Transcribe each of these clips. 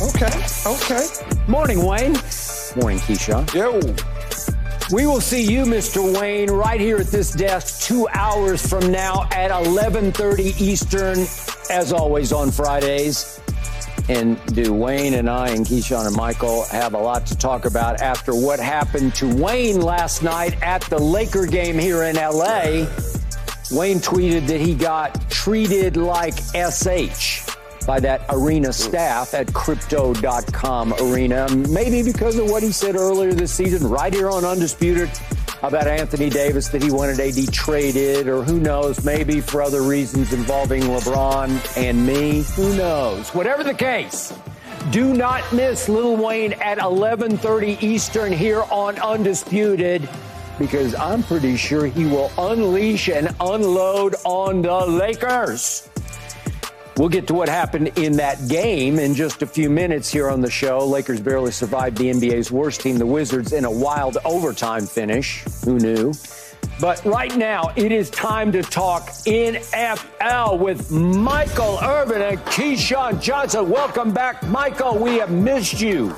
Okay, okay. Morning, Wayne. Morning, Keisha. Yo. We will see you, Mr. Wayne, right here at this desk two hours from now at 11:30 Eastern, as always on Fridays. And do Wayne and I and Keyshawn and Michael have a lot to talk about after what happened to Wayne last night at the Laker game here in LA? Wayne tweeted that he got treated like SH by that arena staff at crypto.com arena. Maybe because of what he said earlier this season, right here on Undisputed, about Anthony Davis that he wanted AD traded, or who knows, maybe for other reasons involving LeBron and me. Who knows? Whatever the case. Do not miss Lil Wayne at 11:30 Eastern here on Undisputed because I'm pretty sure he will unleash and unload on the Lakers. We'll get to what happened in that game in just a few minutes here on the show. Lakers barely survived the NBA's worst team, the Wizards, in a wild overtime finish. Who knew? But right now, it is time to talk NFL with Michael Irvin and Keyshawn Johnson. Welcome back, Michael. We have missed you.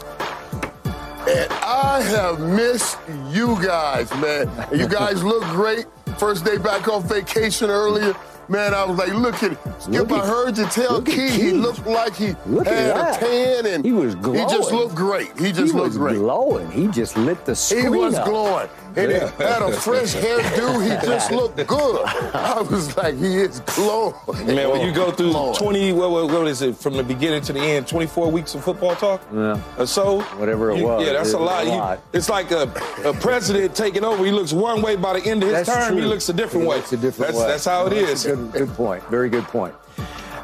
And I have missed you guys, man. You guys look great. First day back off vacation earlier. Man, I was like, look at Skip. I heard you tell Key, Key, he looked like he Look had a tan and He was glowing. He just looked great. He just he looked was great. glowing. He just lit the screen He was up. glowing. And he had a fresh hairdo. He just looked good. I was like, he is glowing. Man, when you go through Glowing. 20, what, what, what is it, from the beginning to the end, 24 weeks of football talk? Yeah. Or so? Whatever it You- was, Yeah, that's it a lot. a You- lot. it's like a, a president taking over. He looks one way by the end of his That's term. He looks a different He way. looks a different that's, way. That's how it That's is. a Good, good point. Very good point.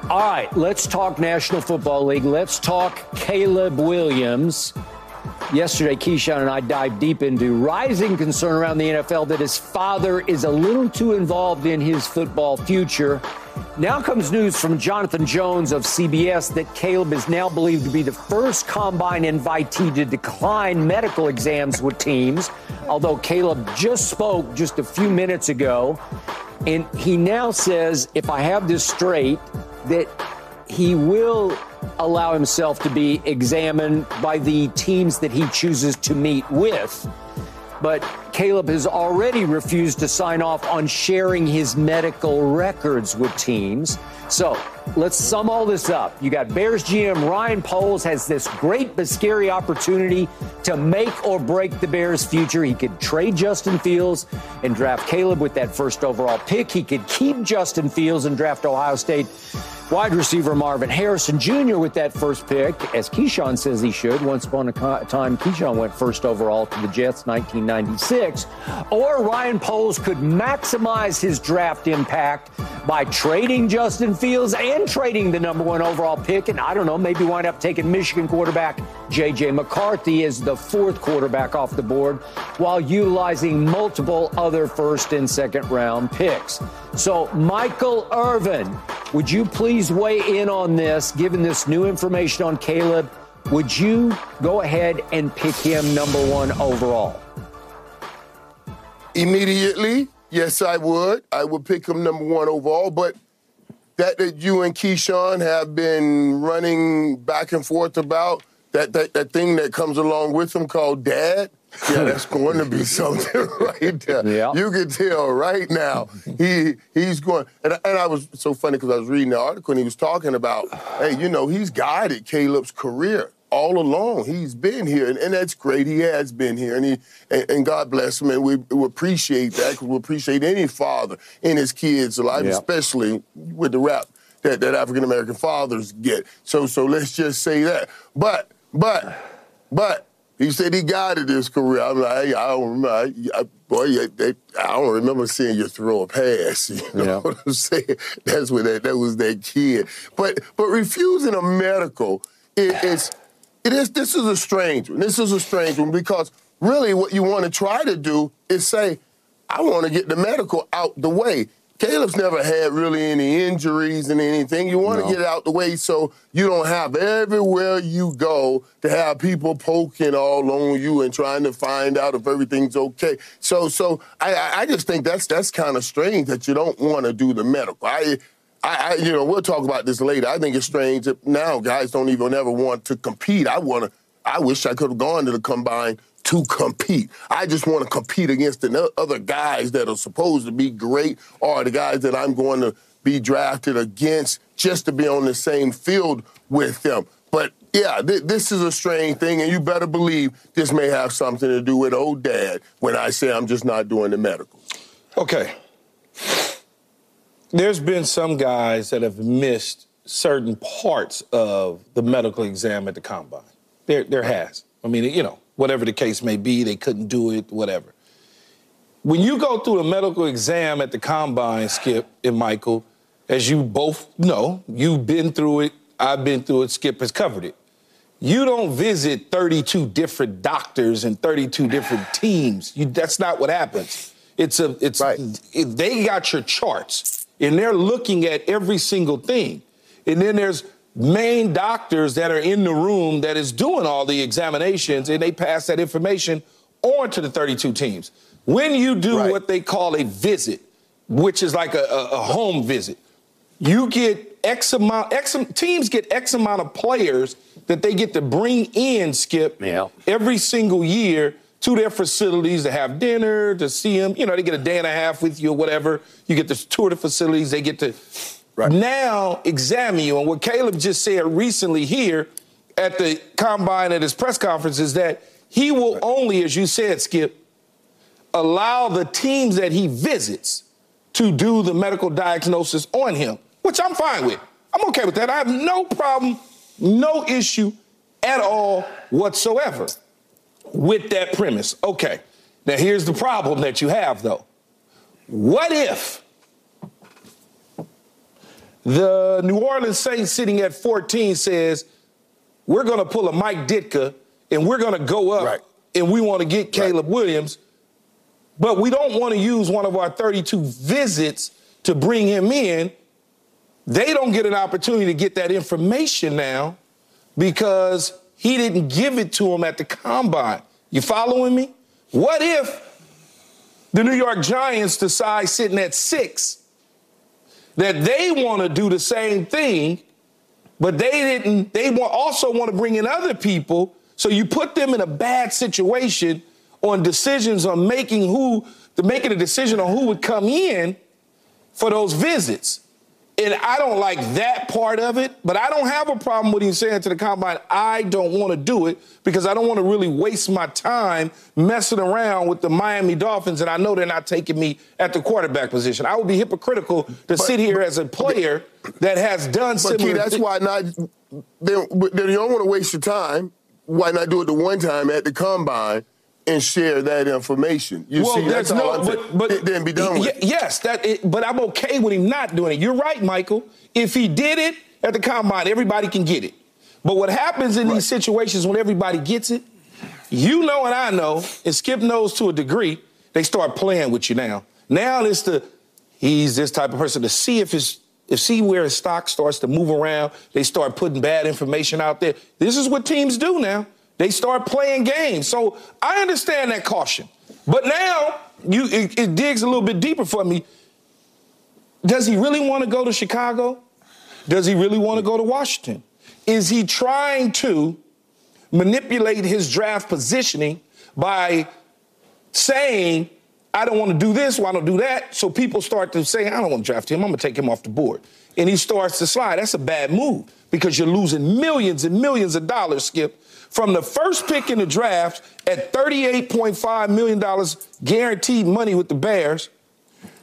All right, let's talk National Football League. Let's talk Caleb Williams. Yesterday, Keyshawn and I dived deep into rising concern around the NFL that his father is a little too involved in his football future. Now comes news from Jonathan Jones of CBS that Caleb is now believed to be the first combine invitee to decline medical exams with teams, although Caleb just spoke just a few minutes ago. And he now says, if I have this straight, that he will allow himself to be examined by the teams that he chooses to meet with. But Caleb has already refused to sign off on sharing his medical records with teams. So let's sum all this up. You got Bears GM Ryan Poles has this great but scary opportunity to make or break the Bears' future. He could trade Justin Fields and draft Caleb with that first overall pick. He could keep Justin Fields and draft Ohio State wide receiver Marvin Harrison Jr. with that first pick, as Keyshawn says he should. Once upon a time, Keyshawn went first overall to the Jets, 1996. Or Ryan Poles could maximize his draft impact by trading Justin Fields and trading the number one overall pick, and I don't know, maybe wind up taking Michigan quarterback J.J. McCarthy as the fourth quarterback off the board, while utilizing multiple other first and second round picks. So, Michael Irvin, would you please weigh in on this, given this new information on Caleb? Would you go ahead and pick him number one overall? Immediately, yes, I would. I would pick him number one overall, but that that you and Keyshawn have been running back and forth about, that, that, that thing that comes along with him called dad, yeah, that's going to be something right there. Yeah. You can tell right now he he's going. And, I- and I was so funny because I was reading the article and he was talking about, hey, you know, he's guided Caleb's career all along. He's been here, and, and that's great. He has been here, and he and, and God bless him, and we, we appreciate that because we appreciate any father in his kids' life, yeah. especially with the rap that, that African American fathers get. So so let's just say that. But but but he said he guided his career. I'm like, I don't remember. I, I, boy, they, I don't remember seeing you throw a pass. You know yeah. what I'm saying? That's what that, that was that kid. But but refusing a medical, it, it's it is. This is a strange one. This is a strange one because really, what you want to try to do is say, I want to get the medical out the way. Caleb's never had really any injuries and anything. You want to no. get out the way so you don't have everywhere you go to have people poking all on you and trying to find out if everything's okay. So, so I, I just think that's that's kind of strange that you don't want to do the medical. I, I, I, you know, we'll talk about this later. I think it's strange that now guys don't even ever want to compete. I want to. I wish I could have gone to the combine to compete. I just want to compete against the other guys that are supposed to be great or the guys that I'm going to be drafted against just to be on the same field with them. But yeah, th- this is a strange thing, and you better believe this may have something to do with old dad when I say I'm just not doing the medical. Okay. There's been some guys that have missed certain parts of the medical exam at the combine. There, there has. I mean, you know, whatever the case may be, they couldn't do it, whatever. When you go through a medical exam at the combine, Skip and Michael, as you both know, you've been through it, I've been through it, Skip has covered it. You don't visit 32 different doctors and 32 different teams. You, that's not what happens. It's a, it's, right. it, they got your charts and they're looking at every single thing. And then there's main doctors that are in the room that is doing all the examinations and they pass that information on to the 32 teams. When you do right. what they call a visit, which is like a, a, a home visit, you get X amount, X teams get X amount of players that they get to bring in, Skip, yeah. every single year to their facilities to have dinner, to see them. You know, they get a day and a half with you or whatever. You get to tour the facilities. They get to Right. Now examine you. And what Caleb just said recently here at the combine at his press conference is that he will right. only, as you said, Skip, allow the teams that he visits to do the medical diagnosis on him, which I'm fine with. I'm okay with that. I have no problem, no issue at all whatsoever with that premise. Okay. Now here's the problem that you have though. What if the New Orleans Saints sitting at 14 says, we're going to pull a Mike Ditka and we're going to go up right. and we want to get Caleb right. Williams, but we don't want to use one of our 32 visits to bring him in. They don't get an opportunity to get that information now because he didn't give it to him at the combine. You following me? What if the New York Giants decide sitting at six that they want to do the same thing, but they didn't, they also want to bring in other people. So you put them in a bad situation on decisions on making who, to making a decision on who would come in for those visits. And I don't like that part of it, but I don't have a problem with him saying to the combine, I don't want to do it because I don't want to really waste my time messing around with the Miami Dolphins, and I know they're not taking me at the quarterback position. I would be hypocritical to but, sit here as a player that has done but similar. Key, that's why not. Then, then you don't want to waste your time. Why not do it the one time at the combine? And share that information. You well, see, that's no, but, but then be done with. Yes, that. It, but I'm okay with him not doing it. You're right, Michael. If he did it at the combine, everybody can get it. But what happens in right. these situations when everybody gets it, you know and I know, and Skip knows to a degree, they start playing with you now. Now it's the he's this type of person to see if his if see where his stock starts to move around, they start putting bad information out there. This is what teams do now. They start playing games. So I understand that caution. But now you it, it digs a little bit deeper for me. Does he really want to go to Chicago? Does he really want to go to Washington? Is he trying to manipulate his draft positioning by saying, I don't want to do this, why don't do that? So people start to say, I don't want to draft him, I'm going to take him off the board. And he starts to slide. That's a bad move because you're losing millions and millions of dollars, Skip, from the first pick in the draft at $38.5 million guaranteed money with the Bears.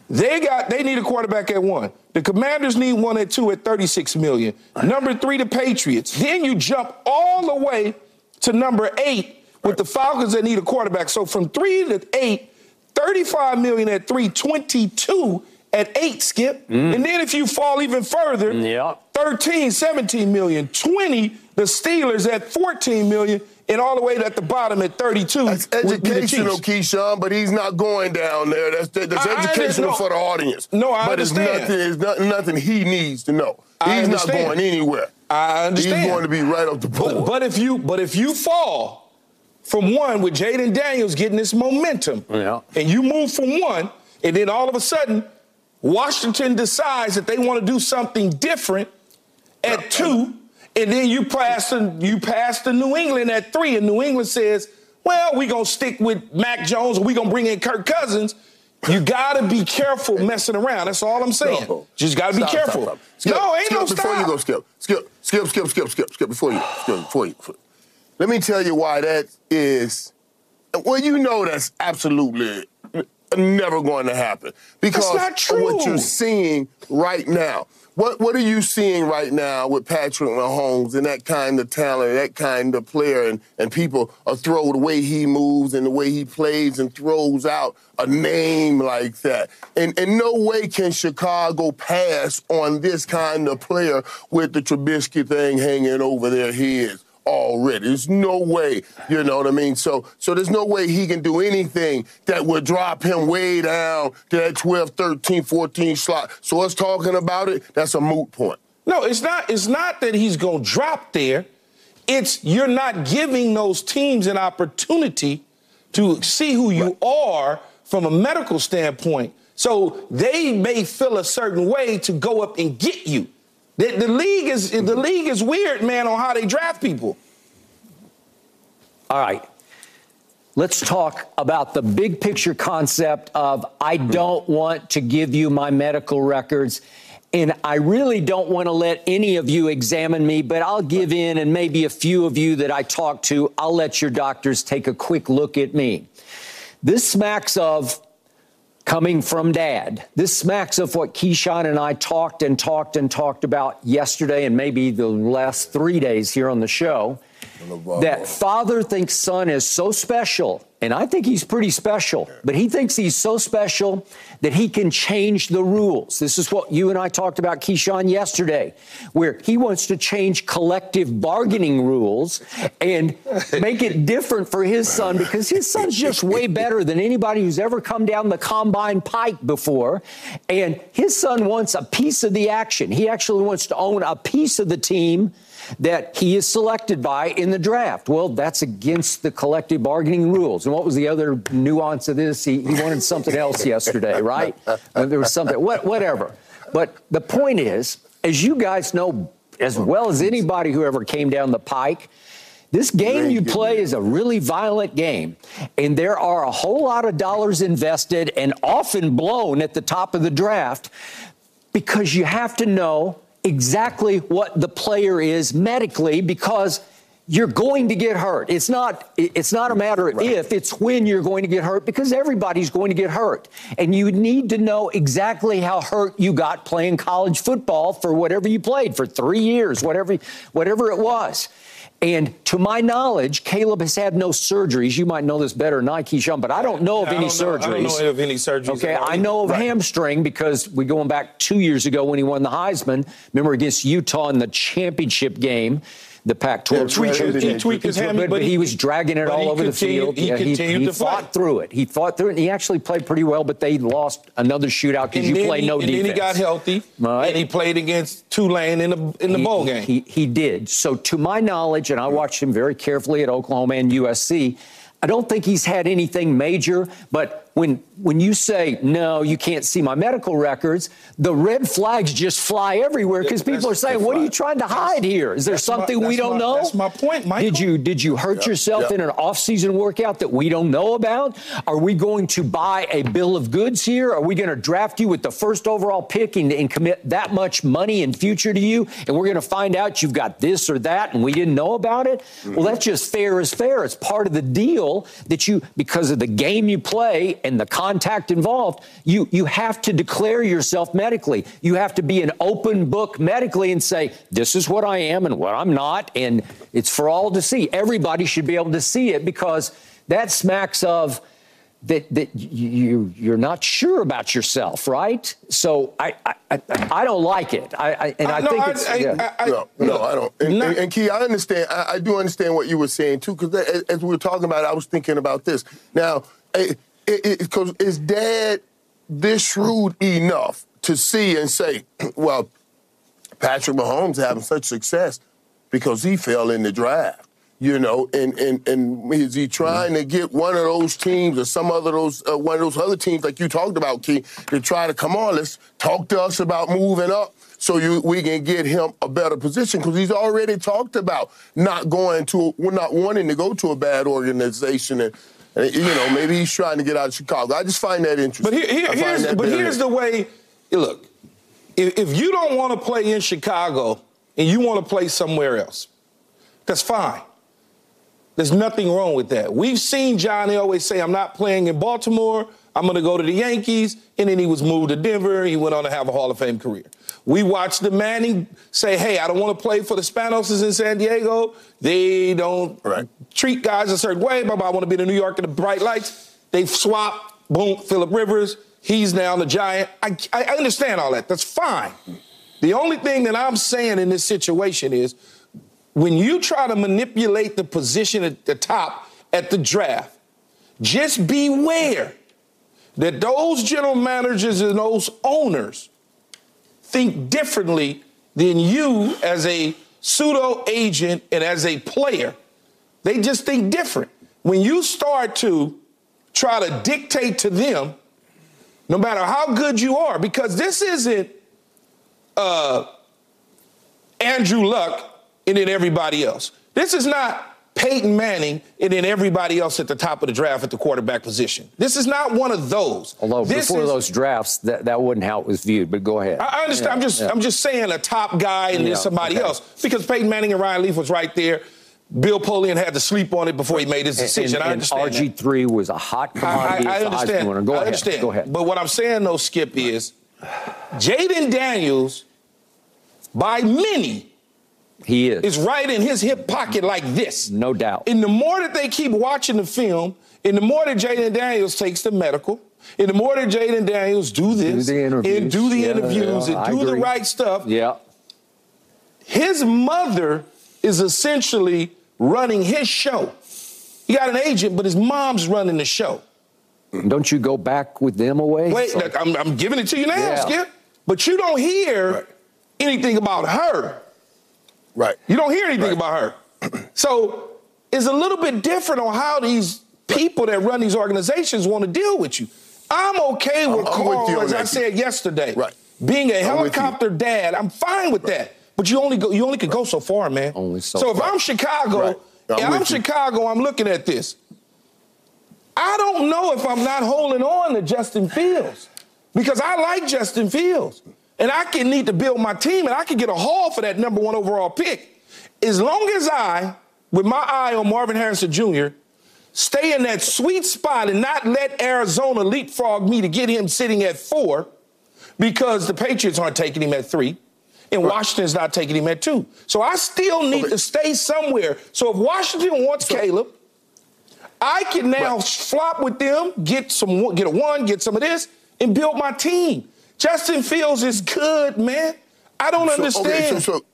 They got they need a quarterback at one. The Commanders need one at two at 36 million. Number three, the Patriots. Then you jump all the way to number eight with the Falcons that need a quarterback. So from three to eight, 35 million at three, 22 at eight, Skip. Mm. And then if you fall even further, yeah. 13, 17 million, 20, the Steelers at 14 million, and all the way at the bottom at 32. That's educational, Keyshawn, but he's not going down there. That's, that's I, educational I for the audience. No, I but understand. But it's nothing, it's nothing he needs to know. I he's understand. not going anywhere. I understand. He's going to be right off the board. But, but if you but if you fall from one with Jayden Daniels getting this momentum, yeah. and you move from one, and then all of a sudden Washington decides that they want to do something different at uh, two, and then you pass the, you pass the New England at three, and New England says, "Well, we're gonna stick with Mac Jones, or we're gonna bring in Kirk Cousins." You gotta be careful messing around. That's all I'm saying. No. Just gotta be careful. Stop, stop. Skip, no, ain't skip, no stop. Before you go, skip, skip, skip, skip, skip, skip, skip. Before you, skip, before you. Let me tell you why that is. Well, you know that's absolutely never going to happen because of what you're seeing right now. What what are you seeing right now with Patrick Mahomes and that kind of talent, that kind of player, and, and people are throw the way he moves and the way he plays and throws out a name like that. And in no way can Chicago pass on this kind of player with the Trubisky thing hanging over their heads already. There's no way, you know what I mean? So so there's no way he can do anything that would drop him way down to that 12, 13, 14 slot. So us talking about it, that's a moot point. No, it's not it's not that he's going to drop there. It's you're not giving those teams an opportunity to see who you right. are from a medical standpoint. So they may feel a certain way to go up and get you. The, the league is the league is weird, man, on how they draft people. All right. Let's talk about the big picture concept of I don't want to give you my medical records. And I really don't want to let any of you examine me, but I'll give in, and maybe a few of you that I talk to, I'll let your doctors take a quick look at me. This smacks of coming from dad. This smacks of what Keyshawn and I talked and talked and talked about yesterday and maybe the last three days here on the show. That father thinks son is so special and I think he's pretty special, but he thinks he's so special that he can change the rules. This is what you and I talked about, Keyshawn, yesterday, where he wants to change collective bargaining rules and make it different for his son because his son's just way better than anybody who's ever come down the combine pike before. And his son wants a piece of the action. He actually wants to own a piece of the team that he is selected by in the draft. Well, that's against the collective bargaining rules. And what was the other nuance of this? He, he wanted something else yesterday, right? Uh, there was something, what, whatever. But the point is, as you guys know as well as anybody who ever came down the pike, this game you play is a really violent game, and there are a whole lot of dollars invested and often blown at the top of the draft because you have to know exactly what the player is medically because you're going to get hurt. It's not it's not a matter of right. if, it's when you're going to get hurt because everybody's going to get hurt. And you need to know exactly how hurt you got playing college football for whatever you played for 3 years, whatever whatever it was. And to my knowledge, Caleb has had no surgeries. You might know this better than I, Keyshawn, but I don't know of any surgeries. I don't know of any surgeries. Okay, I know of right. hamstring because we going back two years ago when he won the Heisman. Remember against Utah in the championship game the Pac-12 tweaked, he, he tweaked his hammy, but, he was dragging it all over the field. He, yeah, he, he fought through it. He fought through it, and he actually played pretty well. But they lost another shootout because you play no and defense. And then he got healthy, right. and he played against Tulane in the in the bowl game. He, he did. So to my knowledge, and I watched him very carefully at Oklahoma and USC. I don't think he's had anything major, but when when you say no, you can't see my medical records, the red flags just fly everywhere because people are saying, "What are you trying to hide here? Is there something my, we don't my, know?" That's my point, Michael. Did you did you hurt yourself in an off-season workout that we don't know about? Are we going to buy a bill of goods here? Are we going to draft you with the first overall pick and, and commit that much money in future to you, and we're going to find out you've got this or that, and we didn't know about it? Mm-hmm. Well, that's just fair as fair. It's part of the deal that you, because of the game you play and the contact involved, you, you have to declare yourself medically. You have to be an open book medically and say, this is what I am and what I'm not. And it's for all to see. Everybody should be able to see it because that smacks of, that that you you're not sure about yourself, right? So I I, I don't like it. I, I and I, I no, think it's yeah. no no I don't. And, not, and, and Key, I understand. I, do understand what you were saying too, because as we were talking about, it, I was thinking about this. Now, because is Dad this shrewd enough to see and say, well, Patrick Mahomes having such success because he fell in the draft you know, and and and is he trying to get one of those teams or some other those uh, one of those other teams like you talked about, Key, to try to come on, let's talk to us about moving up so you we can get him a better position because he's already talked about not going to, we're not wanting to go to a bad organization and. And you know, maybe he's trying to get out of Chicago. I just find that interesting. But, here, here, here's, but here's the way. Look, if, if you don't want to play in Chicago and you want to play somewhere else, that's fine. There's nothing wrong with that. We've seen John Elway say, I'm not playing in Baltimore. I'm going to go to the Yankees. And then he was moved to Denver. He went on to have a Hall of Fame career. We watched the Manning say, hey, I don't want to play for the Spanoses in San Diego. They don't right. treat guys a certain way. But I want to be in New York in the bright lights. They swap. Boom, Philip Rivers. He's now the Giant. I, I understand all that. That's fine. The only thing that I'm saying in this situation is when you try to manipulate the position at the top at the draft, just beware that those general managers and those owners think differently than you as a pseudo agent and as a player. They just think different. When you start to try to dictate to them, no matter how good you are, because this isn't uh, Andrew Luck and then everybody else. This is not Peyton Manning and then everybody else at the top of the draft at the quarterback position. This is not one of those. Although this before is, those drafts, that, that wasn't how it was viewed. But go ahead. I, I understand. Yeah, I'm just yeah. I'm just saying a top guy and yeah, then somebody okay. else because Peyton Manning and Ryan Leaf was right there. Bill Polian had to sleep on it before he made his decision. And, and, I understand. RG three was a hot commodity. I, I, I understand. Go I ahead. understand. Go ahead. But what I'm saying though, Skip, is Jayden Daniels, by many he is. Is right in his hip pocket like this. No doubt. And the more that they keep watching the film, and the more that Jayden Daniels takes the medical, and the more that Jayden Daniels do this, do and do the yeah, interviews, yeah, and do agree. the right stuff, yeah. his mother is essentially running his show. He got an agent, but his mom's running the show. Don't you go back with them away? Wait, so, I'm, I'm, giving it to you now, yeah. Skip. But you don't hear right. anything about her. Right. You don't hear anything right. about her. so it's a little bit different on how these people that run these organizations want to deal with you. I'm okay with I'm, Carl, I'm with as I said yesterday. Right. Being a helicopter dad, I'm fine with right. that. But you only go you only can right. go so far, man. Only so So if far. I'm Chicago. I'm, I'm Chicago, I'm looking at this. I don't know if I'm not holding on to Justin Fields because I like Justin Fields and I can need to build my team and I can get a haul for that number one overall pick. As long as I, with my eye on Marvin Harrison Jr., stay in that sweet spot and not let Arizona leapfrog me to get him sitting at four because the Patriots aren't taking him at three and Washington's not taking him at two. So I still need okay. to stay somewhere. So if Washington wants so, Caleb, I can now right. flop with them, get some, get a one, get some of this, and build my team. Justin Fields is good, man. I don't so, understand. Okay, so, so,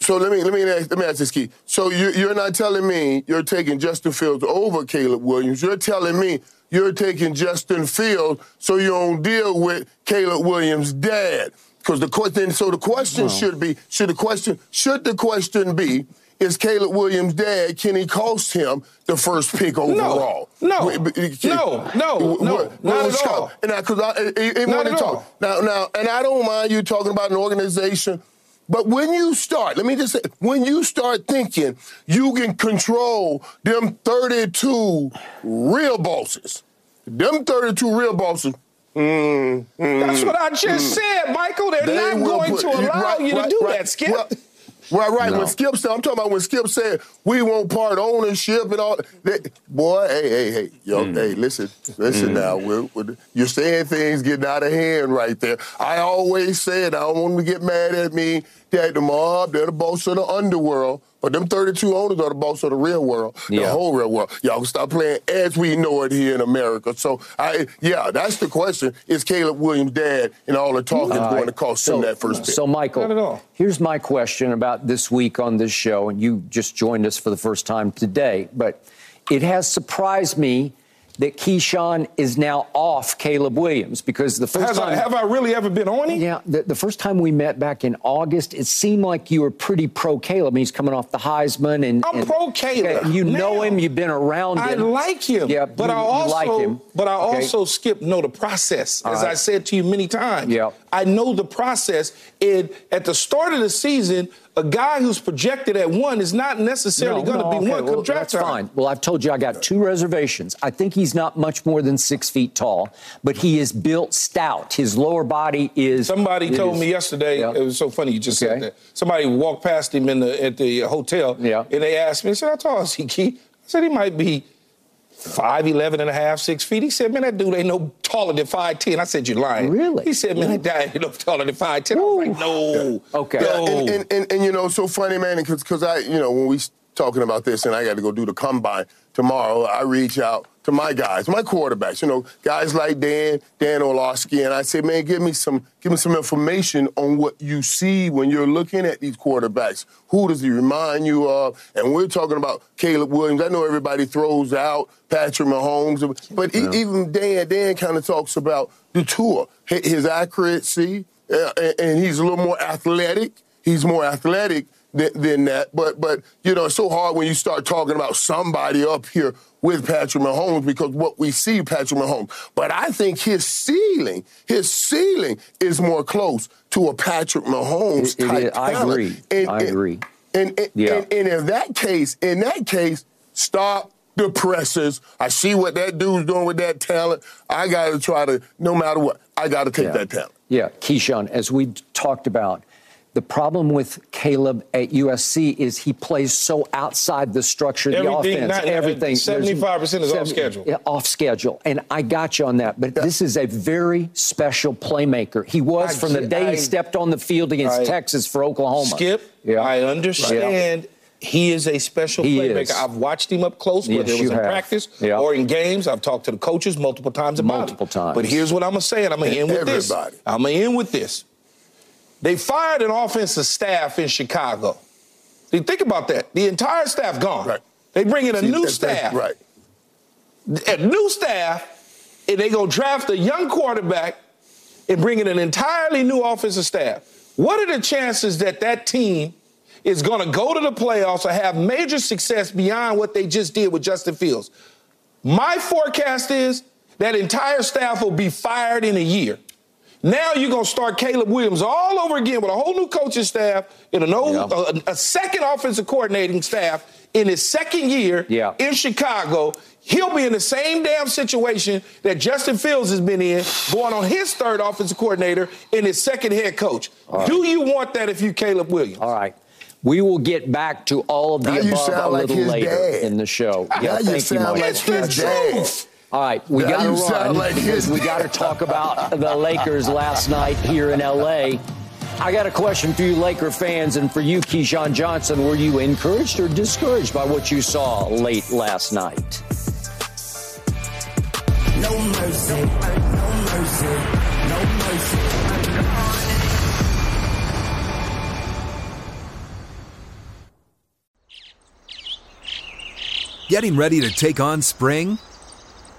so, let me let me ask, let me ask this key. So you, you're not telling me you're taking Justin Fields over Caleb Williams. You're telling me you're taking Justin Fields so you don't deal with Caleb Williams' dad. Because the question, so the question should be, should the question, should the question be, is Caleb Williams' dad. Can he cost him the first pick overall? No, no, no, no, no, not at all. And because I, not at all. Now, now, and I don't mind you talking about an organization. But when you start, let me just say, when you start thinking you can control them 32 real bosses, them 32 real bosses, Mm, mm, That's what I just mm, said, Michael. They're they not going put, to allow right, you to right, do right, that, Skip. Well, Right, right. No. When Skip said, I'm talking about when Skip said we won't part ownership and all. That, boy, hey, hey, hey, yo, mm. hey, listen, listen mm. now. We're, we're, you're saying things getting out of hand right there. I always said I don't want to get mad at me that the mob, they're the boss of the underworld. But them 32 owners are the boss of the real world, the whole real world. Y'all can stop playing as we know it here in America. So, I yeah, that's the question. Is Caleb Williams' dad and all the talking is right. going to cost so, him that first pick? So, Michael, here's my question about this week on this show, and you just joined us for the first time today, but it has surprised me that Keyshawn is now off Caleb Williams because the first Has time. I, have I really ever been on him? Yeah, the, the, first time we met back in August, it seemed like you were pretty pro Caleb. He's coming off the Heisman, and I'm pro Caleb. You now, know him. You've been around him. I like him. Yeah, but you, I also like him. But I okay. also skip know the process, as right. I said to you many times. Yeah, I know the process. And at the start of the season, a guy who's projected at one is not necessarily no, going to no, be okay. one well, That's fine. Well, I've told you I got two reservations. I think he's not much more than six feet tall, but he is built stout. His lower body is. Somebody told me yesterday. Yeah. It was so funny you just okay. said that. Somebody walked past him in the at the hotel. Yeah. And they asked me, I said, "How tall is he, Key?" I said, "He might be." 5'11 and a half, six feet. He said, man, that dude ain't no taller than 5'10. I said, you're lying. Really? He said, man, that guy ain't no taller than 5'10. I was like, no. Okay. No. And, and, and, and, you know, so funny, man, because I, you know, when we talking about this and I got to go do the combine tomorrow, I reach out to my guys, my quarterbacks, you know, guys like Dan, Dan Orlovsky, and I say, man, give me some, give me some information on what you see when you're looking at these quarterbacks. Who does he remind you of? And we're talking about Caleb Williams. I know everybody throws out Patrick Mahomes, but yeah. even Dan, Dan kind of talks about the tour, his accuracy, uh, and he's a little more athletic. He's more athletic than, than that. But but you know, it's so hard when you start talking about somebody up here with Patrick Mahomes because what we see Patrick Mahomes. But I think his ceiling, his ceiling is more close to a Patrick Mahomes it, type. It, I talent. agree. And, I agree. And, and, yeah. and, and in that case, in that case, stop the presses. I see what that dude's doing with that talent. I got to try to, no matter what, I got to take yeah. that talent. Yeah, Keyshawn, as we talked about, the problem with Caleb at USC is he plays so outside the structure of the offense. Not, everything. 75% is off schedule. Off schedule. And I got you on that. But yeah. this is a very special playmaker. He was I, from the day I, he stepped on the field against I, Texas for Oklahoma. Skip, yeah. I understand. He is a special he playmaker. Is. I've watched him up close, whether yes, it was in have. practice yeah. or in games. I've talked to the coaches multiple times about multiple it. times. But here's what I'm gonna say, and I'm gonna end with Everybody. this. I'm gonna end with this. They fired an offensive staff in Chicago. Think about that. The entire staff gone. Right. They bring in a See, new staff. Right. A new staff, and they go draft a young quarterback and bring in an entirely new offensive staff. What are the chances that that team is going to go to the playoffs or have major success beyond what they just did with Justin Fields? My forecast is that entire staff will be fired in a year. Now you're going to start Caleb Williams all over again with a whole new coaching staff and an old, yeah. a, a, second offensive coordinating staff in his second year yeah. in Chicago. He'll be in the same damn situation that Justin Fields has been in, going on his third offensive coordinator and his second head coach. Right. Do you want that if you Caleb Williams? All right. We will get back to all of the now above a little like later dad. in the show. Yeah, now thank you, Mike. Like his dad. All right, we got to run. Like we got to talk about the Lakers last night here in L.A. I got a question for you, Laker fans, and for you, Keyshawn Johnson. Were you encouraged or discouraged by what you saw late last night? No mercy, no mercy, no mercy. Getting ready to take on spring?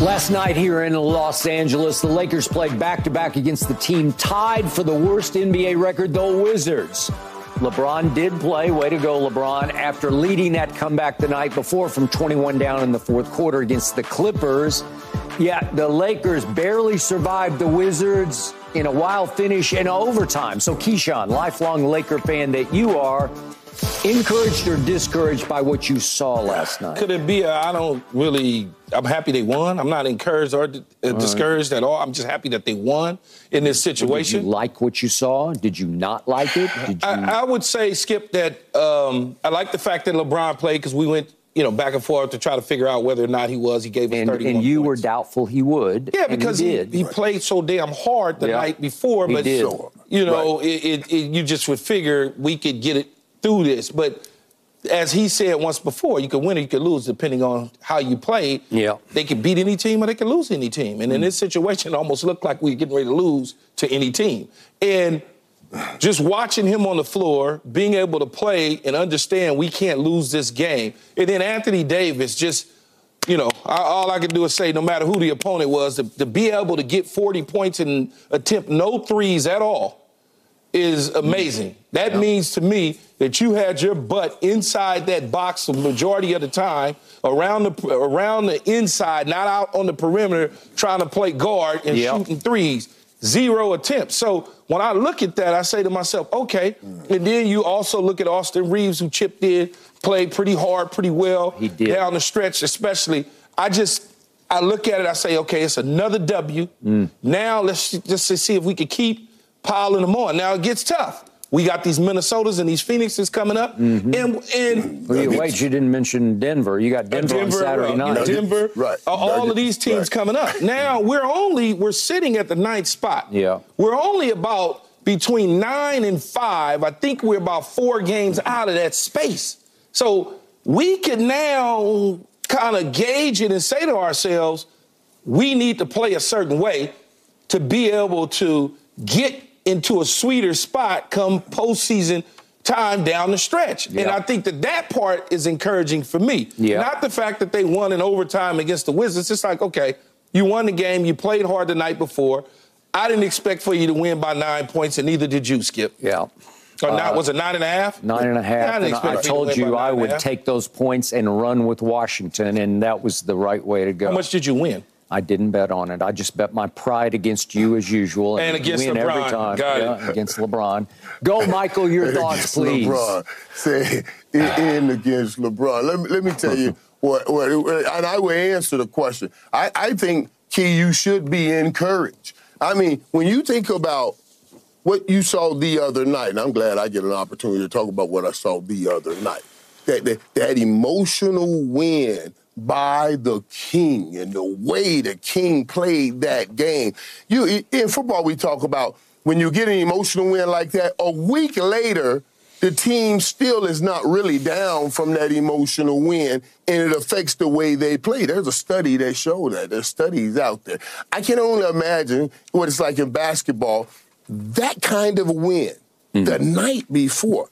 Last night here in Los Angeles, the Lakers played back to back against the team tied for the worst NBA record, the Wizards. LeBron did play. Way to go, LeBron. After leading that comeback the night before from 21 down in the fourth quarter against the Clippers. Yeah, the Lakers barely survived the Wizards in a wild finish and overtime. So, Keyshawn, lifelong Laker fan that you are, encouraged or discouraged by what you saw last night? Could it be? I don't really. I'm happy they won. I'm not encouraged or uh, discouraged at all. I'm just happy that they won in this situation. Did you like what you saw? Did you not like it? You... I, I, would say, Skip, that um, I like the fact that LeBron played because we went. You know, back and forth to try to figure out whether or not he was. He gave us and, 31 And you points. were doubtful he would. Yeah, because he, he, he, played so damn hard the yeah. night before. But, you know, right. it, it, it, you just would figure we could get it through this. But as he said once before, you could win or you could lose depending on how you play. Yeah. They could beat any team or they could lose any team. And mm. in this situation, it almost looked like we were getting ready to lose to any team. And just watching him on the floor, being able to play and understand we can't lose this game. And then Anthony Davis just, you know, all I can do is say no matter who the opponent was, to, to be able to get 40 points and attempt no threes at all is amazing. That yeah. means to me that you had your butt inside that box the majority of the time, around the around the inside, not out on the perimeter trying to play guard and yep. shooting threes. Zero attempts. So when I look at that, I say to myself, okay. Mm. And then you also look at Austin Reaves, who chipped in, played pretty hard, pretty well he did. down the stretch, especially. I just I look at it, I say, okay, it's another W. Mm. Now let's just see if we can keep piling them on. Now it gets tough. We got these Minnesotas and these Phoenixes coming up, mm-hmm. and and well, you, wait, you didn't mention Denver. You got Denver, Denver on Saturday uh, night. Denver, right? Uh, all of these teams right. coming up. Now we're only we're sitting at the ninth spot. Yeah, we're only about between nine and five. I think we're about four games out of that space. So we can now kind of gauge it and say to ourselves, we need to play a certain way to be able to get into a sweeter spot come postseason time down the stretch. Yep. And I think that that part is encouraging for me. Yep. Not the fact that they won in overtime against the Wizards. It's like, okay, you won the game, you played hard the night before. I didn't expect for you to win by nine points, and neither did you, Skip. Yeah. Or uh, not, was it nine and a half? Nine and a half. I, and I told you I would take those points and run with Washington, and that was the right way to go. How much did you win? I didn't bet on it. I just bet my pride against you as usual. And, and against win LeBron. every time. Got yeah, against LeBron. Go, Michael, your thoughts, please. LeBron. Say, in against LeBron. Let me, let me tell you what, what, and I will answer the question. I, I think, Key, you should be encouraged. I mean, when you think about what you saw the other night, and I'm glad I get an opportunity to talk about what I saw the other night, that, that, that emotional win – by the king and the way the king played that game. You in football we talk about when you get an emotional win like that, a week later, the team still is not really down from that emotional win, and it affects the way they play. There's a study that showed that. There's studies out there. I can only imagine what it's like in basketball. That kind of a win mm-hmm. the night before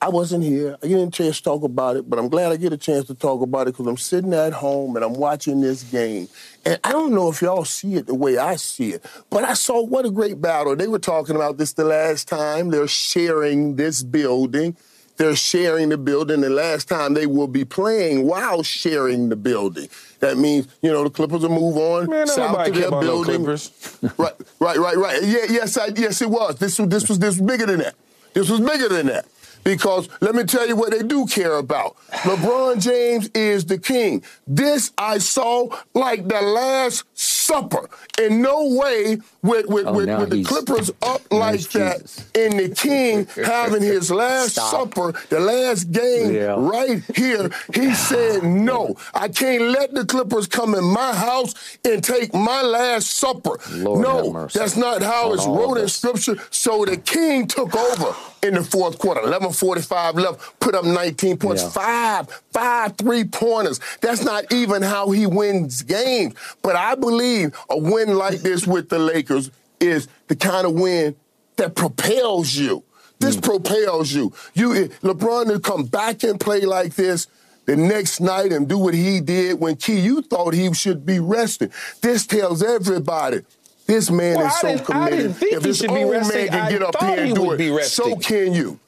I wasn't here. I didn't get a chance to talk about it, but I'm glad I get a chance to talk about it because I'm sitting at home and I'm watching this game. And I don't know if y'all see it the way I see it, but I saw what a great battle. They were talking about this the last time. They're sharing this building. They're sharing the building. The last time they will be playing while sharing the building. That means, you know, the Clippers will move on Man, south to their building. Clippers. right, right, right, right. Yeah, yes, I, yes, it was. This this was this was bigger than that. This was bigger than that. Because let me tell you what they do care about. LeBron James is the king. This I saw like the last supper. In no way with, with, oh, with, with the Clippers up like that and the king having his last Stop. supper, the last game yeah. right here. He said, no, I can't let the Clippers come in my house and take my last supper. Lord no, that's not how it's wrote in scripture. So the king took over in the fourth quarter. 11 145 left, put up 19 points. Yeah. Five, five three pointers. That's not even how he wins games. But I believe a win like this with the Lakers is the kind of win that propels you. This mm. propels you. You LeBron to come back and play like this the next night and do what he did when Key, you thought he should be resting. This tells everybody this man well, is so committed. if this old man can get up here and do it, so can you.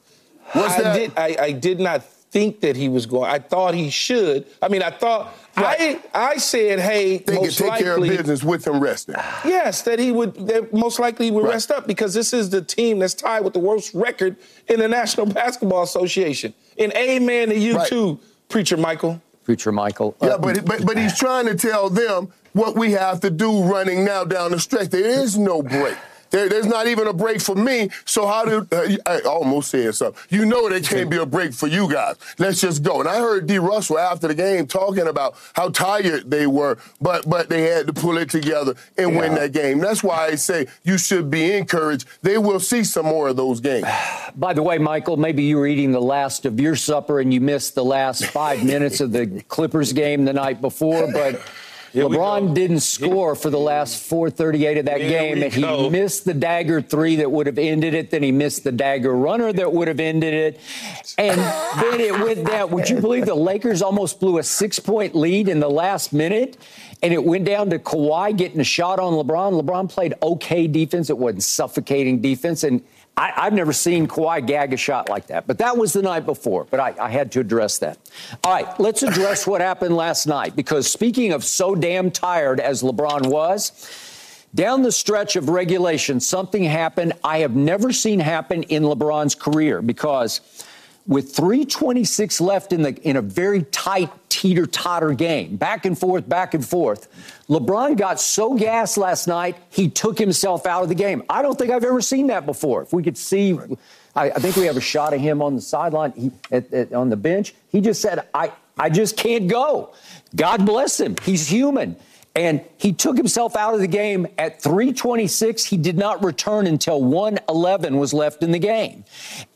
What's I that? Did, I, I did not think that he was going. I thought he should. I mean, I thought right. I I said, hey, they most could take likely, care of business with him resting. Yes, that he would. That most likely he would right. rest up because this is the team that's tied with the worst record in the National Basketball Association. And amen to you right. too, preacher Michael. Preacher Michael. Yeah, but, but but he's trying to tell them what we have to do running now down the stretch. There is no break. There, there's not even a break for me. So how do uh, I almost said something? You know there can't be a break for you guys. Let's just go. And I heard D. Russell after the game talking about how tired they were, but but they had to pull it together and yeah. win that game. That's why I say you should be encouraged. They will see some more of those games. By the way, Michael, maybe you were eating the last of your supper and you missed the last five minutes of the Clippers game the night before, but. Here LeBron didn't score for the last 438 of that game, and he missed the dagger three that would have ended it. Then he missed the dagger runner that would have ended it. And then it went down. Would you believe the Lakers almost blew a six point lead in the last minute? And it went down to Kawhi getting a shot on LeBron. LeBron played okay defense. It wasn't suffocating defense. And I, have never seen Kawhi gag a shot like that, but that was the night before. But I, I had to address that. All right, let's address what happened last night because speaking of so damn tired as LeBron was, down the stretch of regulation, something happened I have never seen happen in LeBron's career because with 326 left in the in a very tight teeter totter game, back and forth, back and forth. LeBron got so gassed last night, he took himself out of the game. I don't think I've ever seen that before. If we could see, I, I think we have a shot of him on the sideline, he, at, at, on the bench. He just said, "I I just can't go." God bless him. He's human. And he took himself out of the game at 326. He did not return until 111 was left in the game.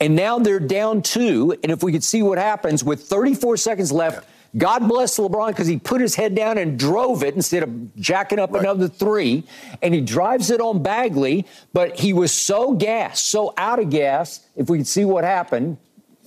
And now they're down two. And if we could see what happens with 34 seconds left, God bless LeBron because he put his head down and drove it instead of jacking up right. another three. And he drives it on Bagley, but he was so gassed, so out of gas. If we could see what happened,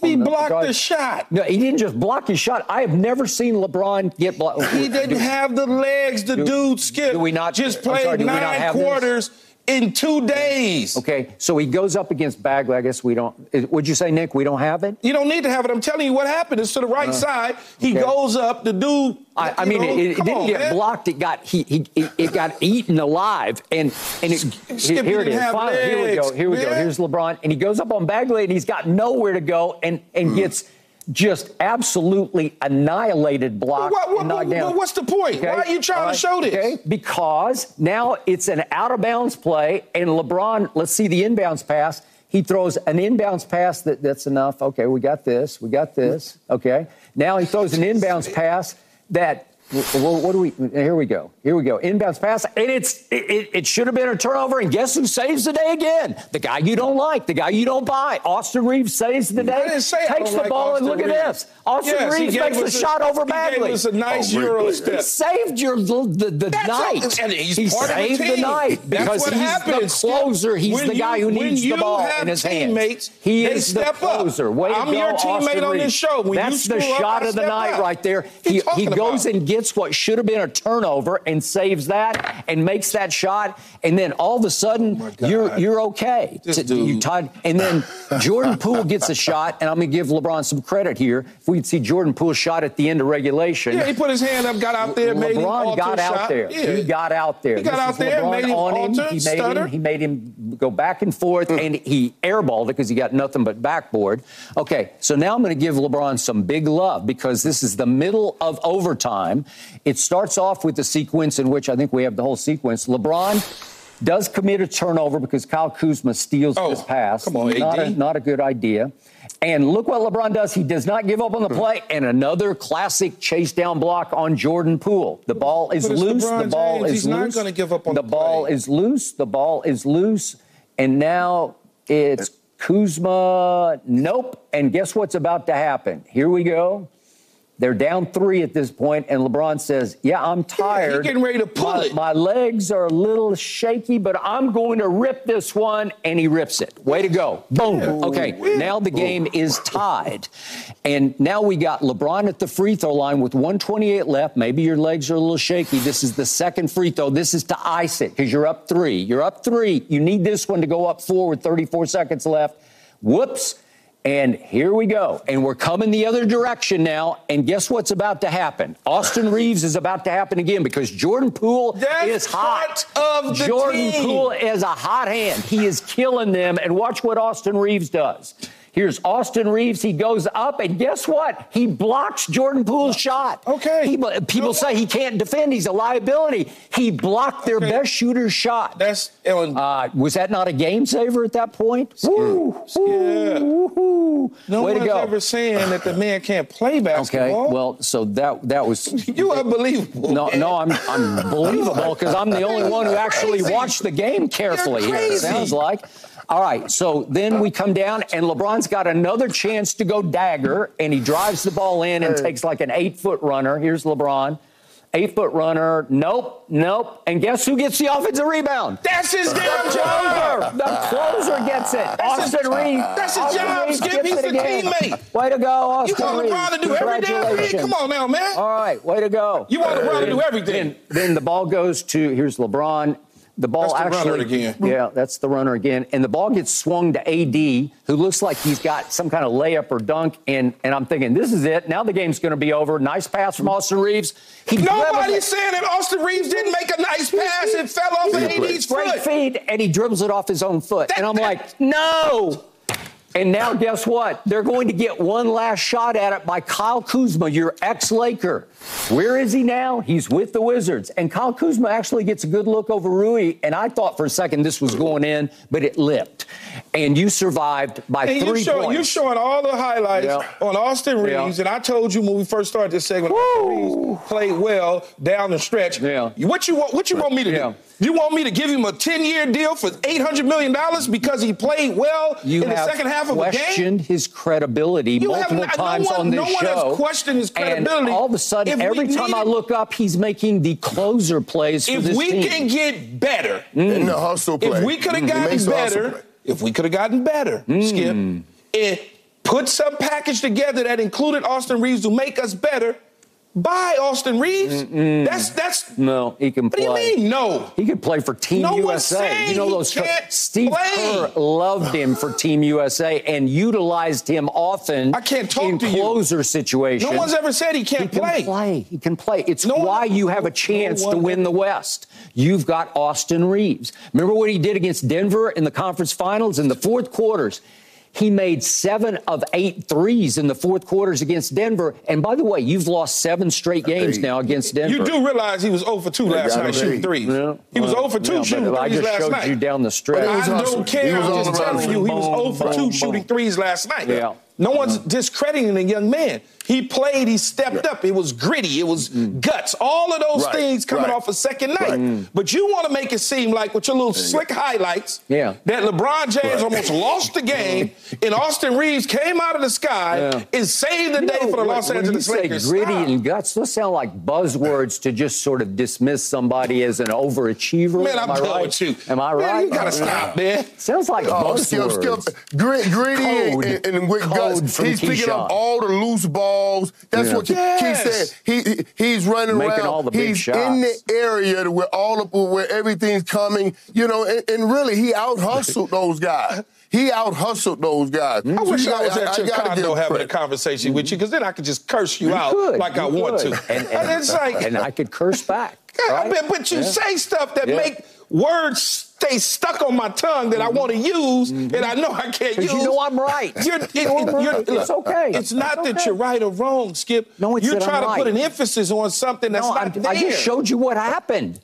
he blocked the, the, shot. No, he didn't just block his shot. I have never seen LeBron get blocked. He didn't do, have the legs. The do, dude skip. Do we not just played sorry, nine quarters? This? In two days. Okay, so he goes up against Bagley. I guess we don't. Would you say, Nick, we don't have it? You don't need to have it. I'm telling you what happened. Is to the right uh, side. He okay. goes up. The dude. I, I mean, know, it, it didn't on, get man. blocked. It got he, he it got eaten alive. And and it, Skip, here it is. Finally, legs, here we go. Here we man. go. Here's LeBron, and he goes up on Bagley, and he's got nowhere to go, and and mm. gets just absolutely annihilated block what, what, knocked what's the point? Okay? Why are you trying right. to show this? Okay? Because now it's an out of bounds play, and LeBron, let's see the inbounds pass. He throws an inbounds pass that, that's enough. Okay, we got this. We got this. Okay. Now he throws an inbounds pass that well, what do we? Here we go. Here we go. Inbounds pass, and it's it, it, should have been a turnover. And guess who saves the day again? The guy you don't like, the guy you don't buy. Austin Reaves saves the day. Takes the like ball Austin and look Reaves. at this. Austin yes, Reaves makes a, a, shot over Bagley. He gave us a nice oh, Euro step. He saved your the, the night. and he's he part saved of the, the night because he's happens. the closer. He's when the guy you, who needs the ball in his hands. He is the closer. Way I'm your teammate on this show. That's the shot of the night right there. He goes and gets what should have been a turnover and saves that and makes that shot, and then all of a sudden oh you're you're okay. you tied, and then Jordan Poole gets a shot, and I'm going to give LeBron some credit here. If we'd see Jordan Poole shot at the end of regulation, yeah, he put his hand up, got out there, LeBron made LeBron got out shot. there. Yeah. He got out there. He got this out there, LeBron made him on alter, him. He made him. He made him go back and forth, mm. and he airballed it because he got nothing but backboard. Okay, so now I'm going to give LeBron some big love because this is the middle of overtime. It starts off with the sequence in which I think we have the whole sequence. LeBron does commit a turnover because Kyle Kuzma steals oh, his pass. Come on, not. A, not a good idea. And look what LeBron does. He does not give up on the hmm. play. And another classic chase down block on Jordan Poole. The ball is loose. The ball James. is He's loose. not going to give up on the, play. the ball play. is loose. The ball is loose. And now it's Kuzma, nope. And guess what's about to happen? Here we go. They're down three at this point, and LeBron says, "Yeah, I'm tired. Yeah, getting ready to pull my, it. My legs are a little shaky, but I'm going to rip this one." And he rips it. Way to go! Boom. Okay, now the game is tied, and now we got LeBron at the free throw line with 128 left. Maybe your legs are a little shaky. This is the second free throw. This is to ice it because you're up three. You're up three. You need this one to go up four with 34 seconds left. Whoops. And here we go. And we're coming the other direction now. And guess what's about to happen? Austin Reaves is about to happen again because Jordan Poole That's is hot. part of the Jordan team. Poole is a hot hand. He is killing them. And watch what Austin Reaves does. Here's Austin Reaves. He goes up, and guess what? He blocks Jordan Poole's shot. Okay. He- people No. say he can't defend. He's a liability. He blocked their Okay. best shooter's shot. That's. Uh, was that not a game saver at that point? Woo, Yeah. woo, woo. no Way one's to go. ever saying that the man can't play basketball. Okay, well, so that that was you unbelievable. no, man. no, I'm I'm believable because I'm the only one who actually watched the game carefully. Here, it sounds like. All right, so then we come down, and LeBron's got another chance to go dagger, and he drives the ball in and takes like an eight foot runner. Here's LeBron. Eight foot runner. Nope, nope. And guess who gets the offensive rebound? That's his damn job. The ah. closer gets it. That's his- Austin Reaves. that's his Austin job, Skip. He's the again. teammate. Way to go, Austin You want. LeBron to do every damn thing? Come on now, man. All right, way to go. You want LeBron to do everything. Then, then the ball goes to here's LeBron. The ball That's the actually runner again. Yeah, that's the runner again. And the ball gets swung to AD, who looks like he's got some kind of layup or dunk. And and I'm thinking, this is it. Now the game's going to be over. Nice pass from Austin Reaves. He Nobody's saying that Austin Reaves didn't make a nice pass It fell off of AD's Great foot. feet, and he dribbles it off his own foot. That- and I'm that- like, no. And now, guess what? They're going to get one last shot at it by Kyle Kuzma, your ex Laker. Where is he now? He's with the Wizards. And Kyle Kuzma actually gets a good look over Rui. And I thought for a second this was going in, but it lipped. And you survived by And three you show, points. you're showing all the highlights Yeah. on Austin Yeah. Reaves, and I told you when we first started this segment, Austin Reaves played well down the stretch. Yeah. What you want? What you want me to Yeah. do? You want me to give him a 10-year deal for 800 million dollars because he played well you in the second half of a game? You questioned his credibility You multiple not- no times one- on this no one show. has questioned his credibility. And all of a sudden, If every time I look up, he's making the closer plays for If this we team. can get better, mm. in the hustle mm, play. if we could have He gotten makes better, if we could have gotten better, mm. Skip, and put some package together that included Austin Reaves to make us better, buy Austin Reaves. That's that's. no, he can What do play. you mean? No. He could play for Team No USA. You know those can't Steve play. Kerr loved him for Team USA and utilized him often I can't talk in to you. closer situations. No one's ever said he he can't can play. play. He can play. It's No one- why you have a chance to win the West. You've got Austin Reaves. Remember what he did against Denver in the conference finals in the fourth quarters? He made seven of eight threes in the fourth quarters against Denver. And by the way, you've lost seven straight games Hey, now against Denver. You do realize he was 0 for 2 last night be. shooting threes. Yeah. He was Well, 0 for 2 yeah, but shooting I threes just last showed night. you down the stretch. But it was I hustle. don't care. He was I'm just telling you, he was Boom, 0 for 2 boom. shooting threes last night. Yeah. No one's discrediting the young man. He played, he stepped up. It was gritty, it was mm-hmm. guts. All of those Right, things coming right. off a second night. Right. Mm. But you want to make it seem like with your little slick highlights Yeah. that LeBron James Right. almost lost the game mm-hmm. and Austin Reaves came out of the sky Yeah. and saved the You day know, for the Los when Angeles you say Lakers. gritty Stop. and guts, those sound like buzzwords to just sort of dismiss somebody as an overachiever. Man, Am I'm I done right? with you. Am I Man, right? you gotta stop, man. Sounds like Oh, buzzwords. skip. Grit, gritty Code. and, and, and with Code guts. from He's picking up all the loose balls. That's Yeah. what Keith said. He, he he's running Making around. all the big he's shots. in the area where all of where everything's coming. You know, and, and really he out hustled those guys. He out hustled those guys. Mm-hmm. I So wish you I was gotta- at your gotta condo him having a credit. conversation with you, because then I could just curse you, You out could, like I you want could. to. And, and, it's like, and I could curse back. God, right? but, but you Yeah. say stuff that Yeah. make words stay stuck on my tongue that I mm-hmm. want to use, and mm-hmm. I know I can't use. You know I'm right. You're, it, know you're- It's look, okay. It's not It's that okay. you're right or wrong, Skip. No, it's you're trying I'm to put an emphasis on something that's No, not I'm- there. I just showed you what happened.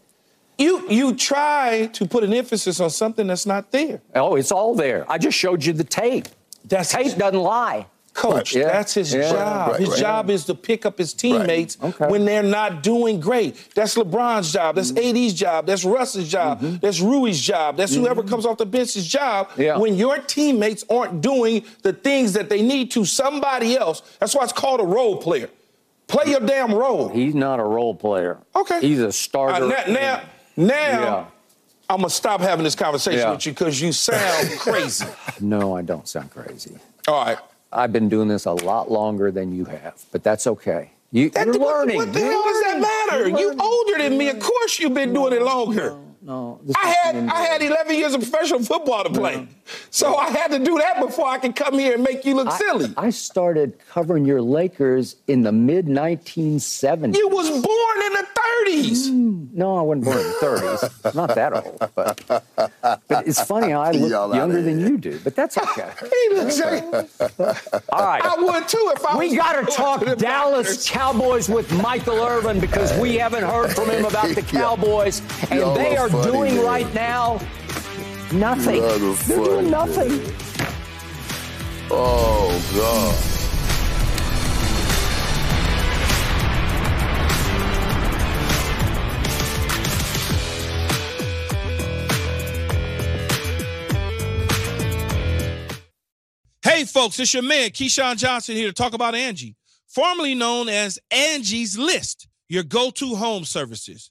you. You try to put an emphasis on something that's not there. Oh, it's all there. I just showed you the tape. That's tape doesn't lie. Coach, right. that's his yeah. job. Right, his right. job is to pick up his teammates okay. when they're not doing great. That's LeBron's job. That's mm-hmm. AD's job. That's Russ's job. Mm-hmm. That's Rui's job. That's mm-hmm. whoever comes off the bench's job. Yeah. When your teammates aren't doing the things that they need to, somebody else. That's why it's called a role player. Play your damn role. He's not a role player. Okay. He's a starter. Uh, now, now, now yeah. I'm gonna stop having this conversation yeah. with you because you sound crazy. No, I don't sound crazy. All right. I've been doing this a lot longer than you have, but that's okay. You, are learning. What, what the you're hell does that matter? You older than me. Of course, you've been doing it longer no. I had I had 11 years of professional football to play, no. so I had to do that before I could come here and make you look I, silly. I started covering your Lakers in the mid 1970s. You was born in the 30s. Mm, no, I wasn't born in the 30s. Not that old, but but it's funny how I look younger than you do. But that's okay. he looks like, all right. I would too if I. We got to talk Dallas Cowboys with Michael Irvin because we haven't heard from him about the Cowboys, and they are funny, doing man. right now nothing. They're funny, doing nothing. Man. Oh God. Hey, folks, it's your man, Keyshawn Johnson, here to talk about Angie, formerly known as Angie's List, your go to home services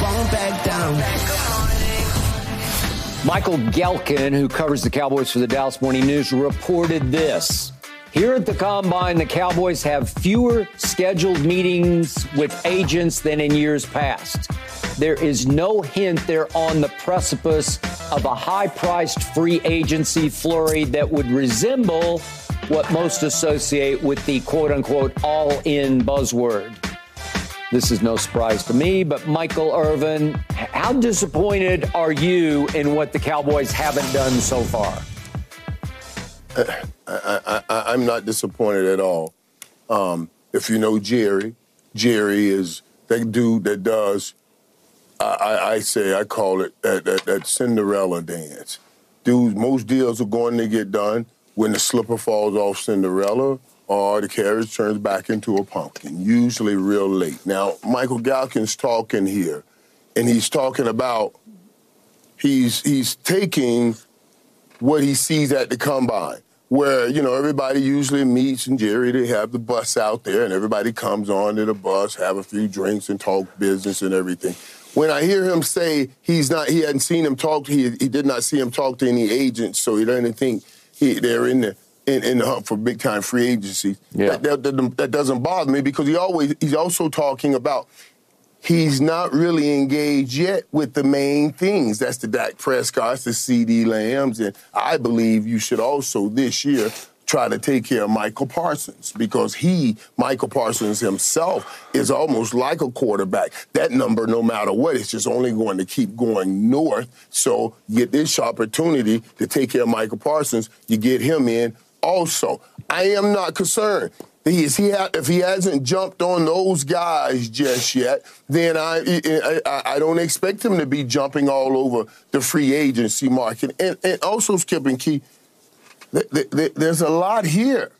back down. Michael Gehlken, who covers the Cowboys for the Dallas Morning News, reported this. Here at the Combine, the Cowboys have fewer scheduled meetings with agents than in years past. There is no hint they're on the precipice of a high priced free agency flurry that would resemble what most associate with the quote unquote all in buzzword. This is no surprise to me, but Michael Irvin, how disappointed are you in what the Cowboys haven't done so far? I, am not disappointed at all. Um, if you know Jerry, Jerry is that dude that does, I, I say, I call it that, that, that Cinderella dance. Dude, most deals are going to get done when the slipper falls off Cinderella or the carriage turns back into a pumpkin, usually real late. Now, Michael Gehlken's talking here, and he's talking about he's he's taking what he sees at the combine, where you know everybody usually meets and Jerry they have the bus out there, and everybody comes onto the bus, have a few drinks, and talk business and everything. When I hear him say he's not, he hadn't seen him talk, he he did not see him talk to any agents, so he doesn't think he, they're in the in, in the hunt for big time free agency. Yeah. That, that, that, doesn't bother me because he always he's also talking about he's not really engaged yet with the main things. That's the Dak Prescott's, the CeeDee Lambs, and I believe you should also this year try to take care of Micah Parsons because he, Micah Parsons himself, is almost like a quarterback. That number, no matter what, is just only going to keep going north. So you get this opportunity to take care of Micah Parsons. You get him in also, I am not concerned. He, is he ha- if he hasn't jumped on those guys just yet, then I, I, I don't expect him to be jumping all over the free agency market. And, and also, Skip and Key, th- th- there's a lot here.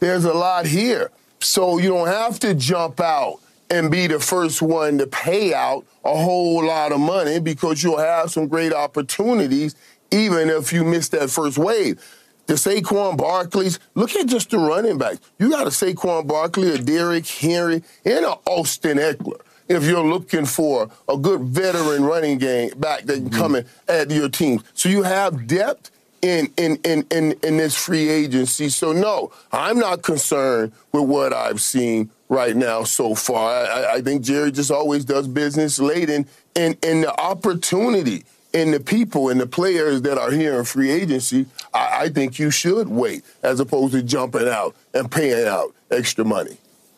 There's a lot here. So you don't have to jump out and be the first one to pay out a whole lot of money because you'll have some great opportunities even if you miss that first wave. The Saquon Barkleys, look at just the running backs. You got a Saquon Barkley, a Derrick Henry, and an Austin Ekeler. If you're looking for a good veteran running game back that can come mm-hmm. and add to your team. So you have depth in, in, in, in, in this free agency. So, no, I'm not concerned with what I've seen right now so far. I, I think Jerry just always does business late in, in, in the opportunity and the people and the players that are here in free agency, I, I, think you should wait as opposed to jumping out and paying out extra money.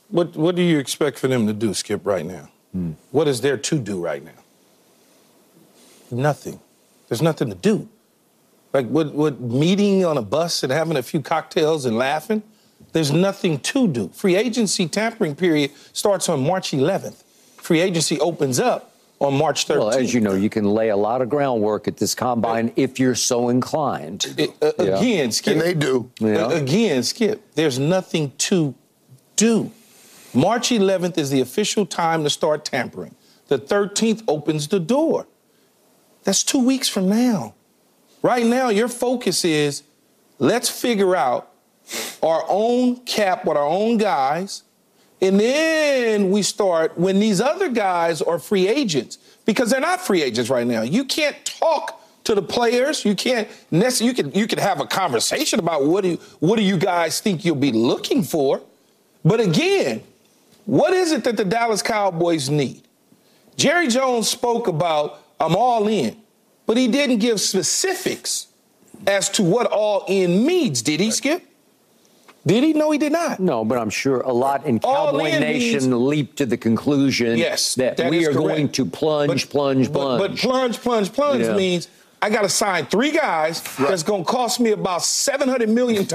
What What do you expect for them to do, Skip, right now? Hmm. What is there to do right now? Nothing. There's nothing to do. Like what, what meeting on a bus and having a few cocktails and laughing? There's nothing to do. Free agency tampering period starts on March 11th. Free agency opens up on March 13th. Well, as you know, you can lay a lot of groundwork at this combine if you're so inclined. It, uh, yeah. Again, Skip. And they do. Yeah. Uh, again, Skip, there's nothing to do. March 11th is the official time to start tampering. The 13th opens the door. That's two weeks from now. Right now, your focus is let's figure out our own cap with our own guys and then we start when these other guys are free agents because they're not free agents right now. You can't talk to the players. You can't you can you can have a conversation about what do you, what do you guys think you'll be looking for. But again, what is it that the Dallas Cowboys need? Jerry Jones spoke about I'm all in, but he didn't give specifics as to what all in means. Did he, Skip? Did he? No, he did not. No, but I'm sure a lot in Cowboy Nation means, leaped to the conclusion yes, that, that we are correct. going to plunge, but, plunge, but, plunge. But, plunge, plunge, plunge yeah. means I got to sign three guys right. that's going to cost me about $700 million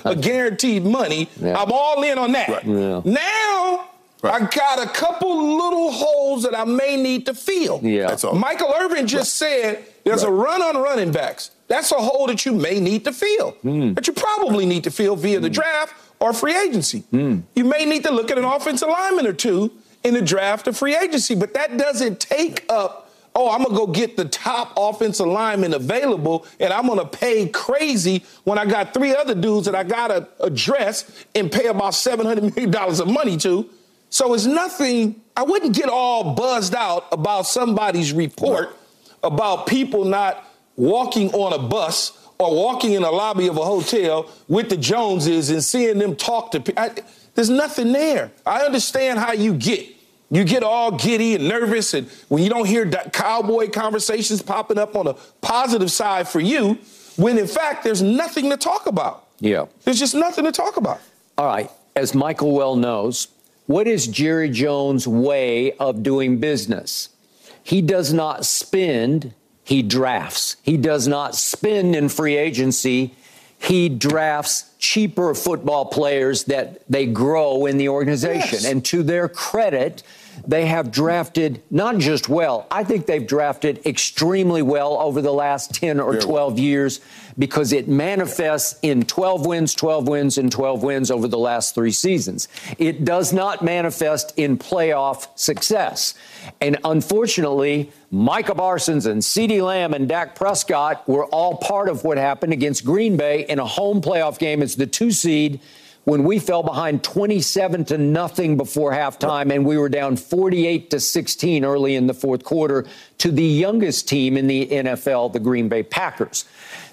of guaranteed money. Yeah. I'm all in on that. Right. Yeah. Now, Right. I got a couple little holes that I may need to fill. Yeah. That's all. Michael Irvin just right. said there's right. a run on running backs. That's a hole that you may need to fill, mm. that you probably need to fill via mm. the draft or free agency. Mm. You may need to look at an offensive lineman or two in the draft or free agency, but that doesn't take up, oh, I'm going to go get the top offensive lineman available and I'm going to pay crazy when I got three other dudes that I got to address and pay about $700 million of money to. So it's nothing, I wouldn't get all buzzed out about somebody's report about people not walking on a bus or walking in a lobby of a hotel with the Joneses and seeing them talk to people. There's nothing there. I understand how you get. You get all giddy and nervous, and when you don't hear cowboy conversations popping up on a positive side for you, when in fact there's nothing to talk about. Yeah. There's just nothing to talk about. All right. As Michael well knows, what is Jerry Jones' way of doing business? He does not spend he drafts. He does not spend in free agency. He drafts cheaper football players that they grow in the organization. Yes. And to their credit, they have drafted not just well, I think they've drafted extremely well over the last 10 or 12 years because it manifests in 12 wins, 12 wins, and 12 wins over the last three seasons. It does not manifest in playoff success. And unfortunately, Micah Parsons and CeeDee Lamb and Dak Prescott were all part of what happened against Green Bay in a home playoff game. It's the two seed when we fell behind 27 to nothing before halftime and we were down 48 to 16 early in the fourth quarter to the youngest team in the NFL, the Green Bay Packers.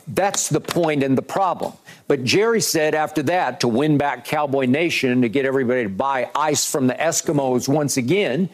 That's the point and the problem. But Jerry said after that, to win back Cowboy Nation, to get everybody to buy ice from the Eskimos once again,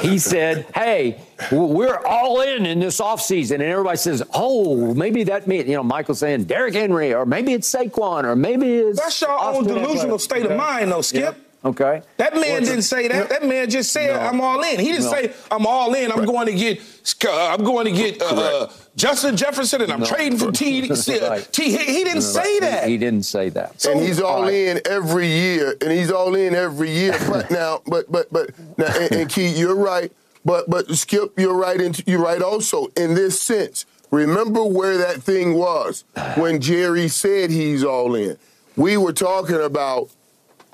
he said, hey, we're all in in this offseason. And everybody says, oh, maybe that means, you know, Michael saying Derrick Henry, or maybe it's Saquon, or maybe it's. That's your own delusional state of mind, though, Skip. Yep. Okay. That man didn't say that. That man just said, no. "I'm all in." He didn't no. say, "I'm all in. I'm right. going to get. Uh, I'm going to get uh, Justin Jefferson, and I'm no. trading for T." right. T. He, he didn't say that. He, he didn't say that. So, and he's all, all right. in every year, and he's all in every year. but now, but but but now, and, and Key, you're right. But but Skip, you're right. In, you're right also in this sense. Remember where that thing was when Jerry said he's all in. We were talking about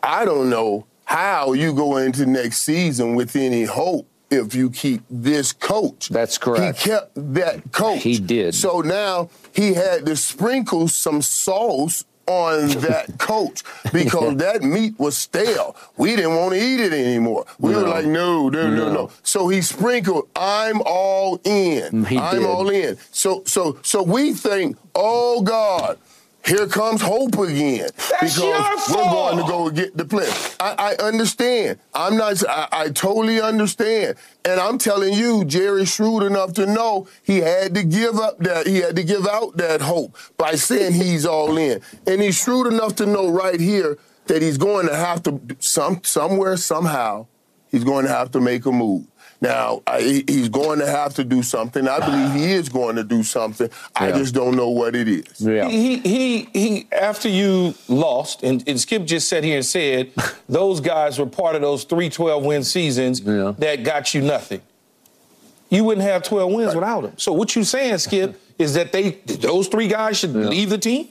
I don't know how you go into next season with any hope if you keep this coach. That's correct. He kept that coach. He did. So now he had to sprinkle some sauce on that coach because that meat was stale. We didn't want to eat it anymore. We no. were like, no, no, no, no, no. So he sprinkled, I'm all in. He I'm did. all in. So so so we think, oh God, here comes hope again That's because we're going to go get the play. I, I understand. I'm not. I, I, totally understand, and I'm telling you, Jerry's shrewd enough to know he had to give up that. He had to give out that hope by saying he's all in, and he's shrewd enough to know right here that he's going to have to some somewhere somehow he's going to have to make a move. Now, I, he's going to have to do something. I believe he is going to do something. I just don't know what it is. Yeah. He, he, he, after you lost, and, and Skip just sat here and said those guys were part of those three 12 win seasons yeah. that got you nothing. You wouldn't have 12 wins right. without them. So what you're saying, Skip, is that they those three guys should yeah. leave the team?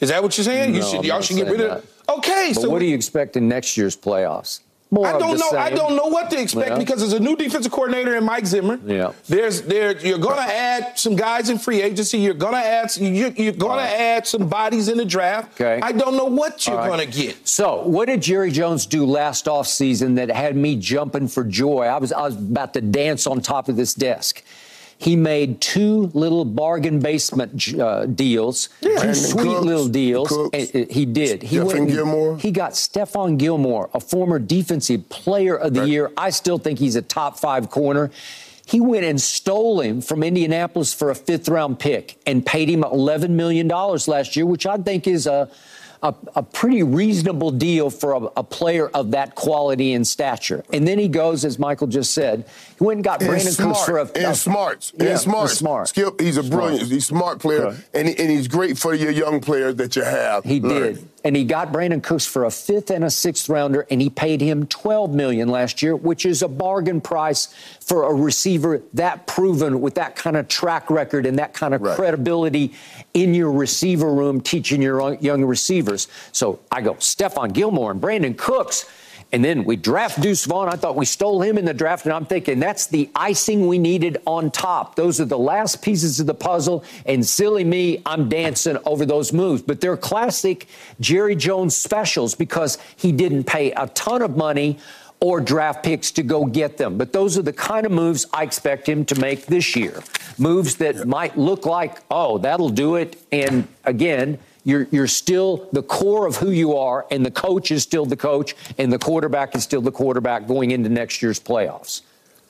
Is that what you're saying? No, you should, y'all should get rid of. Okay, but so what do you expect in next year's playoffs? More I don't know. Same. I don't know what to expect yeah. because there's a new defensive coordinator in Mike Zimmer. Yeah. There's there. You're going to add some guys in free agency. You're going to add. You're, you're going right. to add some bodies in the draft. Okay. I don't know what you're right. going to get. So, what did Jerry Jones do last offseason that had me jumping for joy? I was I was about to dance on top of this desk. He made two little bargain basement uh, deals, yeah. two sweet Cooks, little deals. Uh, he did. He went, Gilmore. He got Stephon Gilmore, a former defensive player of the right. year. I still think he's a top five corner. He went and stole him from Indianapolis for a fifth round pick and paid him $11 million last year, which I think is a a, a pretty reasonable deal for a, a, player of that quality and stature. And then he goes, as Michael just said, he went and got and Brandin Cooks for a. And smarts. Yeah, and smart. smart. Skip, he's a smart. brilliant, he's smart player, right. and, and he's great for your young players that you have. He did and he got Brandin Cooks for a fifth and a sixth rounder, and he paid him 12 million last year, which is a bargain price for a receiver that proven with that kind of track record and that kind of right. credibility in your receiver room, teaching your young receivers. So I go Stephon Gilmore and Brandin Cooks. And then we draft Deuce Vaughn. I thought we stole him in the draft, and I'm thinking that's the icing we needed on top. Those are the last pieces of the puzzle, and silly me, I'm dancing over those moves. But they're classic Jerry Jones specials because he didn't pay a ton of money or draft picks to go get them. But those are the kind of moves I expect him to make this year. Moves that might look like, oh, that'll do it. And again, you're, you're still the core of who you are, and the coach is still the coach, and the quarterback is still the quarterback going into next year's playoffs.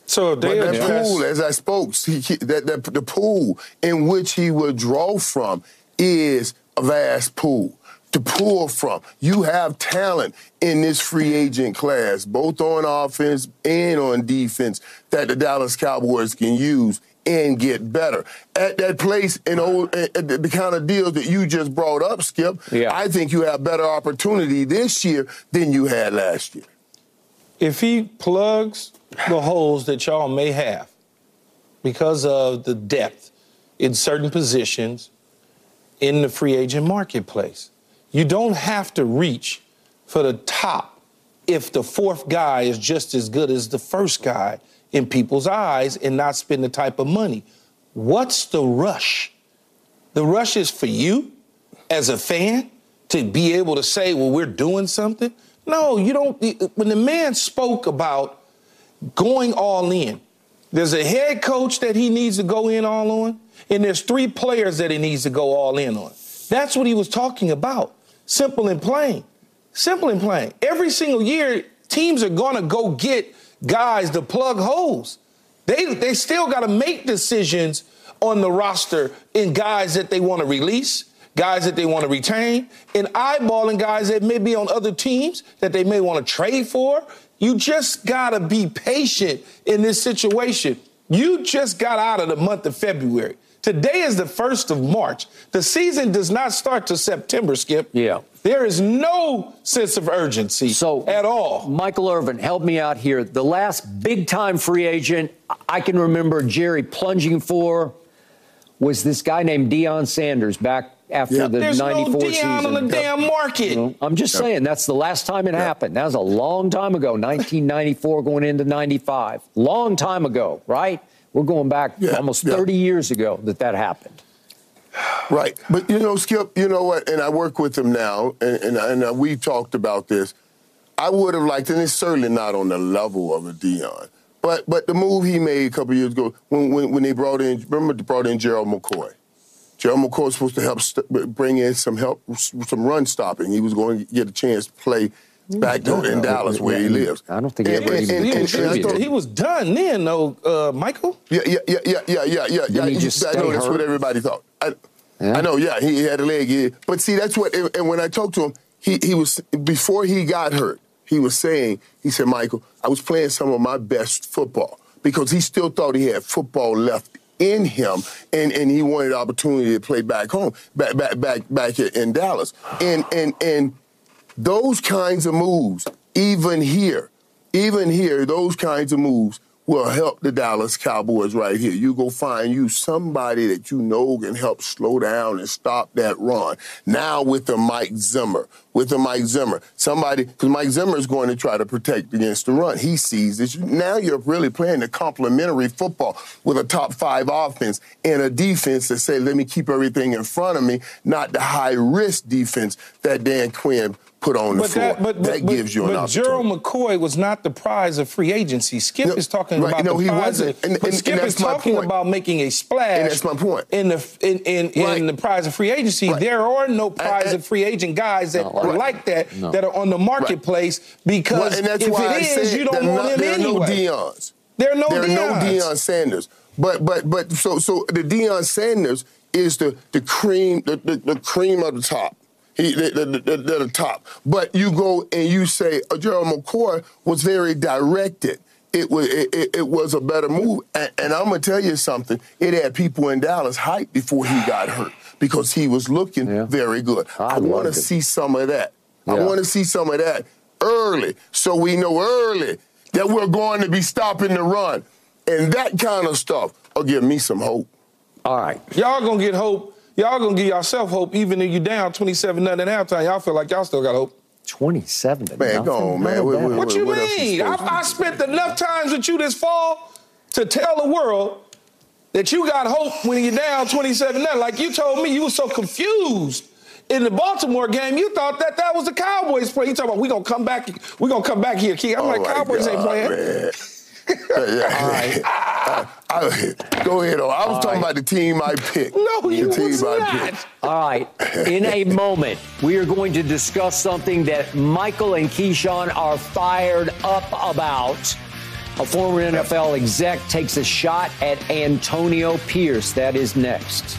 So but that pool, as I spoke, he, he, that, that, the pool in which he would draw from is a vast pool to pull from. You have talent in this free agent class, both on offense and on defense, that the Dallas Cowboys can use and get better. At that place and old, at uh, uh, the kind of deals that you just brought up, Skip, yeah. I think you have better opportunity this year than you had last year. If he plugs the holes that y'all may have because of the depth in certain positions in the free agent marketplace, you don't have to reach for the top if the fourth guy is just as good as the first guy in people's eyes and not spend the type of money. What's the rush? The rush is for you as a fan to be able to say, well, we're doing something. No, you don't. When the man spoke about going all in, there's a head coach that he needs to go in all on, and there's three players that he needs to go all in on. That's what he was talking about. Simple and plain. Simple and plain. Every single year, teams are going to go get guys to plug holes. They they still got to make decisions on the roster in guys that they want to release, guys that they want to retain, and eyeballing guys that may be on other teams that they may want to trade for. You just got to be patient in this situation. You just got out of the month of February. Today is the 1st of March. The season does not start till September, Skip. Yeah. There is no sense of urgency so, at all. Michael Irvin, help me out here. The last big time free agent I can remember Jerry plunging for was this guy named Deion Sanders back after yeah. the There's 94 no Deion season. on the damn market. You know, I'm just saying that's the last time it happened. That was a long time ago, 1994 going into 95. Long time ago, right? We're going back yeah, almost 30 yeah. years ago that that happened. Right. But, you know, Skip, you know what? And I work with him now, and, and, and uh, we talked about this. I would have liked, and it's certainly not on the level of a Deion. But but the move he made a couple years ago when, when, when they brought in remember they brought in Gerald McCoy. Gerald McCoy was supposed to help st- bring in some help some run stopping. He was going to get a chance to play back there in Dallas where he lives. I don't think he ever and, even and, and, and, He was done then, though, uh, Michael. Yeah, yeah, yeah, yeah, yeah, yeah, yeah. yeah. He just I know that's hurt? what everybody thought. I, yeah. I know, yeah, he had a leg. Yeah. But see, that's what. And when I talked to him, he he was before he got hurt. He was saying, he said, Michael, I was playing some of my best football because he still thought he had football left in him, and, and he wanted opportunity to play back home, back back back back in Dallas, and and and those kinds of moves, even here, even here, those kinds of moves will help the Dallas Cowboys right here. You go find you somebody that you know can help slow down and stop that run. Now with the Mike Zimmer, with the Mike Zimmer, somebody because Mike Zimmer is going to try to protect against the run. He sees this. Now you're really playing the complementary football with a top five offense and a defense that say, "Let me keep everything in front of me," not the high risk defense that Dan Quinn put on the but floor. That, but, but, gives you an but Gerald McCoy was not the prize of free agency. Skip no, is talking right, about no, the prize. Of, and, and, Skip and is talking point. about making a splash. And that's my point. In the in in, right. in the prize of free agency, right. there are no prize and, of free agent guys that no, are like that no. that are on the marketplace because if it I is, you don't want not, him there anyway. There are no Deions. There are no there Deions. are no Deion Sanders. But but but so so the Deion Sanders is the the cream the, the, the cream of the top. He, they're, they're, they're the top. But you go and you say uh, Gerald McCoy was very directed. It was it, it was a better move, and, and I'm gonna tell you something. It had people in Dallas hyped before he got hurt because he was looking yeah. very good. I, I want to see some of that. Yeah. I want to see some of that early, so we know early that we're going to be stopping the run, and that kind of stuff will give me some hope. All right, y'all gonna get hope y'all gonna give yourself hope even if you down 27 nothing at halftime. Y'all feel like y'all still got hope. 27 to Man, go on, man. What, what, what you what mean? I, I spent enough times with you this fall to tell the world that you got hope when you're down 27 nothing. Like you told me, you were so confused in the Baltimore game, you thought that that was the Cowboys play. You talking about we gonna come back, we gonna come back here, Key. I'm oh like Cowboys God, ain't playing. Man. All right. I, I, go ahead. On. I was All talking right. about the team I picked. No, you the team was I not. Picked. All right. In a moment, we are going to discuss something that Michael and Keyshawn are fired up about. A former NFL exec takes a shot at Antonio Pierce. That is next.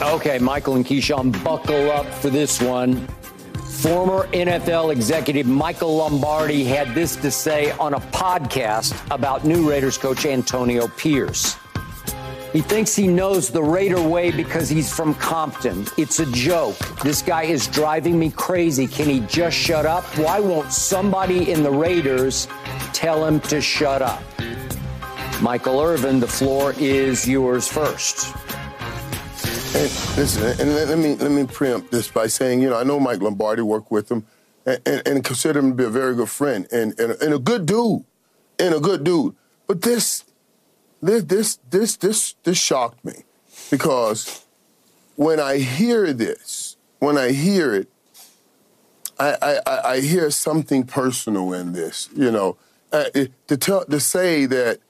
Okay, Michael and Keyshawn, buckle up for this one. Former NFL executive Michael Lombardi had this to say on a podcast about new Raiders coach Antonio Pierce. He thinks he knows the Raider way because he's from Compton. It's a joke. This guy is driving me crazy. Can he just shut up? Why won't somebody in the Raiders tell him to shut up? Michael Irvin, the floor is yours first. Hey, listen, and let, let, me let me preempt this by saying, you know, I know Mike Lombardi worked with him and, and, and consider him to be a very good friend and, and, and a good dude, and a good dude. But this, this, this, this, this, this shocked me because when I hear this, when I hear it, I, I, I hear something personal in this. You know, uh, to tell to say that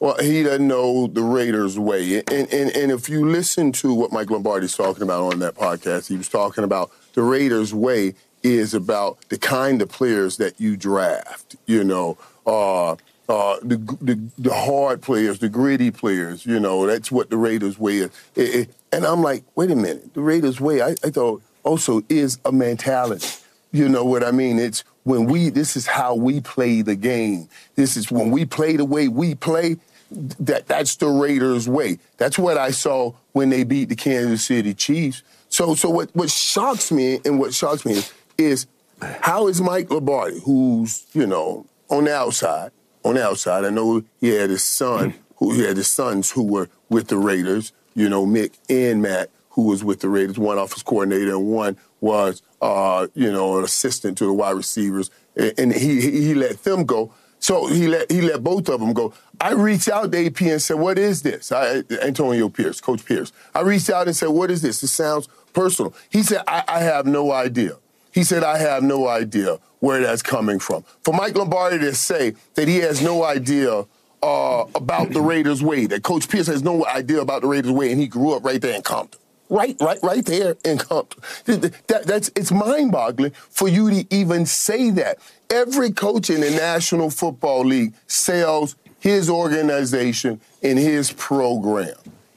well, he doesn't know the Raiders' way. And, and, and if you listen to what Mike Lombardi's talking about on that podcast, he was talking about the Raiders' way is about the kind of players that you draft, you know, uh, uh, the, the, the hard players, the gritty players, you know, that's what the Raiders' way is. It, it, and I'm like, wait a minute, the Raiders' way, I, I thought also is a mentality. You know what I mean? It's when we, this is how we play the game. This is when we play the way we play, that that's the Raiders' way. That's what I saw when they beat the Kansas City Chiefs. So, so what, what shocks me and what shocks me is, is how is Mike Lombardi, who's you know on the outside, on the outside. I know he had his son, who he had his sons who were with the Raiders. You know, Mick and Matt, who was with the Raiders, one office coordinator and one was, uh, you know, an assistant to the wide receivers, and he he let them go. So he let he let both of them go. I reached out to AP and said, "What is this?" I, Antonio Pierce, Coach Pierce. I reached out and said, "What is this? It sounds personal." He said, I, "I have no idea." He said, "I have no idea where that's coming from." For Mike Lombardi to say that he has no idea uh, about the Raiders' way, that Coach Pierce has no idea about the Raiders' way, and he grew up right there in Compton right, right, right there in Compton. That, that's it's mind-boggling for you to even say that. Every coach in the National Football League sells his organization and his program.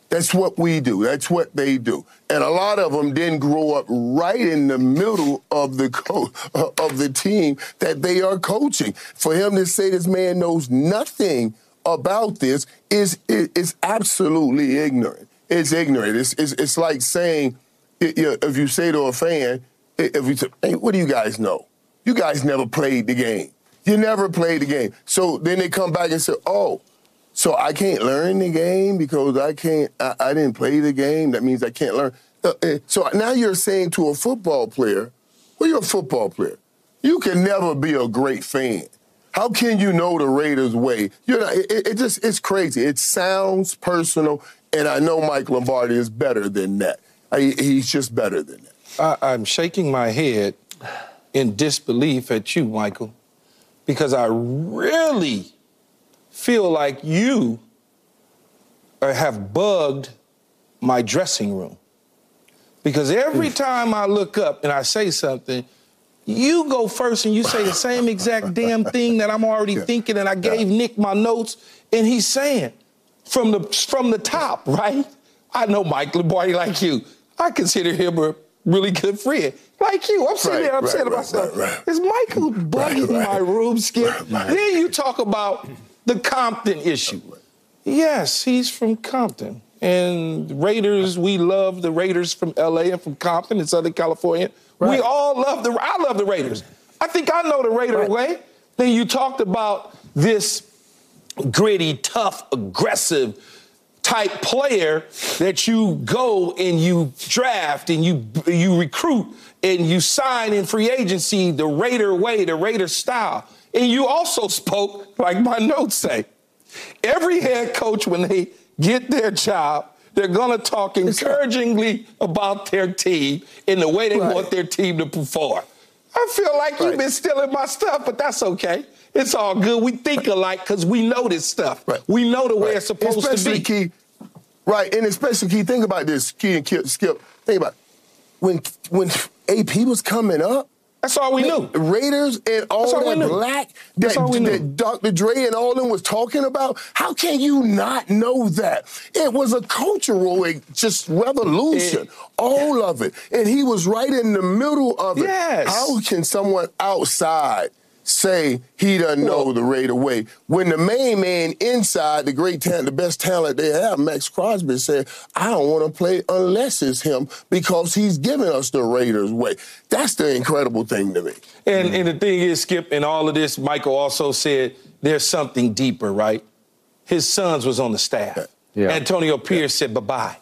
That's what we do. That's what they do. And a lot of them didn't grow up right in the middle of the co- of the team that they are coaching. For him to say this man knows nothing about this is is absolutely ignorant. It's ignorant. It's, it's, it's like saying, if you say to a fan, if you say, hey, what do you guys know? You guys never played the game. You never played the game. So then they come back and say, oh, so I can't learn the game because I can't, I, I didn't play the game. That means I can't learn. Uh, uh, so now you're saying to a football player, well, you're a football player. You can never be a great fan. How can you know the Raiders' way? You know, it, it just it's crazy. It sounds personal. And I know Mike Lombardi is better than that. I, he's just better than that. I, I'm shaking my head in disbelief at you, Michael, because I really feel like you uh, have bugged my dressing room. Because every time I look up and I say something, you go first and you say the same exact damn thing that I'm already yeah. thinking, and I gave yeah. Nick my notes, and he's saying from the from the top, right? I know Mike Lombardi like you. I consider him a really good friend. Like you. I'm sitting right, there, I'm right, saying to right, myself, right, is Michael bugging my room, Skip? Then you talk about the Compton issue. Yes, he's from Compton. And Raiders, we love the Raiders from LA and from Compton in Southern California. We all love the I love the Raiders. I think I know the Raider way. Then you talked about this gritty, tough, aggressive type player that you go and you draft and you you recruit and you sign in free agency the Raider way, the Raider style. And you also spoke, like my notes say, every head coach when they get their job, they're going to talk encouragingly about their team and the way they right. want their team to perform. I feel like right. you've been stealing my stuff, but that's okay. It's all good. We think alike because we know this stuff. Right. We know the way right. it's supposed especially to be. Key, right, and especially Key, think about this, Key and Skip. Think about it. when when AP was coming up. That's all we knew. Raiders and all, all that black that, that Dr. Dre and all them was talking about. How can you not know that? It was a cultural just revolution, it, all of it. And he was right in the middle of it. Yes. How can someone outside – say he doesn't well, know the Raider way. When the main man inside, the great talent, the best talent they have, Maxx Crosby said, I don't want to play unless it's him because he's giving us the Raiders way. That's the incredible thing to me. And, mm-hmm. and the thing is, Skip, in all of this, Michael also said there's something deeper, right? His sons was on the staff. Yeah. Antonio Pierce yeah. said bye-bye.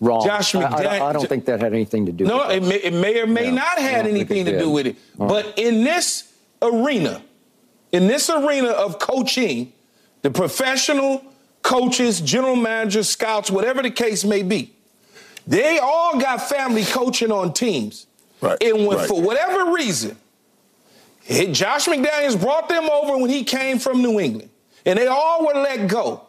Wrong. Josh McDaniels. I, I, I, don't think that had anything to do no, with it. No, it may or may yeah, not have anything to do with it. But in this arena, in this arena of coaching, the professional coaches, general managers, scouts, whatever the case may be, they all got family coaching on teams. Right. And when, right. for whatever reason, Josh McDaniels brought them over when he came from New England, and they all were let go.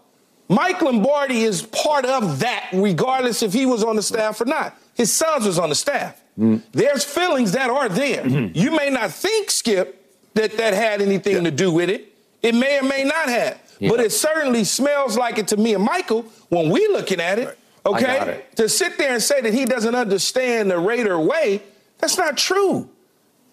Mike Lombardi is part of that, regardless if he was on the staff or not. His sons was on the staff. Mm. There's feelings that are there. Mm-hmm. You may not think, Skip, that that had anything yeah. to do with it. It may or may not have. Yeah. But it certainly smells like it to me and Michael when we looking at it. Okay? It. To sit there and say that he doesn't understand the Raider way, that's not true.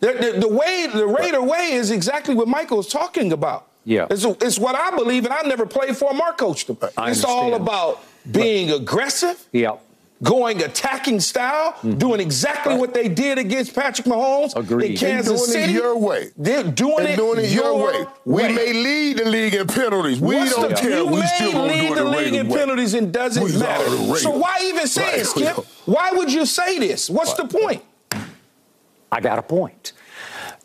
The, the, the way the Raider right. way is exactly what Michael was talking about. Yeah. It's, it's what I believe, and I never played for him or coached him. I it's all about being aggressive. Yeah. Going attacking style, mm-hmm. doing exactly right. what they did against Patrick Mahomes Agreed. in Kansas doing City. It your way. They're doing and it doing it your, way. way. We may lead the league in penalties. We What's don't the, care. You we may still gonna lead do the the league in way. penalties and doesn't we matter. So why even say right. it, Skip? Why would you say this? What's right. the point? I got a point.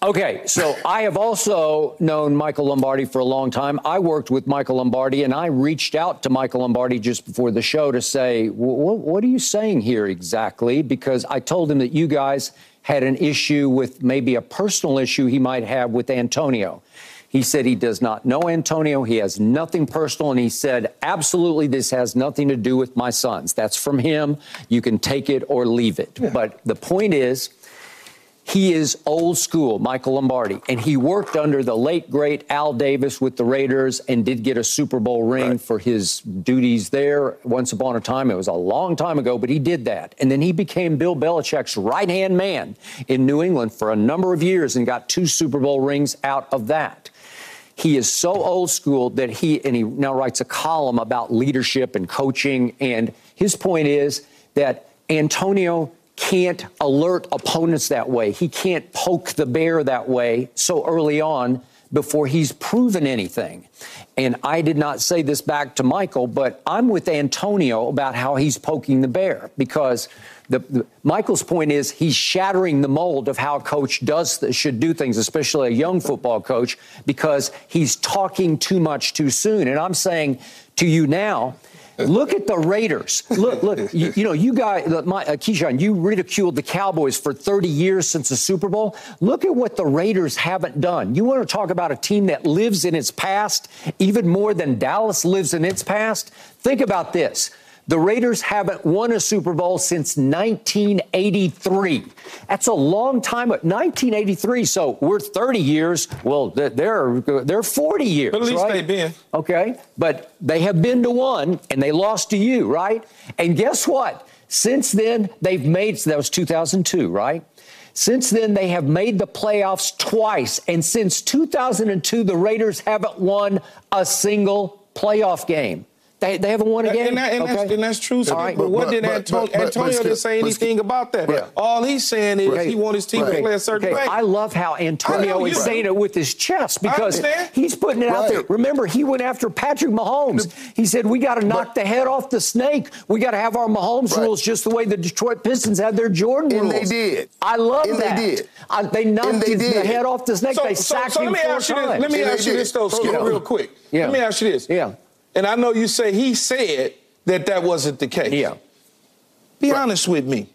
Okay, so I have also known Michael Lombardi for a long time. I worked with Michael Lombardi, and I reached out to Michael Lombardi just before the show to say, What are you saying here exactly? Because I told him that you guys had an issue with maybe a personal issue he might have with Antonio. He said he does not know Antonio. He has nothing personal. And he said, absolutely, this has nothing to do with my sons. That's from him. You can take it or leave it. Yeah. But the point is, he is old school, Michael Lombardi, and he worked under the late great Al Davis with the Raiders and did get a Super Bowl ring right. for his duties there once upon a time. It was a long time ago, but he did that. And then he became Bill Belichick's right hand man in New England for a number of years and got two Super Bowl rings out of that. He is so old school that he, and he now writes a column about leadership and coaching. And his point is that Antonio can't alert opponents that way. He can't poke the bear that way so early on before he's proven anything. And I did not say this back to Michael, but I'm with Antonio about how he's poking the bear because the, the, Michael's point is he's shattering the mold of how a coach does should do things, especially a young football coach, because he's talking too much too soon. And I'm saying to you now, Look at the Raiders. Look, look. You, you know, you guys, my, uh, Keyshawn, you ridiculed the Cowboys for 30 years since the Super Bowl. Look at what the Raiders haven't done. You want to talk about a team that lives in its past even more than Dallas lives in its past? Think about this. The Raiders haven't won a Super Bowl since 1983. That's a long time. 1983. So we're 30 years. Well, they're they're 40 years. But at least right? they've been. Okay, but they have been to one, and they lost to you, right? And guess what? Since then, they've made. So that was 2002, right? Since then, they have made the playoffs twice. And since 2002, the Raiders haven't won a single playoff game. They, they haven't won a game. And, that, and, okay. that's, and that's, true. All right. But, what but, did but, Antonio, but, Antonio didn't say anything about that. Yeah. All he's saying is right. he wants his team right. to play a certain okay. way. I love how Antonio is saying it with his chest because he's putting it out there. Remember, he went after Patrick Mahomes. He said, we got to knock the head off the snake. We got to have our Mahomes rules just the way the Detroit Pistons had their Jordan and rules. And they did. I love and that. They did. Uh, they knocked they the head off the snake. So, they sacked so him let me four ask you times. this. Let me ask you this, though, Skip, real quick. Let me ask you this. Yeah. And I know you say he said that that wasn't the case. Yeah. Be right. honest with me.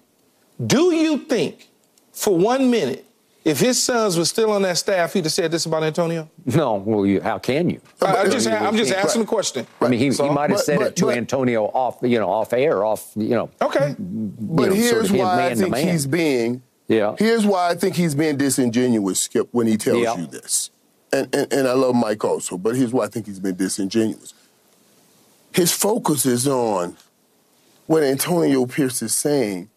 Do you think, for one minute, if his sons were still on that staff, he'd have said this about Antonio? No. Well, you, how can you? I, I just, I'm just asking right. the question. I mean, he, so, he might have but, said but, it to but, Antonio off, you know, off air, off, you know. Okay. But know, here's sort of why I think he's being. Yeah. Here's why I think he's being disingenuous, Skip, when he tells yeah. you this. And, and, and I love Mike also, but here's why I think he's been disingenuous his focus is on what Antonio Pierce is saying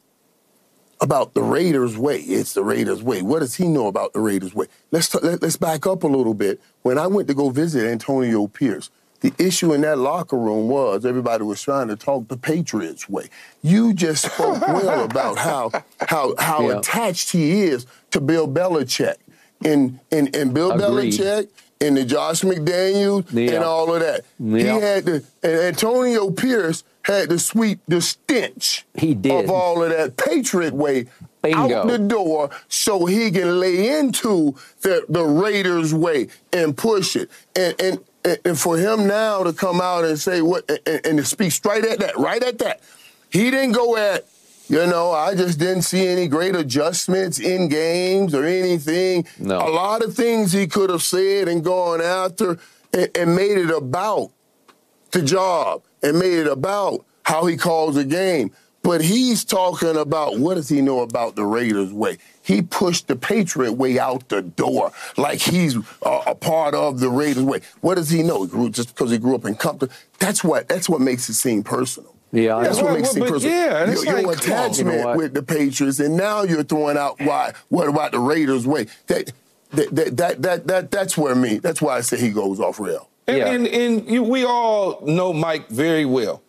about the Raiders' way. It's the Raiders' way. What does he know about the Raiders' way? Let's t- let, us back up a little bit. When I went to go visit Antonio Pierce, the issue in that locker room was everybody was trying to talk the Patriots' way. You just spoke well about how how how yeah. attached he is to Bill Belichick. And and, and Bill Agreed. Belichick and the Josh McDaniels Yeah. and all of that. Yeah. He had to, and Antonio Pierce had to sweep the stench He did. of all of that Patriot way Bingo. out the door so he can lay into the, the Raiders way and push it. And, and and for him now to come out and say what and, and to speak straight at that, right at that. He didn't go at, you know, I just didn't see any great adjustments in games or anything. No. A lot of things he could have said and gone after and, and made it about the job and made it about how he calls a game. But he's talking about what does he know about the Raiders way? He pushed the Patriot way out the door like he's a, a part of the Raiders way. What does he know? He grew just because he grew up in Compton. That's what that's what makes it seem personal. Yeah, that's know. what makes it but yeah, and your, it's your like, come on. attachment You know with the Patriots, and now you're throwing out why? What about the Raiders way? That that that that, that, that that's where me. That's why I say he goes off rail. And, Yeah. and, and you, we all know Mike very well.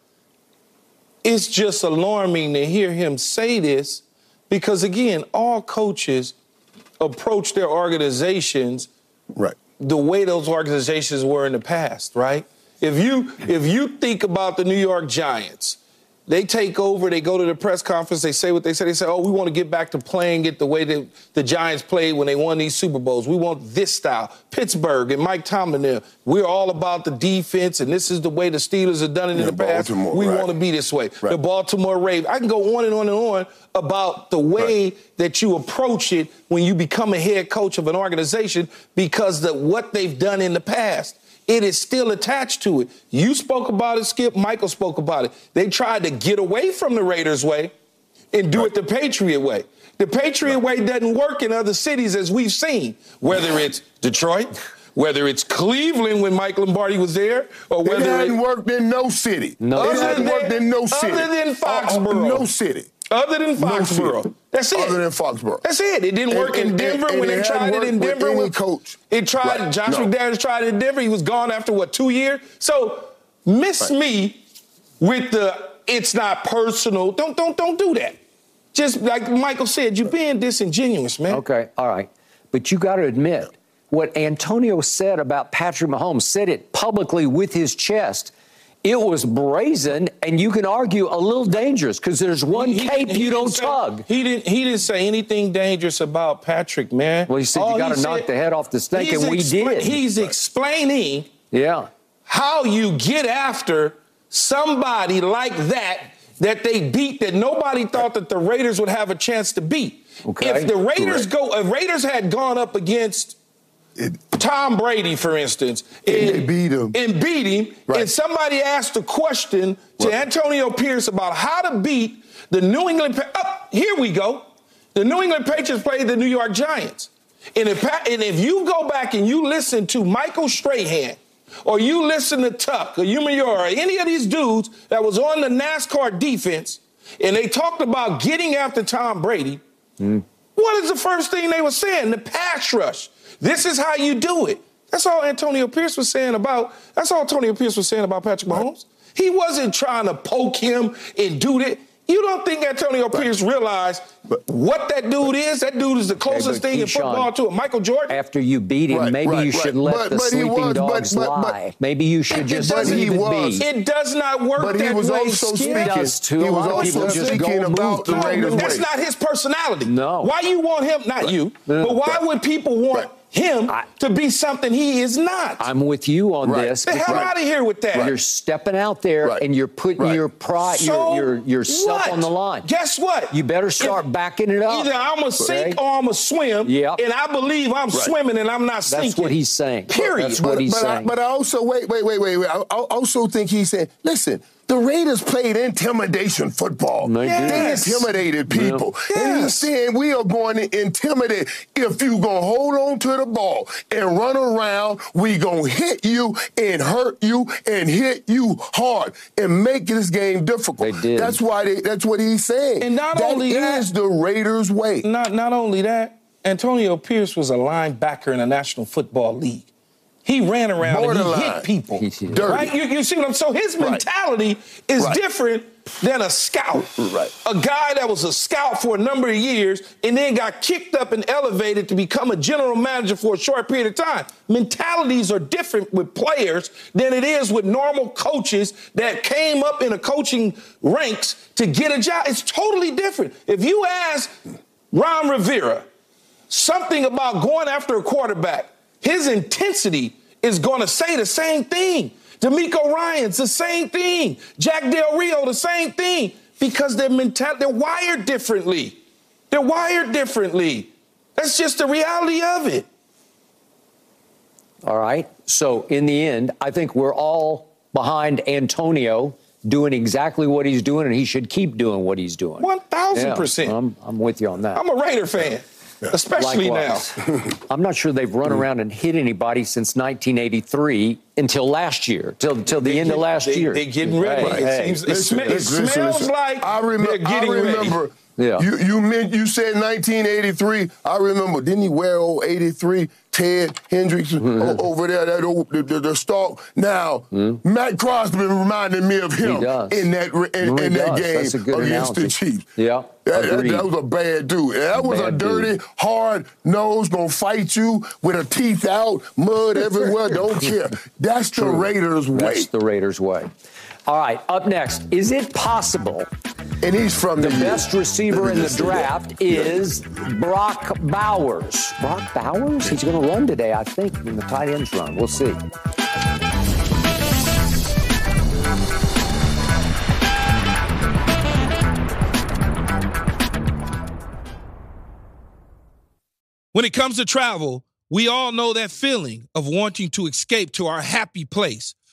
It's just alarming to hear him say this because, again, all coaches approach their organizations Right. the way those organizations were in the past, right? If you if you think about the New York Giants, they take over, they go to the press conference, they say what they say. They say, "Oh, we want to get back to playing it the way that the Giants played when they won these Super Bowls. We want this style." Pittsburgh and Mike Tomlin there, we're all about the defense, and this is the way the Steelers have done it in Yeah, the past. Baltimore, we right. want to be this way. Right. The Baltimore Ravens. I can go on and on and on about the way that you approach it when you become a head coach of an organization because of what they've done in the past. It is still attached to it. You spoke about it, Skip. Michael spoke about it. They tried to get away from the Raiders way and do it the Patriot way. The Patriot way doesn't work in other cities as we've seen, whether it's Detroit, whether it's Cleveland when Mike Lombardi was there, or whether It whether hadn't it, worked in no city. No. it Other hadn't than- worked in no city. other than Uh, uh, Foxborough. no city. Other than No Foxborough. city. That's it. Other than Foxborough. That's it. It didn't And- work in and- Denver and when it they tried it in worked with Denver. any with- coach. It tried. Right. Josh No. McDaniels tried it in Denver. He was gone after what two years. So miss me with the it's not personal. Don't don't don't do that. Just like Michael said, you're being disingenuous, man. Okay, all right. But you got to admit, what Antonio said about Patrick Mahomes, said it publicly with his chest. It was brazen, and you can argue a little dangerous because there's one He- cape he you don't say- tug. He didn't. He didn't say anything dangerous about Patrick, man. Well, he said you gotta he knock the head off the snake, and we did. He's explaining Yeah. how you get after somebody like that that they beat that nobody thought that the Raiders would have a chance to beat. Okay. If the Raiders Correct. go, if Raiders had gone up against It- Tom Brady, for instance, And they beat him. and beat him, Right. and somebody asked a question to Right. Antonio Pierce about how to beat the New England. Oh, here we go. The New England Patriots played the New York Giants, and if and if you go back and you listen to Michael Strahan, or you listen to Tuck or Umenyiora or any of these dudes that was on the NASCAR defense, and they talked about getting after Tom Brady. Mm. What is the first thing they were saying? The pass rush. This is how you do it. That's all Antonio Pierce was saying about. That's all Antonio Pierce was saying about Patrick Mahomes. He wasn't trying to poke him and do that. You don't think Antonio Pierce realized what that dude is? That dude is the closest but thing in football to a Michael Jordan. After you beat him, Right, maybe right, you should right. let But- the but he sleeping was- but- dogs but- but- lie. maybe you should It just doesn't- leave he it was. be. It does not work But he that was way. also Skip. speaking. does too. He A was lot of also people just speaking go about the. Raiders That's way. not his personality. No. Why you want him? Not you. No. But why Right. would people want Right. Him I- to be something he is not? I'm with you on Right. this. the hell Right. out of here with that. You're stepping out there Right. and you're putting Right. your pride, So your, your yourself what? on the line. Guess what? You better start If- backing it up. Either I'm a sink or I'm a swim. Yep. And I believe I'm swimming and I'm not sinking. That's what he's saying. Period. That's what he's but I, saying. but I also wait, wait, wait, wait, wait. I, I also think he's saying, listen, the Raiders played intimidation football. They. Yes. They intimidated people. And he's Yes. saying we are going to intimidate. If you gonna hold on to the ball and run around, we gonna hit you and hurt you and hit you hard and make this game difficult. They did. That's why they, that's what he's saying. And not only that- is the Raiders way. Not not only that, Antonio Pierce was a linebacker in the National Football League. He ran around and he hit people. He. Dirty. Right? You, you see what I'm so his Right. mentality is Right. different than a scout. Right. A guy that was a scout for a number of years and then got kicked up and elevated to become a general manager for a short period of time. Mentalities are different with players than it is with normal coaches that came up in a coaching ranks to get a job. It's totally different. If you ask Ron Rivera something about going after a quarterback, his intensity is going to say the same thing. DeMeco Ryans, the same thing. Jack Del Rio, the same thing. Because they're mental, they're wired differently. They're wired differently. That's just the reality of it. All right. So in the end, I think we're all behind Antonio doing exactly what he's doing, and he should keep doing what he's doing. One thousand Yeah, percent. I'm, I'm with you on that. I'm a Raider fan, especially Likewise. now. I'm not sure they've run mm. around and hit anybody since 1983 until last year, till till the They end of last they- year. They're getting ready. Hey, It hey. seems- It sm- it smells like I remember. they're getting I ready. remember. Yeah. You you meant you said 1983. I remember. Didn't he wear old 83 Ted Hendricks Mm-hmm. over there? That old the, the, the stork. Now Maxx Crosby reminded me of him Mm-hmm. in that in, in that game That's a good against the. Chiefs. Yeah, That, that- that was a bad dude. That was a dirty, dude. hard nose, gonna fight you with a teeth out, mud everywhere. Don't care. That's the Raiders' way. That's the Raiders' way. All right, up next, is it possible and he's from the the best receiver in the draft is Brock Bowers? Brock Bowers? He's going to run today, I think, in the tight ends run. We'll see. When it comes to travel, we all know that feeling of wanting to escape to our happy place,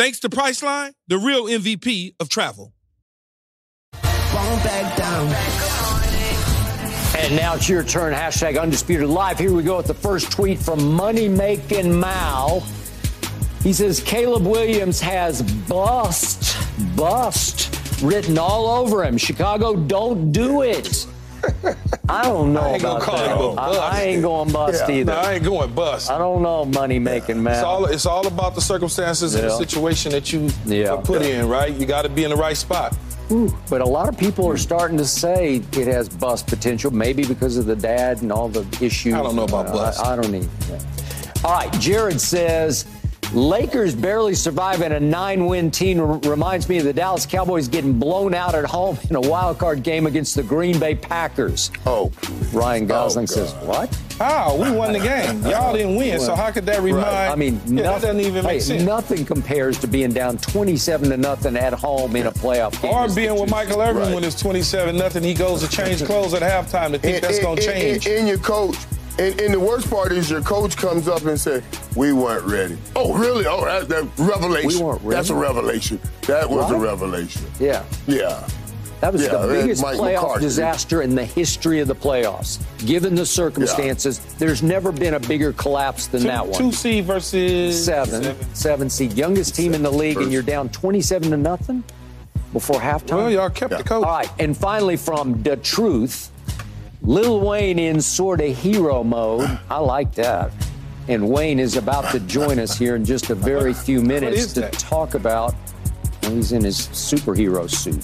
Thanks to Priceline, the real MVP of travel. And now it's your turn. Hashtag Undisputed Live. Here we go with the first tweet from Money Making Mal. He says Caleb Williams has bust, bust written all over him. Chicago, don't do it. I don't know I about that. I, bust. I ain't going bust Yeah. either. No, I ain't going bust. I don't know, Money Making man. It's all it's all about the circumstances and the situation that you Yeah. are put in, right? You got to be in the right spot. But a lot of people are starting to say it has bust potential, maybe because of the dad and all the issues. I don't know about Uh, bust. I, I don't either. All right, Jared says Lakers barely surviving a nine-win team reminds me of the Dallas Cowboys getting blown out at home in a wild card game against the Green Bay Packers. Oh, Ryan oh, Gosling God. says, "What? How? We won the game. Y'all didn't win, so how could that remind? I mean, yeah, that nothing, doesn't even hey, make sense. nothing compares to being down 27 to nothing at home in a playoff game. Or being with Michael Irvin Right. when it's 27 nothing, he goes to change clothes at halftime to think that's going to change. And, your coach, and, and the worst part is your coach comes up and says, "We weren't ready." Oh, really? Oh, that's that revelation. We weren't ready? That's a revelation. That was a revelation. Yeah. Yeah. That was Yeah, the biggest Mike playoff McCarthy. disaster in the history of the playoffs. Given the circumstances, there's never been a bigger collapse than two, that one. two seed versus seven, seven seed, youngest team in the league, and you're down 27 to nothing before halftime. Well, y'all kept Yeah. the coach. All right, and finally from the truth, Lil Wayne in sort of hero mode. I like that. And Wayne is about to join us here in just a very few minutes to talk about. Well, he's in his superhero suit.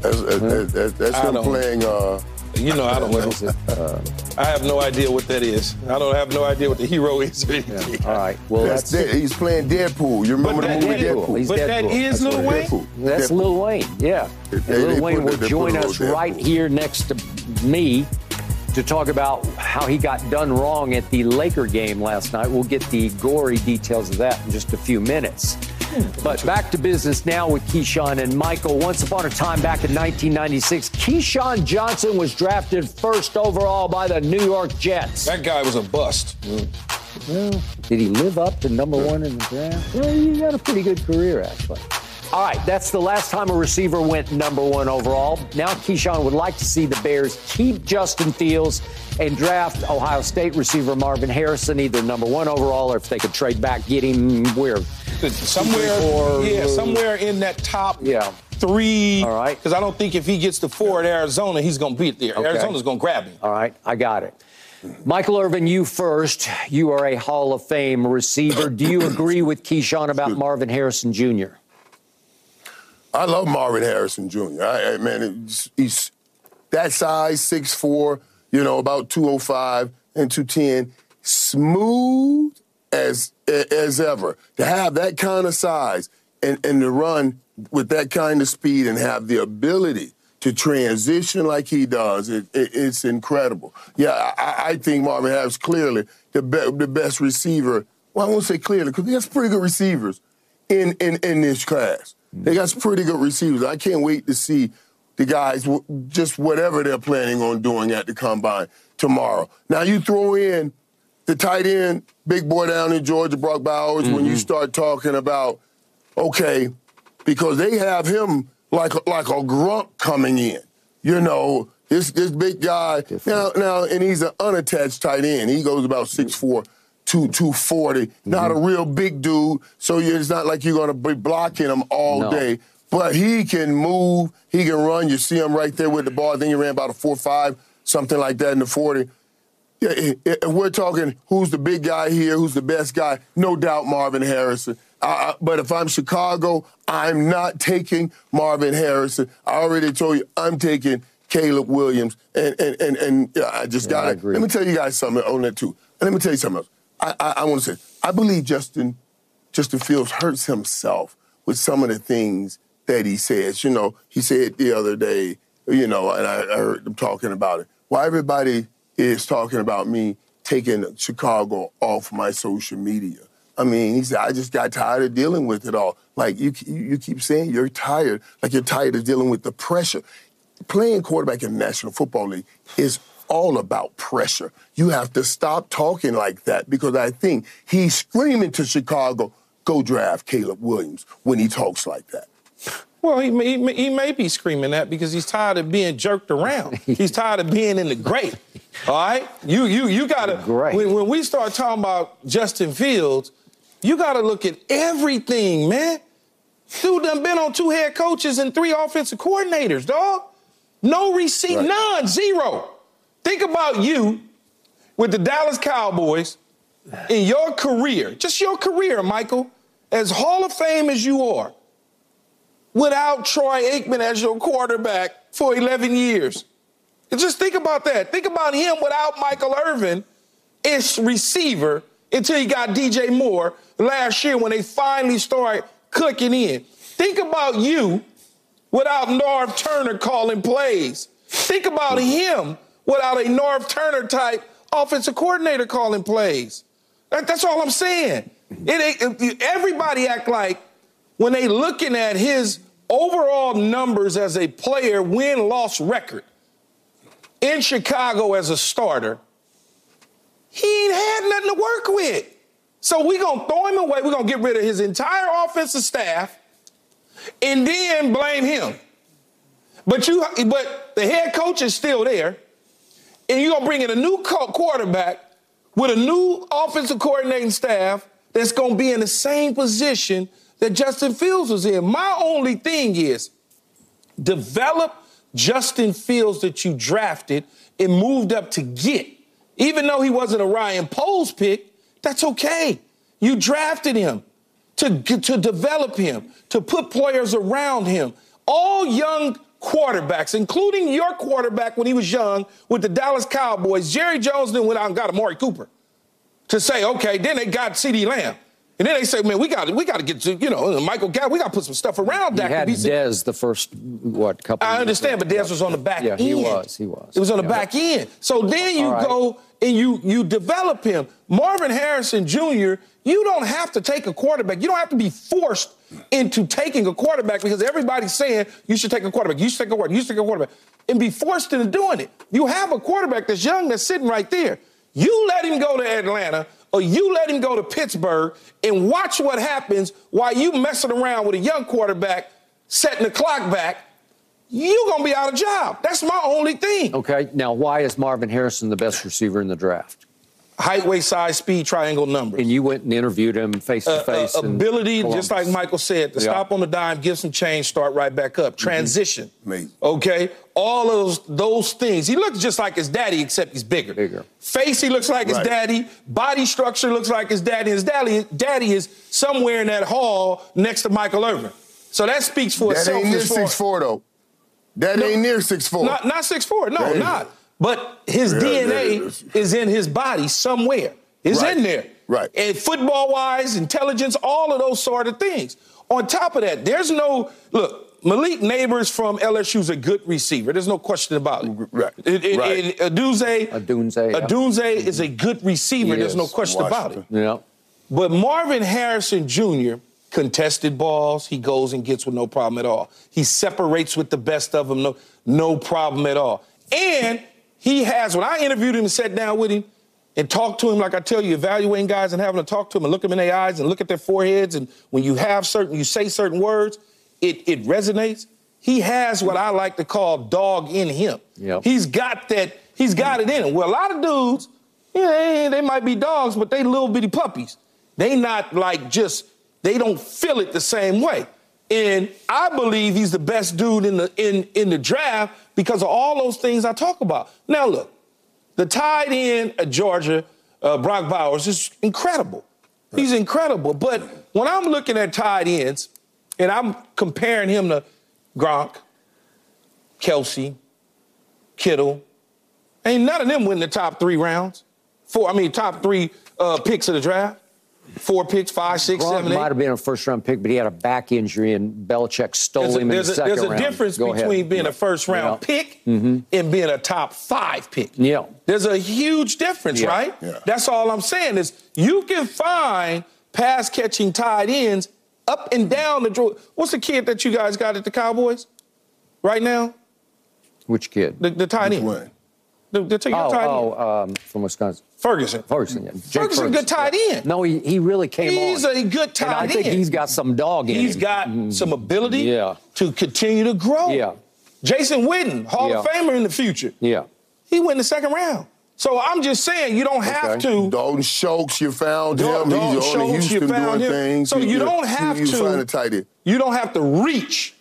That's, that's, that's him playing. Uh, you know, I don't know. What is it? Uh, I have no idea what that is. I don't have no idea what the hero is. Yeah. All right. Well, that's, that's He's playing Deadpool. You remember the movie Deadpool? Deadpool? He's but Deadpool. that is Lil Wayne. Deadpool. That's Lil Wayne. Yeah. They, Lil they Wayne will join us right here next to me to talk about how he got done wrong at the Laker game last night. We'll get the gory details of that in just a few minutes. But back to business now with Keyshawn and Michael. Once upon a time back in 1996, Keyshawn Johnson was drafted first overall by the New York Jets. That guy was a bust. Well, did he live up to number one in the draft? Well, he had a pretty good career, actually. All right, that's the last time a receiver went number one overall. Now Keyshawn would like to see the Bears keep Justin Fields and draft Ohio State receiver Marvin Harrison, either number one overall or if they could trade back, get him where? Somewhere, four, yeah, somewhere in that top yeah. three. All right. Because I don't think if he gets to four at Arizona, he's going to beat there. Okay. Arizona's going to grab him. All right, I got it. Michael Irvin, you first. You are a Hall of Fame receiver. Do you agree with Keyshawn about Marvin Harrison Jr.? I love Marvin Harrison Jr. I, I man, he's that size, 6'4", you know, about 205 and 210, smooth as as ever. To have that kind of size and, and to run with that kind of speed and have the ability to transition like he does, it, it, it's incredible. Yeah, I, I think Marvin Harris clearly the, be, the best receiver. Well, I won't say clearly because he has pretty good receivers in, in, in this class. They got some pretty good receivers. I can't wait to see the guys just whatever they're planning on doing at the combine tomorrow. Now you throw in the tight end, big boy down in Georgia, Brock Bowers. Mm-hmm. When you mm-hmm. start talking about okay, because they have him like like a grunt coming in. You know, this this big guy now now, and he's an unattached tight end. He goes about six four two, 240. Mm-hmm. Not a real big dude, so it's not like you're going to be blocking him all no. day. But he can move, he can run. You see him right there with the ball. Then he ran about a 4 5, something like that in the 40. Yeah, if we're talking who's the big guy here, who's the best guy, no doubt Marvin Harrison. Uh, but if I'm Chicago, I'm not taking Marvin Harrison. I already told you I'm taking Caleb Williams. And and and, and yeah, I just got it. Let me tell you guys something on that too. And let me tell you something else. I, I, I want to say, I believe Justin, Justin Fields hurts himself with some of the things that he says. You know, he said the other day, you know, and I, I heard them talking about it. Why everybody is talking about me taking Chicago off my social media. I mean, he said, I just got tired of dealing with it all. Like you, you keep saying you're tired, like you're tired of dealing with the pressure. Playing quarterback in the National Football League is all about pressure. You have to stop talking like that because I think he's screaming to Chicago, go draft Caleb Williams when he talks like that. Well, he, he, he may be screaming that because he's tired of being jerked around. he's tired of being in the great. All right? You you you gotta when, when we start talking about Justin Fields, you gotta look at everything, man. Dude done been on two head coaches and three offensive coordinators, dog. No receipt, right. none, zero. Think about you with the Dallas Cowboys in your career, just your career, Michael, as Hall of Fame as you are, without Troy Aikman as your quarterback for 11 years. And just think about that. Think about him without Michael Irvin as receiver until he got DJ Moore last year when they finally started clicking in. Think about you without Norv Turner calling plays. Think about mm-hmm. him without a Norv Turner type offensive coordinator calling plays. That, that's all I'm saying. It, it, everybody act like when they looking at his overall numbers as a player, win loss record in Chicago as a starter, he ain't had nothing to work with. So we gonna throw him away. We're gonna get rid of his entire offensive staff and then blame him. But you, but the head coach is still there and you're going to bring in a new quarterback with a new offensive coordinating staff that's going to be in the same position that Justin Fields was in. My only thing is develop Justin Fields that you drafted and moved up to get. Even though he wasn't a Ryan Poles pick, that's okay. You drafted him to, to develop him, to put players around him. All young quarterbacks, including your quarterback when he was young with the Dallas Cowboys, Jerry Jones then went out and got Amari Cooper to say, okay, then they got CeeDee Lamb. And then they say, man, we got we got to get to you know Michael Gallup. We got to put some stuff around Dak. You had Dez the first what couple. I understand, but Dez was on the back end. yeah, end. he was. He was. It was on the yeah. back end. So then you right. go and you you develop him. Marvin Harrison Jr. You don't have to take a quarterback. You don't have to be forced into taking a quarterback because everybody's saying you should take a quarterback. You should take a quarterback. You should take a quarterback, and be forced into doing it. You have a quarterback that's young that's sitting right there. You let him go to Atlanta or you let him go to Pittsburgh and watch what happens while you messing around with a young quarterback setting the clock back, you're going to be out of job. That's my only thing. Okay, now why is Marvin Harrison the best receiver in the draft? Height, weight, size, speed, triangle numbers. And you went and interviewed him face to face. ability, just like Michael said, to Yeah. stop on the dime, give some change, start right back up. Mm-hmm. Transition. Amazing. Okay? All of those, those things. He looks just like his daddy, except he's bigger. Bigger. Face, he looks like his daddy. Body structure looks like his daddy. His daddy, daddy is somewhere in that hall next to Michael Irvin. So that speaks for That itself. ain't near as far- six four though. That No. ain't near six four. Not not six four. No, That is. not. But his Yeah, DNA that is. is in his body somewhere. It's Right. in there. Right. And football wise, intelligence, all of those sort of things. On top of that, there's no look. Malik Nabers from LSU is a good receiver. There's no question about it. Right. And, and, Right. and Odunze, Odunze, yeah. Odunze is a good receiver. He There's no is. question about it. Yeah. But Marvin Harrison Jr. contested balls, he goes and gets with no problem at all. He separates with the best of them, no, no problem at all. And he has, when I interviewed him and sat down with him and talked to him, like I tell you, evaluating guys and having to talk to them and look them in their eyes and look at their foreheads, and when you have certain, you say certain words, it, it resonates. He has what I like to call dog in him. Yep. He's got that, he's got it in him. Well, a lot of dudes, yeah, they, they might be dogs, but they little bitty puppies. They not like just, they don't feel it the same way. And I believe he's the best dude in the in, in the draft because of all those things I talk about. Now look, the tight end at Georgia, uh, Brock Bowers, is incredible. He's incredible. But when I'm looking at tight ends and I'm comparing him to Gronk, Kelce, Kittle, ain't none of them win the top three rounds. Four, I mean, top three uh, picks of the draft. Four picks, five, six, Gronk seven, might have been a first round pick, but he had a back injury, and Belichick stole There's a, him in there's the a- second there's a round. difference Go ahead. between being a first round Yeah. Mm-hmm. pick and being a top five pick. Yeah. There's a huge difference, Yeah. right? Yeah. That's all I'm saying is you can find pass catching tight ends up and down the draw. What's the kid that you guys got at the Cowboys right now? Which kid? The, the tight end. One. The, the, the oh, tight end. oh um, from Wisconsin. Ferguson. Ferguson, yeah. Jake Ferguson, good tight end. No, he, he really came He's on. a good And I think end. he's got some dog in He's him. got some ability Yeah. to continue to grow. Yeah. Jason Witten, Hall of Famer in the future. Yeah. He went in the second round. So I'm just saying you don't have Okay. to. Dalton Schultz, you found Dalton him. He's on Schultz, in Houston you found doing him. things. So you don't have you, to- You find a tight end. You don't have to reach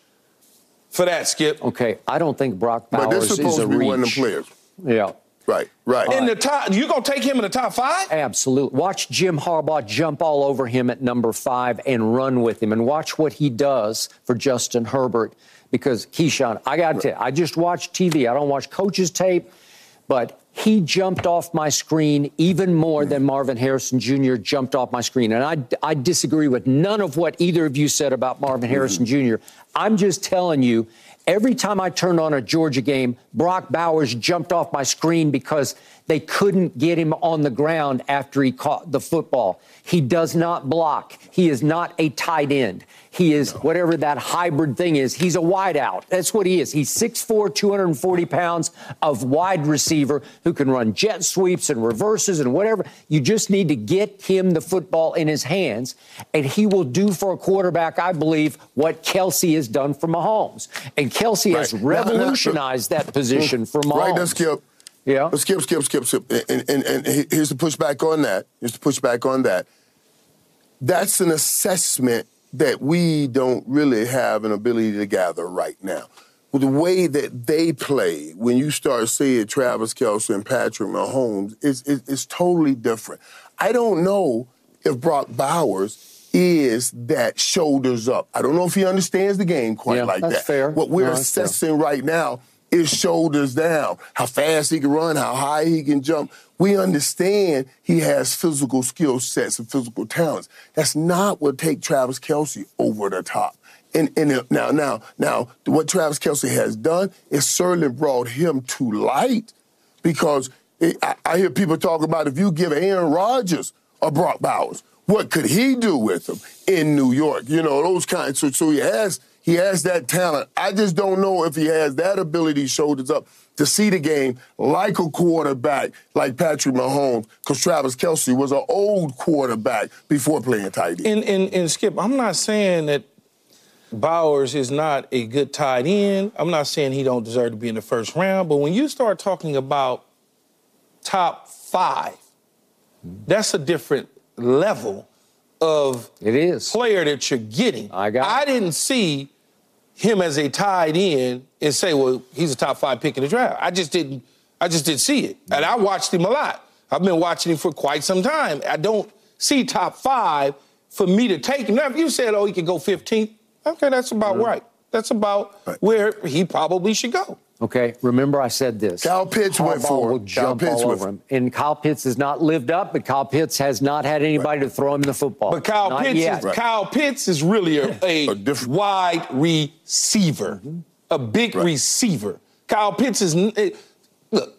for that, Skip. Okay, I don't think Brock But Bowers they're supposed is a to be reach. one of them players. Yeah. Right, right. In the top, you gonna take him in the top five? Absolutely. Watch Jim Harbaugh jump all over him at number five and run with him, and watch what he does for Justin Herbert. Because Keyshawn, I got to tell you, I just watch TV. I don't watch coaches' tape, but he jumped off my screen even more than Marvin Harrison Jr. jumped off my screen. And I, I disagree with none of what either of you said about Marvin Harrison mm-hmm. Jr. I'm just telling you, every time I turned on a Georgia game, Brock Bowers jumped off my screen because they couldn't get him on the ground after he caught the football. He does not block. He is not a tight end. He is whatever that hybrid thing is. He's a wideout. That's what he is. He's 6'4, 240 pounds of wide receiver who can run jet sweeps and reverses and whatever. You just need to get him the football in his hands, and he will do for a quarterback, I believe, what Kelce has done for Mahomes. And Kelce has Right. Now- revolutionized that position Mm. for Mahomes. Right, let's skip. Yeah. Skip, skip, skip, skip. And, and, and here's the pushback on that. Here's the pushback on that. That's an assessment that we don't really have an ability to gather right now. with the way that they play, when you start seeing Travis Kelce and Patrick Mahomes, it's, it's, it's totally different. I don't know if Brock Bowers is that shoulders up. I don't know if he understands the game quite Yeah, like that's that. fair. What we're No, that's fair. assessing right now is shoulders down, how fast he can run, how high he can jump. We understand he has physical skill sets and physical talents. That's not what take Travis Kelce over the top. And, and now, now, now, what Travis Kelce has done is certainly brought him to light because it, I, I hear people talk about if you give Aaron Rodgers a Brock Bowers, what could he do with him in New York? You know, those kinds. So, so he has he has that talent. I just don't know if he has that ability shoulders up to see the game like a quarterback like Patrick Mahomes, because Travis Kelce was an old quarterback before playing tight end. And, and, and Skip, I'm not saying that Bowers is not a good tight end. I'm not saying he don't deserve to be in the first round. But when you start talking about top five, that's a different level of It is. player that you're getting. I got. I didn't see him as a tight end and say, well, he's a top five pick in the draft. I just didn't. I just didn't see it, and I watched him a lot. I've been watching him for quite some time. I don't see top five for me to take him. Now, if you said, oh, he could go 15th, okay, that's about right. That's about Right. where he probably should go. Okay, remember I said this. Kyle Pitts went for it. will Kyle Pitts all went over for him. And Kyle Pitts has not lived up, but Kyle Pitts has not had anybody to throw him the football. But Kyle Not Pitts, yet. is, Kyle Pitts is really a, a, A different- wide receiver, a big Right. receiver. Kyle Pitts is eh, look.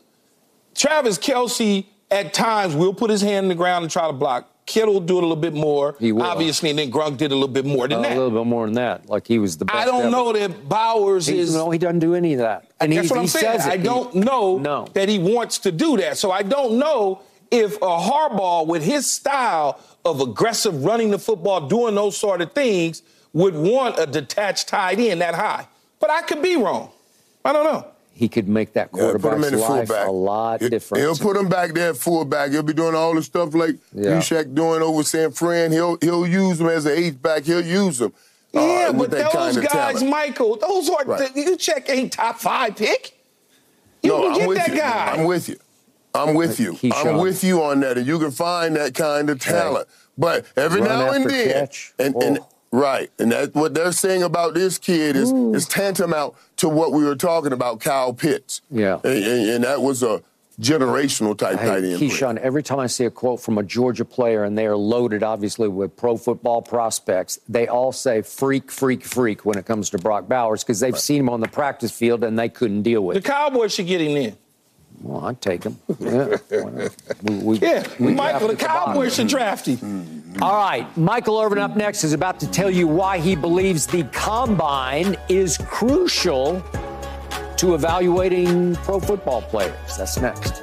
Travis Kelce at times will put his hand in the ground and try to block. Kittle will do it a little bit more, He will. obviously, and then Gronk did a little bit more than a that. A little bit more than that. Like he was the best. I don't ever. know that Bowers He, is. no, he doesn't do any of that. And That's he, what I'm he saying. says. I don't know No. that he wants to do that. So I don't know if a Harbaugh, with his style of aggressive running the football, doing those sort of things, would want a detached tight end that high. But I could be wrong. I don't know. He could make that Yeah, put him quarterback's in life fullback. a lot He- different. He'll put him back there at fullback. He'll be doing all the stuff like Yeah. Juszczyk doing over San Fran. He'll he'll use him as an H back. He'll use him. uh, Yeah, with but those kind of guys, talent. Michael, those are Right. you check ain't top five pick. You no, can I'm get with that you. guy. I'm with you. I'm with you. Keyshawn. I'm with you on that, and you can find that kind of talent. But every Run now and then, catch. and, and Oh. right, and that's what they're saying about this kid is is tantamount to what we were talking about, Kyle Pitts. Yeah. and, and- and that was a generational type tight Hey, end. player. Keyshawn, every time I see a quote from a Georgia player and they are loaded, obviously, with pro football prospects, they all say freak, freak, freak when it comes to Brock Bowers because they've seen him on the practice field and they couldn't deal with it. The. Cowboys should get him in. Well, I'd take him. Yeah. we, we, Yeah, we Michael, the. Cowboys should draft him. Mm. All right, Michael Irvin up next is about to tell you why he believes the combine is crucial to evaluating pro football players. That's next.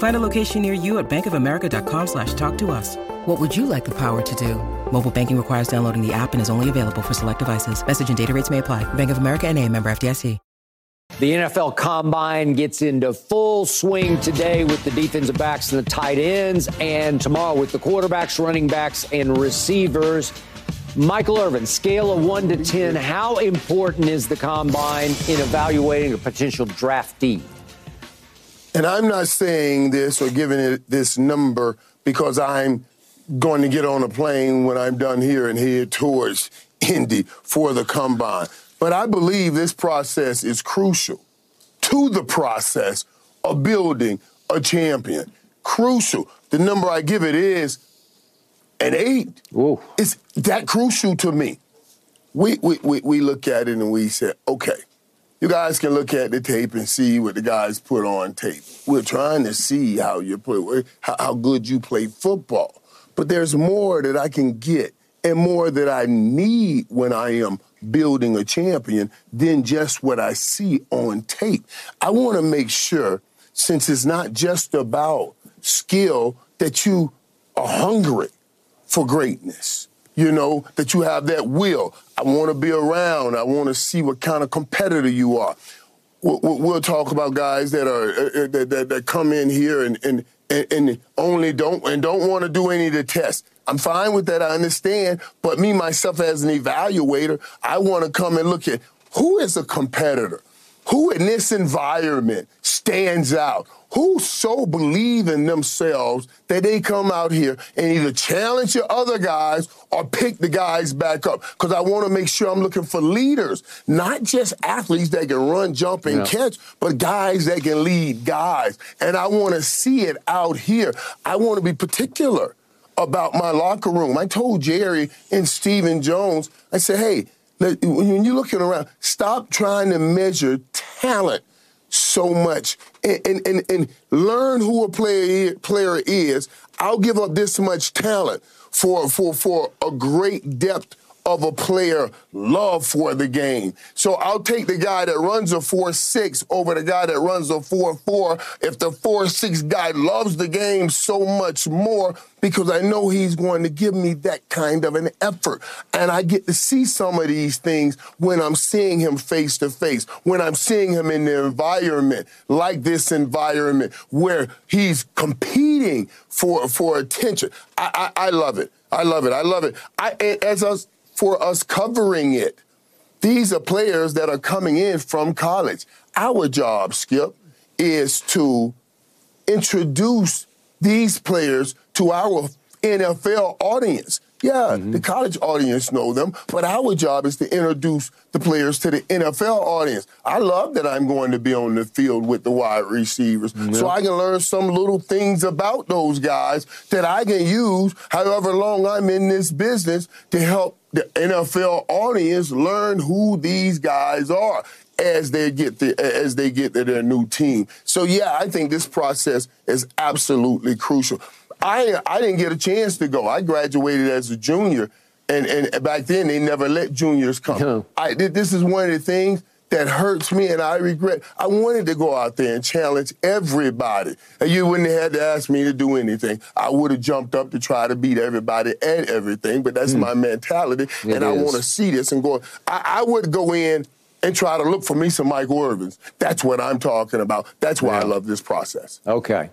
Find a location near you at bankofamerica.com slash talk to us. What would you like the power to do? Mobile banking requires downloading the app and is only available for select devices. Message and data rates may apply. Bank of America and a member FDIC. The NFL Combine gets into full swing today with the defensive backs and the tight ends, and tomorrow with the quarterbacks, running backs, and receivers. Michael Irvin, scale of 1 to 10, how important is the Combine in evaluating a potential draftee? And I'm not saying this or giving it this number because I'm going to get on a plane when I'm done here and head towards Indy for the combine. But I believe this process is crucial to the process of building a champion. Crucial. The number I give it is an eight. Ooh. It's that crucial to me. We, we, we, we look at it and we say, okay, you guys can look at the tape and see what the guys put on tape. We're trying to see how you play, how, good you play football. But there's more that I can get and more that I need when I am building a champion than just what I see on tape. I want to make sure, since it's not just about skill, that you are hungry for greatness. You know, that you have that will. I want to be around. I want to see what kind of competitor you are. We'll, we'll talk about guys that are uh, uh that, that, that, come in here and, and and only don't and don't want to do any of the tests. I'm fine with that. I understand. But me myself as an evaluator, I want to come and look at who is a competitor, who in this environment stands out, who so believe in themselves that they come out here and either challenge your other guys or pick the guys back up. Because I want to make sure I'm looking for leaders, not just athletes that can run, jump, and yeah. catch, but guys that can lead guys. And I want to see it out here. I want to be particular about my locker room. I told Jerry and Stephen Jones, I said, hey, when you're looking around, stop trying to measure talent so much and, and, and, and learn who a player, player is. I'll give up this much talent for, for, for a great depth of a player love for the game. So I'll take the guy that runs a 4-6 over the guy that runs a 4-4 if the 4-6 guy loves the game so much more because I know he's going to give me that kind of an effort. And I get to see some of these things when I'm seeing him face to face, when I'm seeing him in the environment, like this environment where he's competing for, for attention. I, I, I love it. I love it. I love it. I, as us, for us covering it. These are players that are coming in from college. Our job, Skip, is to introduce these players to our NFL audience. Yeah, mm-hmm. the college audience know them, but our job is to introduce the players to the NFL audience. I love that I'm going to be on the field with the wide receivers, mm-hmm. so I can learn some little things about those guys that I can use however long I'm in this business to help the NFL audience learn who these guys are as they get the, as they get to their new team. So yeah, I think this process is absolutely crucial. I I didn't get a chance to go. I graduated as a junior, and and back then they never let juniors come. I this is one of the things that hurts me and I regret. I wanted to go out there and challenge everybody. And you wouldn't have had to ask me to do anything. I would have jumped up to try to beat everybody and everything, but that's mm. my mentality. It and is. I want to see this and go. I, I, would go in and try to look for me some Mike Irvins. That's what I'm talking about. That's why yeah. I love this process. Okay.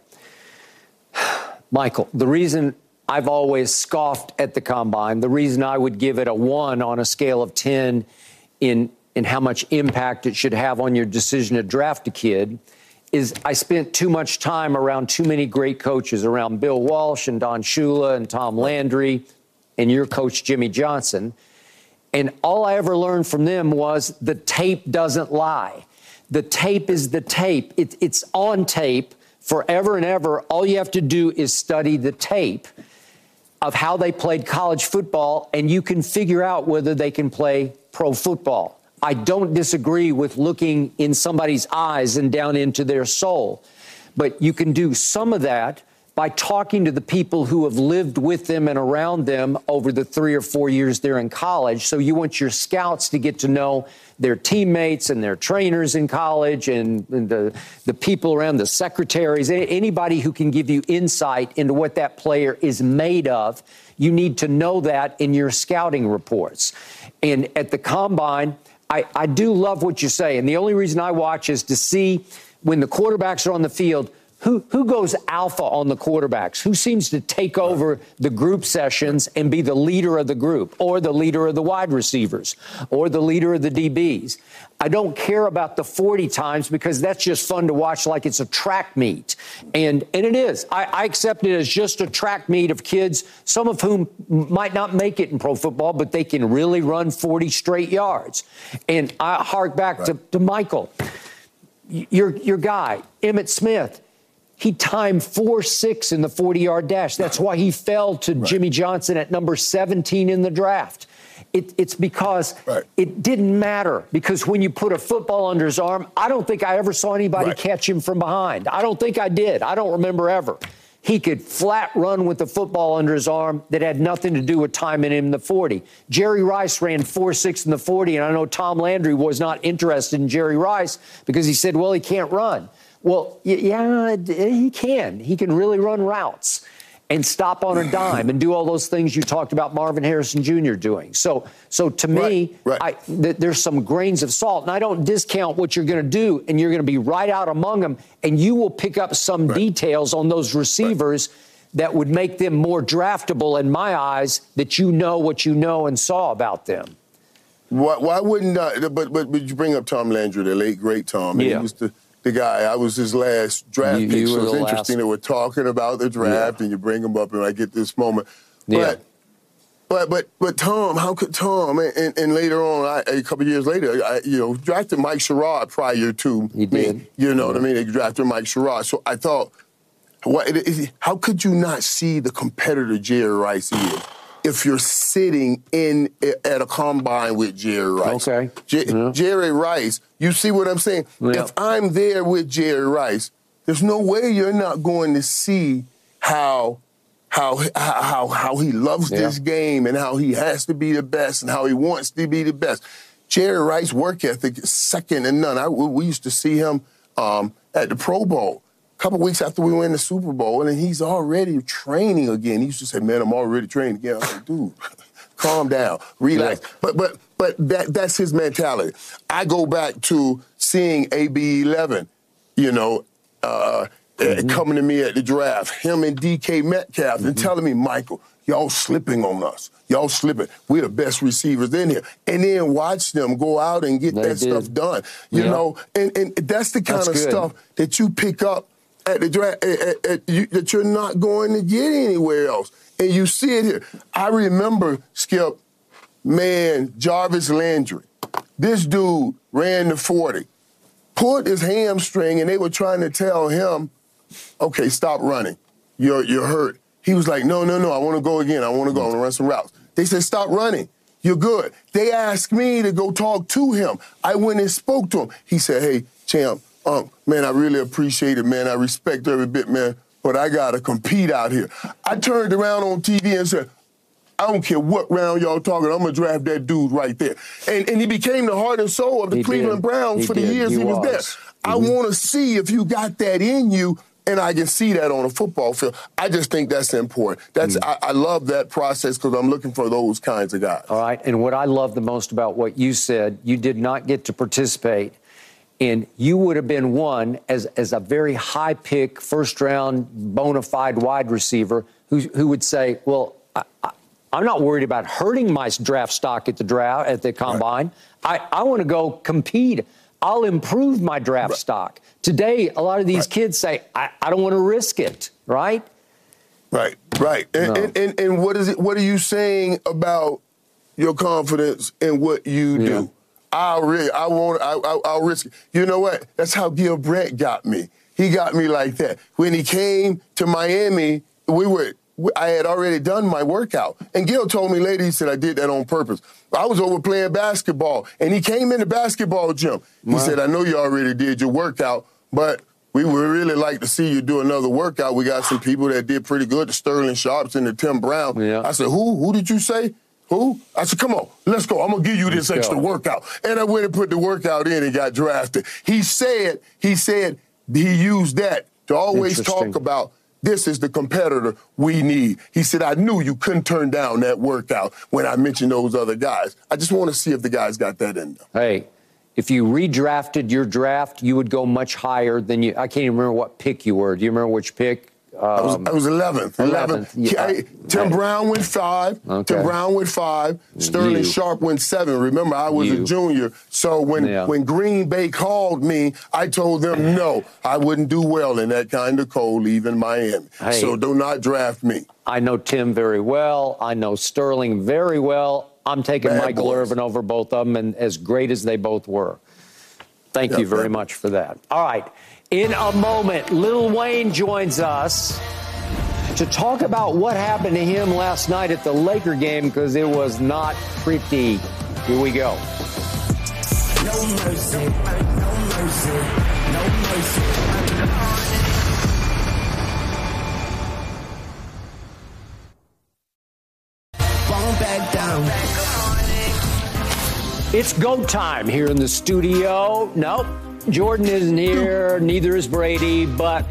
Michael, the reason I've always scoffed at the combine, the reason I would give it a one on a scale of 10 in, in how much impact it should have on your decision to draft a kid is I spent too much time around too many great coaches, around Bill Walsh and Don Shula and Tom Landry and your coach, Jimmy Johnson. And all I ever learned from them was the tape doesn't lie. The tape is the tape. It, it's on tape forever and ever, all you have to do is study the tape of how they played college football, and you can figure out whether they can play pro football. I don't disagree with looking in somebody's eyes and down into their soul, but you can do some of that by talking to the people who have lived with them and around them over the three or four years they're in college. So you want your scouts to get to know their teammates and their trainers in college and, and the, the people around, the secretaries, anybody who can give you insight into what that player is made of. You need to know that in your scouting reports. And at the combine, I, I do love what you say. And the only reason I watch is to see when the quarterbacks are on the field who, who goes alpha on the quarterbacks? Who seems to take over the group sessions and be the leader of the group or the leader of the wide receivers or the leader of the DBs? I don't care about the 40 times because that's just fun to watch like it's a track meet. And, and it is. I, I accept it as just a track meet of kids, some of whom might not make it in pro football, but they can really run 40 straight yards. And I hark back right. to, to Michael, your, your guy, Emmitt Smith he timed 4 6 in the 40 yard dash. That's why he fell to right. Jimmy Johnson at number 17 in the draft. It, it's because right. it didn't matter. Because when you put a football under his arm, I don't think I ever saw anybody right. catch him from behind. I don't think I did. I don't remember ever. he could flat run with the football under his arm that had nothing to do with timing him in the 40. Jerry Rice ran 4 6 in the 40, and I know Tom Landry was not interested in Jerry Rice because he said, well, he can't run. Well, yeah, eh, he can. He can really run routes and stop on a dime and do all those things you talked about Marvin Harrison Jr. doing. So, so to me, right, right. I, th- there's some grains of salt, and I don't discount what you're going to do, and you're going to be right out among them, and you will pick up some right. details on those receivers that would make them more draftable in my eyes. That you know what you know and saw about them. Why, why wouldn't I? But, but but you bring up Tom Landry, the late great Tom. Yeah. He was the the guy. I was his last draft you, pick, you so it's interesting last... that we're talking about the draft, yeah. and you bring him up, and I get this moment. Yeah. But but but but Tom, how could Tom? And, and, and later on, I, a couple years later, I, you know, drafted Mike Sherrard prior to did. me. You know yeah. what I mean? They drafted Mike Sherrard, so I thought, what? How could you not see the competitor Jerry Rice is? If you're sitting in at a combine with Jerry Rice. Okay. J- yeah. Jerry Rice, you see what I'm saying? Yeah. If I'm there with Jerry Rice, there's no way you're not going to see how how how how he loves yeah. this game and how he has to be the best and how he wants to be the best. Jerry Rice work ethic is second to none. I, we used to see him um, at the Pro Bowl couple weeks after we win the Super Bowl, and he's already training again. He used to say, "Man, I'm already training again." I was like, "Dude, calm down, relax." Yeah. But but but that that's his mentality. I go back to seeing AB 11, you know, uh, mm-hmm. coming to me at the draft, him and DK Metcalf, mm-hmm. and telling me, Michael, y'all slipping on us. Y'all slipping. We're the best receivers in here. And then watch them go out and get they that did. stuff done. You yeah. know, and, and that's the kind that's of good. stuff that you pick up at the draft at, at, you, that you're not going to get anywhere else. And you see it here. I remember, Skip, man, Jarvis Landry. This dude ran the 40, pulled his hamstring, and they were trying to tell him, okay, stop running. You're, you're hurt. He was like, no, no, no, I want to go again. I want to go. I want to run some routes. They said, stop running. You're good. They asked me to go talk to him. I went and spoke to him. He said, hey, champ, um, man, I really appreciate it, man. I respect every bit, man. But I gotta compete out here. I turned around on TV and said, I don't care what round y'all talking. I'm gonna draft that dude right there. And and he became the heart and soul of the he Cleveland did. Browns he for the years he, he was, was. there. Mm-hmm. I want to see if you got that in you. And I can see that on a football field. I just think that's important. That's mm. I, I love that process because I'm looking for those kinds of guys. All right. And what I love the most about what you said, you did not get to participate and you would have been one as, as a very high pick, first round, bona fide wide receiver who, who would say, Well, I, am not worried about hurting my draft stock at the draft at the combine. Right. I, I want to go compete. I'll improve my draft right. stock. Today, a lot of these right. kids say, I, I don't want to risk it, right? Right, right. And, no. and, and, and, what is it? What are you saying about your confidence in what you yeah. do? I'll risk. I won't. I, I, I'll risk. It. You know what? That's how Gil Brandt got me. He got me like that. When he came to Miami, we were. I had already done my workout, and Gil told me later. He said I did that on purpose. I was over playing basketball, and he came in the basketball gym. He wow. said, "I know you already did your workout, but." We would really like to see you do another workout. We got some people that did pretty good, the Sterling Sharpes and the Tim Brown. Yeah. I said, who? Who did you say? Who? I said, come on, let's go. I'm gonna give you this extra workout. And I went and put the workout in and got drafted. He said, he said he used that to always talk about this is the competitor we need. He said, I knew you couldn't turn down that workout when I mentioned those other guys. I just want to see if the guys got that in them. Hey, if you redrafted your draft, you would go much higher than you. I can't even remember what pick you were. Do you remember which pick? Um, I, was, I was 11th. 11th. 11th. Yeah. Tim right. Brown went five. Okay. Tim Brown went five. Sterling you. Sharpe went seven. Remember, I was you. a junior. So when, yeah. when Green Bay called me, I told them no, I wouldn't do well in that kind of cold even Miami. Hey, so do not draft me. I know Tim very well. I know Sterling very well. I'm taking Bad Michael boys. Irvin over both of them, and as great as they both were. Thank you very much for that. All right. In a moment, Lil Wayne joins us to talk about what happened to him last night at the Laker game because it was not pretty. Here we go. No mercy, no mercy, no mercy. It's go time here in the studio. Nope. Jordan isn't here, neither is Brady, but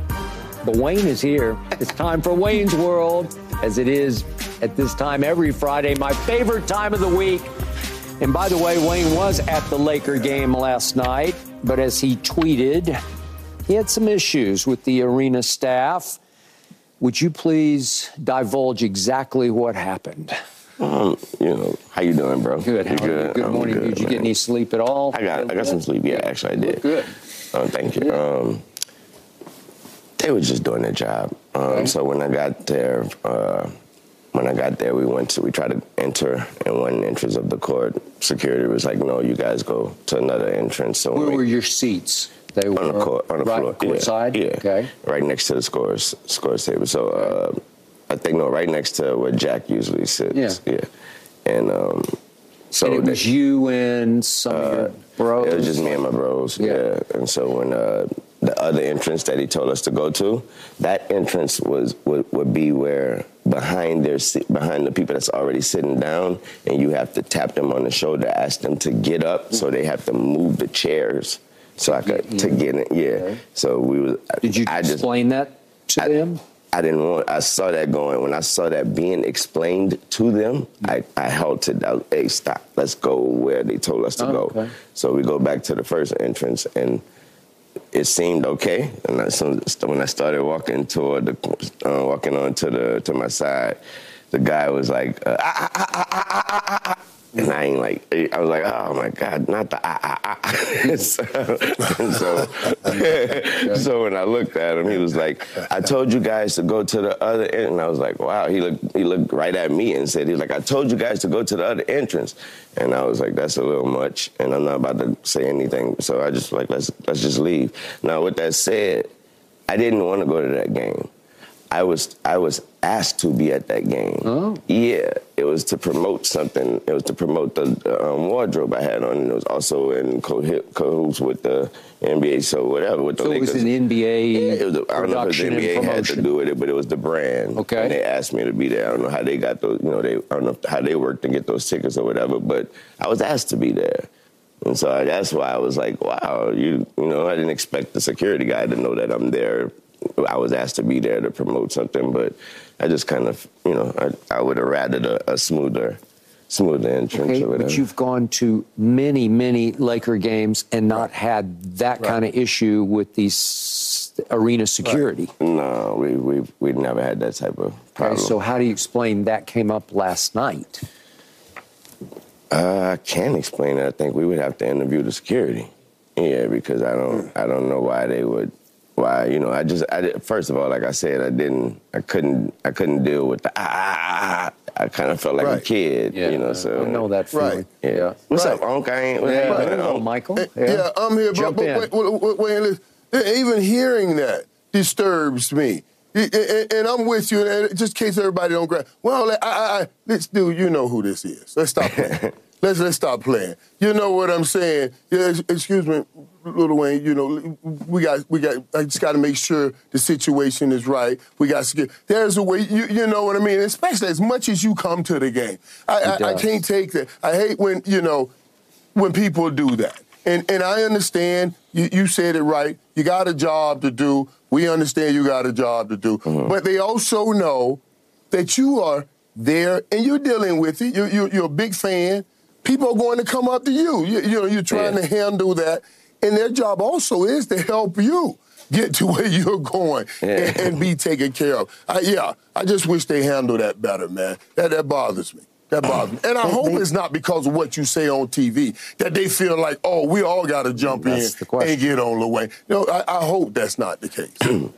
but Wayne is here. It's time for Wayne's World, as it is at this time every Friday, my favorite time of the week. And by the way, Wayne was at the Laker game last night, but as he tweeted, he had some issues with the arena staff. Would you please divulge exactly what happened? Um, you know, how you doing, bro? Good. You How are you? Good morning. good, did you get any sleep at all? I got, I got some sleep. Yeah, actually, I did. Good. Um, thank you. Um, they were just doing their job. Um, So when I got there, uh, when I got there, we went to, we tried to enter in one entrance of the court. Security was like, no, you guys go to another entrance. So Where we- were your seats? They were on the court, on the right, floor, court yeah, side. yeah, Okay. right next to the scores scores table. So uh, I think no, right next to where Jack usually sits. Yeah. yeah, and um, so and it they- was you and some of your bros. it was just me and my bros. Yeah. Yeah. And so when uh, the other entrance that he told us to go to, that entrance was would, would be where behind their behind the people that's already sitting down, and you have to tap them on the shoulder, ask them to get up, so they have to move the chairs. So I could to get in, yeah. So we was. Did you I just, explain that to I, them? I didn't want. I saw that going. When I saw that being explained to them, I, I halted. I, hey, stop. Let's go where they told us to Oh, go. okay. So we go back to the first entrance, and it seemed okay. And I, so when I started walking toward the, uh, walking on to the to my side, the guy was like, uh, ah, ah, ah, and I ain't like, I was like, oh my god, not the ah ah ah. so, so, so when I looked at him, he was like, I told you guys to go to the other end, and I was like, wow. He looked, he looked right at me and said, he like, I told you guys to go to the other entrance, and I was like, that's a little much, and I'm not about to say anything, so I just like let's let's just leave. Now with that said, I didn't want to go to that game. I was I was asked to be at that game. Oh. Yeah, it was to promote something. It was to promote the, the um, wardrobe I had on, and it was also in cahoots with the NBA. So whatever with the So it was Lakers. an NBA Yeah, it was, I don't know if the NBA had to do with it, but it was the brand. Okay. And they asked me to be there. I don't know how they got those. You know, they I don't know how they worked to get those tickets or whatever. But I was asked to be there. And so that's why I was like, wow, you you know, I didn't expect the security guy to know that I'm there. I was asked to be there to promote something, but I just kind of, you know, I, I would have rather a, a smoother, smoother entrance Okay, or whatever. but you've gone to many, many Laker games and not had that kind of issue with these arena security. no, we we we never had that type of problem. Okay, so how do you explain that came up last night? Uh, I can't explain it. I think we would have to interview the security. Yeah, because I don't, I don't know why they would, why you know. I just, I did, first of all, like I said, I didn't, I couldn't, I couldn't deal with the ah. ah, ah, ah. I kind of felt like a Right. kid, you know. So I know that feeling. Right. Yeah. What's Right. up, Unc? I ain't. Yeah, Right. hello, Michael. Eh, Yeah, I'm here. Jump But in. wait, wait, wait, wait, listen. Even hearing that disturbs me. And I'm with you, and just in case everybody don't grab. Well, I, I, I, this dude, you know who this is. Let's stop playing. let's let's stop playing. You know what I'm saying? Yeah, excuse me, Little Wayne. You know, we got we got. I just got to make sure the situation is right. We got to get. There's a way. You, you know what I mean? Especially as much as you come to the game. I, I, I can't take that. I hate when you know when people do that. And and I understand you, you said it right. You got a job to do. We understand you got a job to do. Mm-hmm. But they also know that you are there and you're dealing with it. You're, you're, you're a big fan. People are going to come up to you. You, you know, you're trying Yeah. to handle that. And their job also is to help you get to where you're going Yeah. and, and be taken care of. I, yeah, I just wish they handled that better, man. That, that bothers me. That bothers me. And I hope it's not because of what you say on TV that they feel like, oh, we all got to jump in and get on the way. No, I, I hope that's not the case.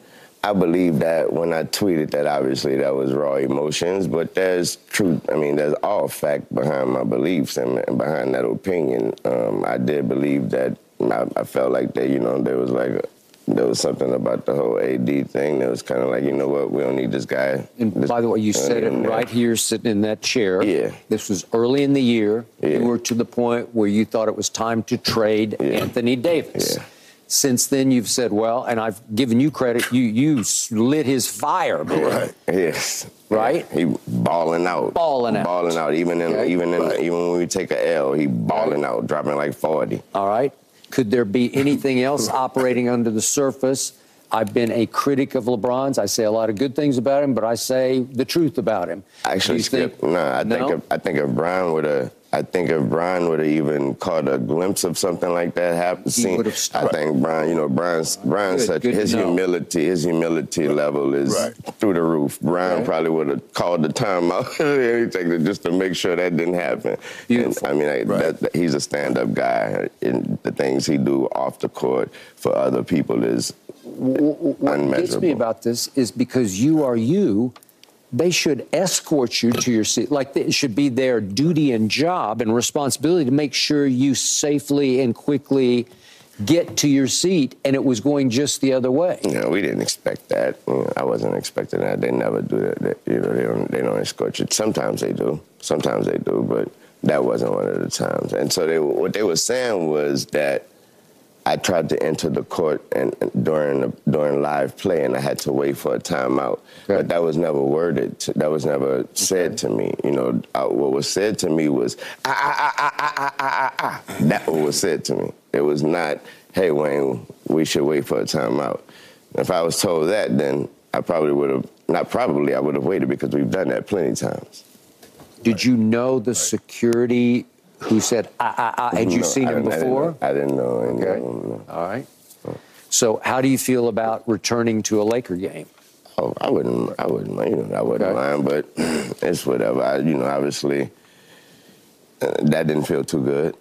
I believe that when I tweeted that, obviously that was raw emotions, but there's truth. I mean, there's all fact behind my beliefs and, and behind that opinion. Um, I did believe that. I, I felt like that, you know, there was like a, there was something about the whole AD thing that was kind of like, you know what, we don't need this guy. And This- by the way, you said it in there. right here, sitting in that chair. Yeah. This was early in the year. Yeah. You were to the point where you thought it was time to trade Yeah. Anthony Davis. Yeah. since then you've said, well, and I've given you credit, you you lit his fire, man. Right. Yes. Right? He balling out. Balling out. Balling out. Even in even in Right. even when we take a L, he balling out, dropping like 40. All right. Could there be anything else operating under the surface? I've been a critic of LeBron's. I say a lot of good things about him, but I say the truth about him. Actually, Skip. think- no, I think No? if, I think if Brian would have, I think if Brian would have even caught a glimpse of something like that happen, He seen, would've I think Brian, you know, Brian's Brian's Good, such good his humility, his humility level is Right. through the roof. Brian Okay. probably would have called the timeout anything just to make sure that didn't happen. And, I mean, I, that, that- he's a stand-up guy, and the things he do off the court for other people is What gets me about this is because you are you, they should escort you to your seat. Like it should be their duty and job and responsibility to make sure you safely and quickly get to your seat. And it was going just the other way. You know, we didn't expect that. You know, I wasn't expecting that. They never do that. They, you know, they don't. They don't escort you. Sometimes they do. Sometimes they do, but that wasn't one of the times. And so they, what they were saying was that I tried to enter the court and, and during the, during live play, and I had to wait for a timeout. Okay. But that was never worded. To, that was never said okay. to me. You know, uh, what was said to me was ah ah ah ah ah ah ah. ah. ah. That was said to me. It was not, hey Wayne, we should wait for a timeout. If I was told that, then I probably would have not probably I would have waited because we've done that plenty times. Did you know the security who said, ah, ah, ah? Had you No, seen him didn't- I didn't before? know- I didn't know. Okay. no. All right. So, how do you feel about returning to a Laker game? Oh, I wouldn't. I wouldn't. mind, You know, I wouldn't Okay. mind, but it's whatever. I, you know, obviously, uh, that didn't feel too good.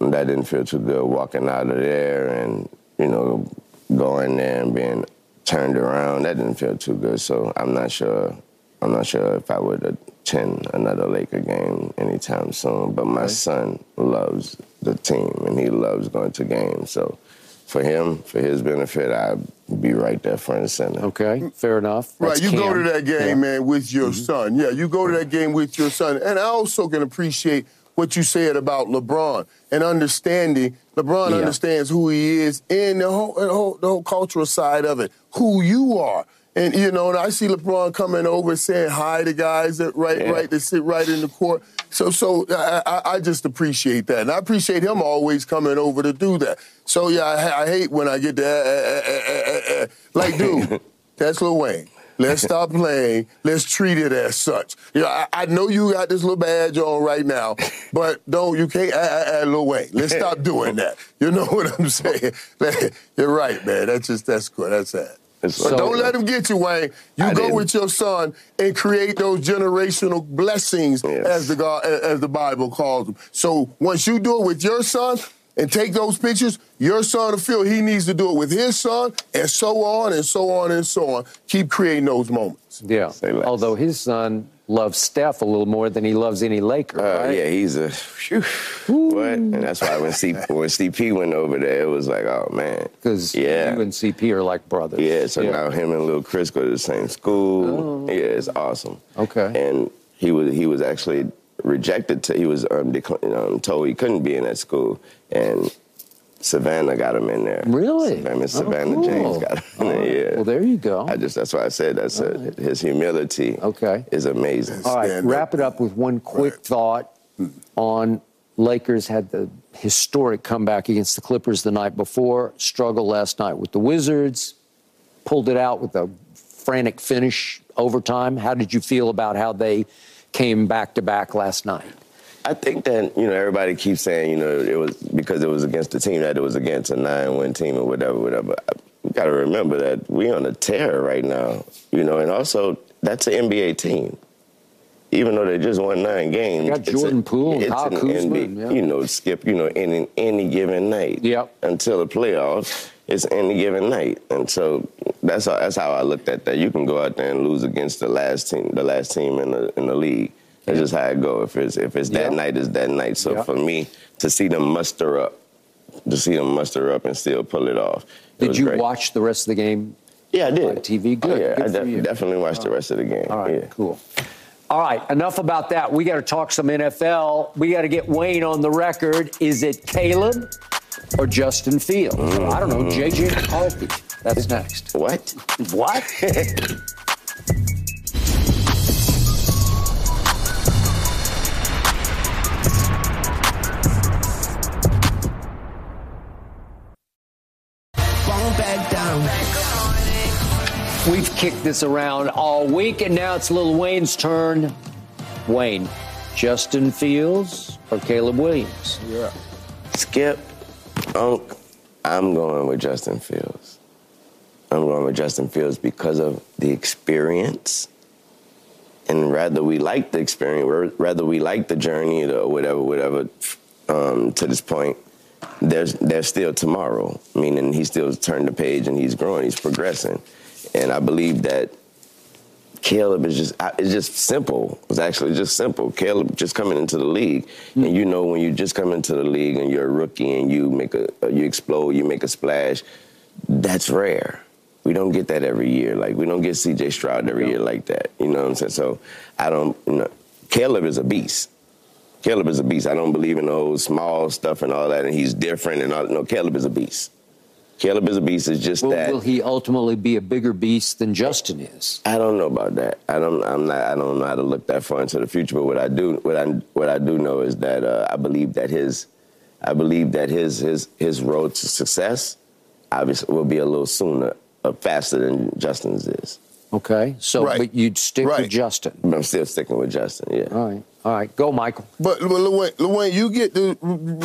That didn't feel too good walking out of there and you know going there and being turned around. That didn't feel too good. So I'm not sure. I'm not sure if I would attend another Laker game anytime soon. But my son loves the team and he loves going to games. So for him, for his benefit, I'd be right there front and center. Okay, fair enough. Right, That's you go to that game, Yeah. man, with your mm-hmm. son. Yeah, you go to that game with your son. And I also can appreciate what you said about LeBron and understanding. LeBron Yeah. understands who he is and the whole, the whole the whole cultural side of it, who you are. And you know, and I see LeBron coming over saying hi to guys that right, Yeah. right, that sit right in the court. So, so I, I, just appreciate that, and I appreciate him always coming over to do that. So, yeah, I, I hate when I get that. Uh, uh, uh, like, dude, that's Lil Wayne. Let's stop playing. Let's treat it as such. You know, I, I know you got this little badge on right now, but don't you can't add, add Lil Wayne. Let's stop doing that. You know what I'm saying? You're right, man. That's just that's good. That's sad. It's But don't let him get you, Wayne. You I go didn't. with your son and create those generational blessings, Yes. as the God, as the Bible calls them. So once you do it with your son and take those pictures, your son will feel he needs to do it with his son, and so on and so on and so on. Keep creating those moments. Yeah. Although his son loves Steph a little more than he loves any Laker. Uh, right? Yeah, he's a phew, what? And that's why when, C, when CP went over there, it was like, oh man, Because yeah, you and CP are like brothers. yeah. So now him and little Chris go to the same school. Yeah, it's awesome. Oh. Okay. And he was he was actually rejected. To, he was um, decl- um, told he couldn't be in that school, and Savannah got him in there. Really? Savannah, Miss Oh, Savannah cool. James got him in there. right. Yeah. Well, there you go. I just that's why I said that's a, his humility. Okay. is amazing. All right, stand wrap it up with one quick Right. thought on Lakers had the historic comeback against the Clippers the night before, struggle last night with the Wizards, pulled it out with a frantic finish overtime. How did you feel about how they came back to back last night? I think that you know everybody keeps saying you know it was because it was against the team that it was against a nine-win team or whatever, whatever. We got to remember that we on a tear right now, you know, and also that's an NBA team. Even though they just won nine games, You got it's Jordan a- Poole it's Kyle an NBA yeah. You know, skip. You know, in any given night. Yep. Until the playoffs, it's any given night, and so that's how, that's how I looked at that. You can go out there and lose against the last team, the last team in the in the league. That's just how it go. If it's if it's that Yep. night, it's that night. So Yep. for me to see them muster up, to see them muster up and still pull it off. it Did you great. watch the rest of the game? Yeah, I did. on TV? Oh, Good. yeah, Good I def- definitely watched the rest of the game. All right, yeah. cool. All right, enough about that. We got to talk some NFL. We got to get Wayne on the record. Is it Caleb or Justin Fields? I don't know, JJ McCarthy. That's next. What? What? We've kicked this around all week, and now it's Lil Wayne's turn. Wayne, Justin Fields or Caleb Williams? Yeah. Skip, Unc, I'm going with Justin Fields. I'm going with Justin Fields because of the experience. And rather we like the experience, rather we like the journey or whatever, whatever, um, to this point, there's there's still tomorrow. Meaning he still turned the page and he's growing, he's progressing. And I believe that Caleb is just it's just simple. It's actually just simple. Caleb just coming into the league, mm-hmm. and you know when you just come into the league and you're a rookie and you make a you explode, you make a splash. That's rare. We don't get that every year. Like we don't get C.J. Stroud every year like that. You know what I'm saying? So I don't. You know, Caleb is a beast. Caleb is a beast. I don't believe in those small stuff and all that, and he's different and all. No, Caleb is a beast. Caleb is a beast. It's just will, that. Will he ultimately be a bigger beast than Justin is? I don't know about that. I don't. I'm not. I don't know how to look that far into the future. But what I do, what I, what I do know is that uh, I believe that his, I believe that his his his road to success, obviously, will be a little sooner, uh, faster than Justin's is. Okay. So, right. but you'd stick right. with Justin. But I'm still sticking with Justin. Yeah. All right. All right. Go, Michael. But Luane, you get to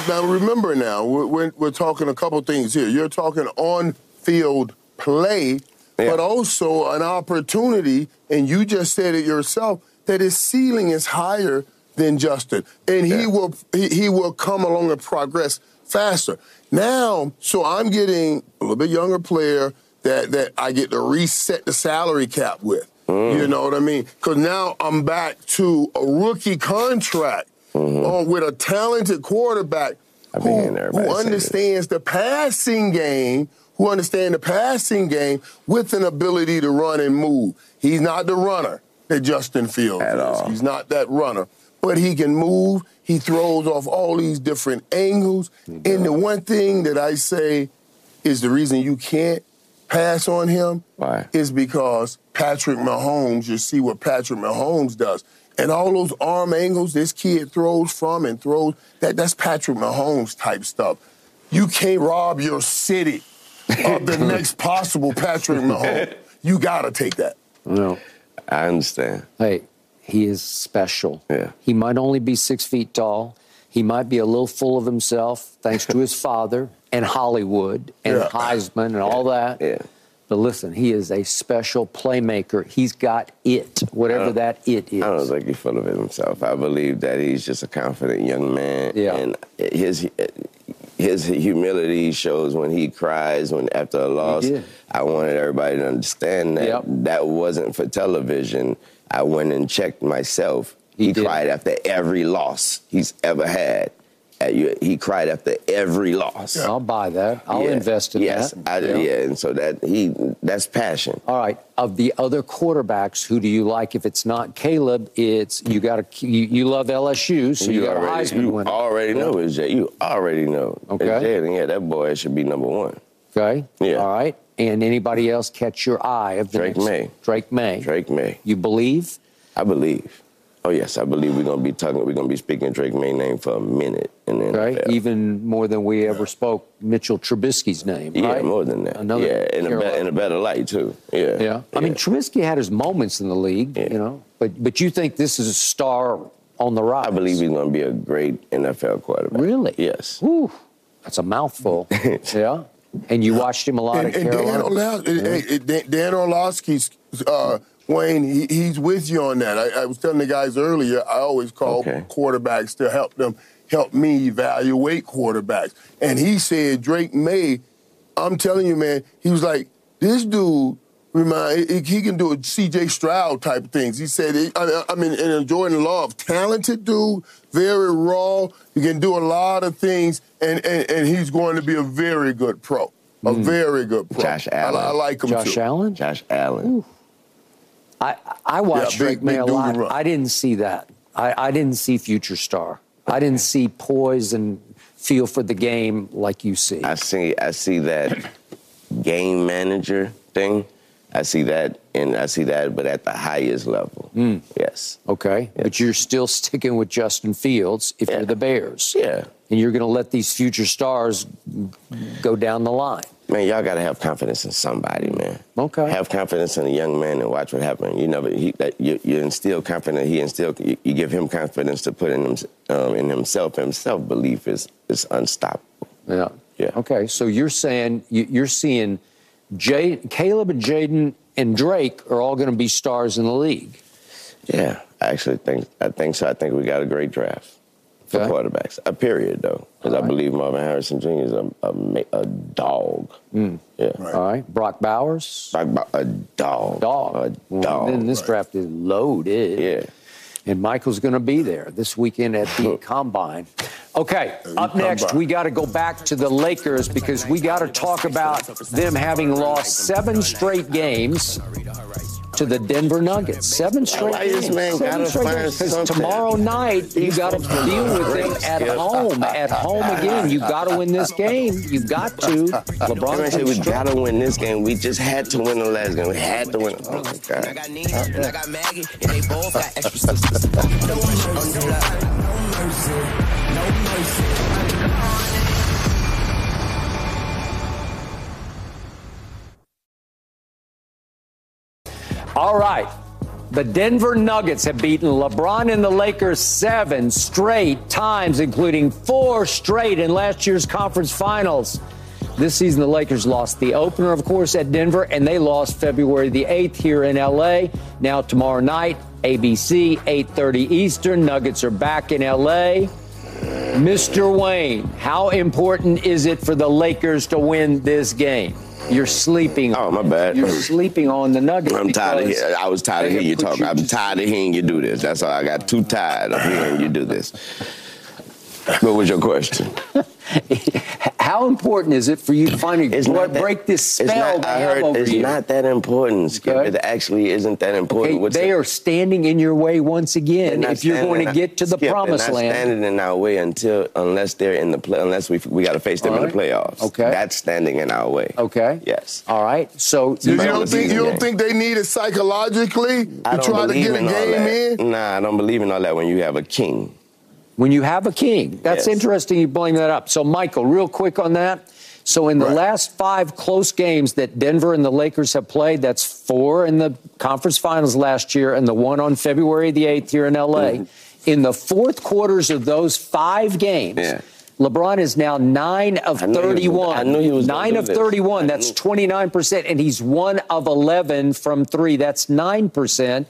now. Remember now, we're, we're talking a couple things here. You're talking on field play, yeah. but also an opportunity, and you just said it yourself that his ceiling is higher than Justin, and yeah. he will he, he will come along and progress faster. Now, so I'm getting a little bit younger player that that I get to reset the salary cap with. Mm. You know what I mean? Because now I'm back to a rookie contract mm-hmm. uh, with a talented quarterback who, who understands the passing game, who understands the passing game with an ability to run and move. He's not the runner that Justin Fields At is. All. He's not that runner, but he can move. He throws off all these different angles. And the one thing that I say is the reason you can't pass on him Why? is because Patrick Mahomes, you see what Patrick Mahomes does. And all those arm angles this kid throws from and throws, that, that's Patrick Mahomes type stuff. You can't rob your city of the next possible Patrick Mahomes. You got to take that. No. I understand. Hey, he is special. Yeah. He might only be six feet tall. He might be a little full of himself, thanks to his father and Hollywood and yeah. Heisman and all that. Yeah. But listen, he is a special playmaker. He's got it, whatever uh, that it is. I don't think he's full of it himself. I believe that he's just a confident young man. Yeah. And his his humility shows when he cries when after a loss. I wanted everybody to understand that yep. that wasn't for television. I went and checked myself. He, he cried after every loss he's ever had he cried after every loss. Yeah. I'll buy that. I'll yeah. invest in yes, that. Yes, yeah. yeah, and so that he that's passion. All right. Of the other quarterbacks, who do you like? If it's not Caleb, it's you got to you, you, love LSU, so you, you got already, a Heisman you winner. already know it's Jay. You already know. Okay. Jalen. Yeah, that boy should be number one. Okay. Yeah. All right. And anybody else catch your eye of Drake next? Maye. Drake Maye. Drake Maye. You believe? I believe. Oh yes, I believe we're gonna be talking. We're gonna be speaking Drake Maye name for a minute, and then right, even more than we ever spoke Mitchell Trubisky's name. Yeah, right? more than that. Another yeah, in a, be- in a better light too. Yeah, yeah. I mean, Trubisky had his moments in the league, yeah. you know, but but you think this is a star on the rise? I believe he's gonna be a great NFL quarterback. Really? Yes. Whew, that's a mouthful. yeah. And you watched him a lot and, at and Carolina. Dan, Dan, Dan Orlovsky's. Uh, Wayne, he, he's with you on that. I, I, was telling the guys earlier, I always call okay. quarterbacks to help them, help me evaluate quarterbacks. And he said, Drake Maye, I'm telling you, man, he was like, this dude, remind he can do a C.J. Stroud type of things. He said, I, I mean, and Jordan Love, talented dude, very raw. He can do a lot of things, and, and, and he's going to be a very good pro. A mm. very good pro. Josh Allen. I, I like him Josh too. Allen? Josh Allen. Ooh. I, I watched yeah, Drake big, Maye big a lot. Run. I didn't see that. I, I didn't see future star. I didn't see poise and feel for the game like you see? I see I see that game manager thing. I see that and I see that but at the highest level. Mm. Yes. Okay. Yes. But you're still sticking with Justin Fields if yeah. you're the Bears. Yeah. And you're going to let these future stars go down the line. Man, y'all got to have confidence in somebody, man. Okay. Have confidence in a young man and watch what happens. You never, he, that, you, you instill confidence. He instill, you, you, give him confidence to put in, him, um, in himself. Himself belief is is unstoppable. Yeah. Yeah. Okay. So you're saying you, are seeing Jay, Caleb and Jaden and Drake are all going to be stars in the league. Yeah, I actually think I think so. I think we got a great draft for okay. quarterbacks. A period though, because right. I believe Marvin Harrison Jr. is a, a, a dog. Mm. Yeah. Right. All right. Brock Bowers. Brock, a dog. Dog. A dog. Well, then this right. draft is loaded. Yeah. And Michael's going to be there this weekend at the combine. Okay, up next, we got to go back to the Lakers because we got to talk about them having lost seven straight games to the Denver Nuggets. Seven straight Why games. man Seven straight games. Because tomorrow night you got to deal with them at home. At home again, you got to win this game. You got to. LeBron I said we got to win this game. We just had to win the last game. We had to win. Oh my god. All right. The Denver Nuggets have beaten LeBron and the Lakers seven straight times, including four straight in last year's conference finals. This season, the Lakers lost the opener, of course, at Denver, and they lost February the 8th here in LA. Now, tomorrow night, ABC, 8.30 Eastern. Nuggets are back in LA. Mr. Wayne, how important is it for the Lakers to win this game? You're sleeping. Oh, my bad. You're sleeping on the Nuggets. I'm tired of hearing. I was tired of hearing you talk. I'm tired of hearing you do this. That's all. I got too tired of hearing you do this. What was your question? How important is it for you to finally it's break that, this spell not, I heard, It's you? not that important, Skip. Okay. It actually isn't that important. Okay, they are standing in your way once again if you're going to get to the Skip, promised not land. standing in our way until unless they're in the play, unless we we got to face them right. in the playoffs. Okay, that's standing in our way. Okay. Yes. All right. So you, you don't think you don't think they need it psychologically to try to get a game in? Nah, I don't believe in all that. When you have a king when you have a king. That's yes. interesting you bring that up. So, Michael, real quick on that. So, in the right. last five close games that Denver and the Lakers have played, that's four in the conference finals last year and the one on February the 8th here in LA. Mm-hmm. In the fourth quarters of those five games, yeah. LeBron is now nine of 31. I knew he was nine of 31. That's 29%. And he's one of 11 from three. That's 9%.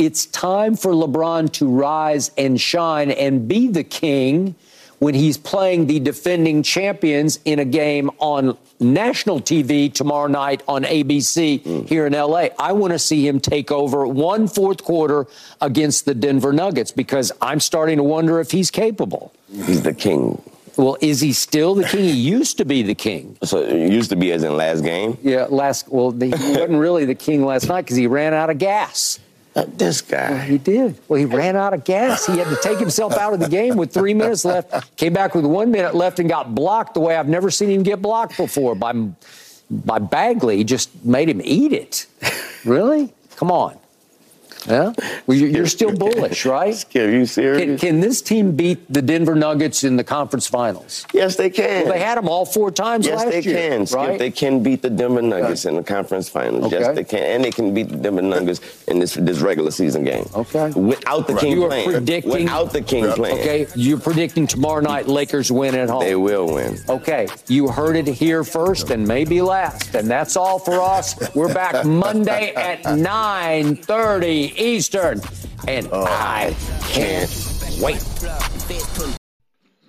It's time for LeBron to rise and shine and be the king when he's playing the defending champions in a game on national TV tomorrow night on ABC mm. here in LA. I want to see him take over one fourth quarter against the Denver Nuggets because I'm starting to wonder if he's capable. He's the king. Well, is he still the king? He used to be the king. So it used to be as in last game? Yeah, last. Well, he wasn't really the king last night because he ran out of gas. Uh, this guy. Well, he did. Well, he ran out of gas. He had to take himself out of the game with three minutes left. Came back with one minute left and got blocked the way I've never seen him get blocked before by by Bagley. He just made him eat it. Really? Come on. Yeah, well, you're, still bullish, right? Skip, you serious? Can, can, this team beat the Denver Nuggets in the conference finals? Yes, they can. Well, they had them all four times yes, last year. Yes, they. Can. Skip, right? They can beat the Denver Nuggets okay. in the conference finals. Okay. Yes, they can, and they can beat the Denver Nuggets in this this regular season game. Okay. Without the right. king you playing. Are predicting, Without the king playing. Okay. You're predicting tomorrow night Lakers win at home. They will win. Okay. You heard it here first and maybe last, and that's all for us. We're back Monday at 9:30 Eastern and oh, I can't wait.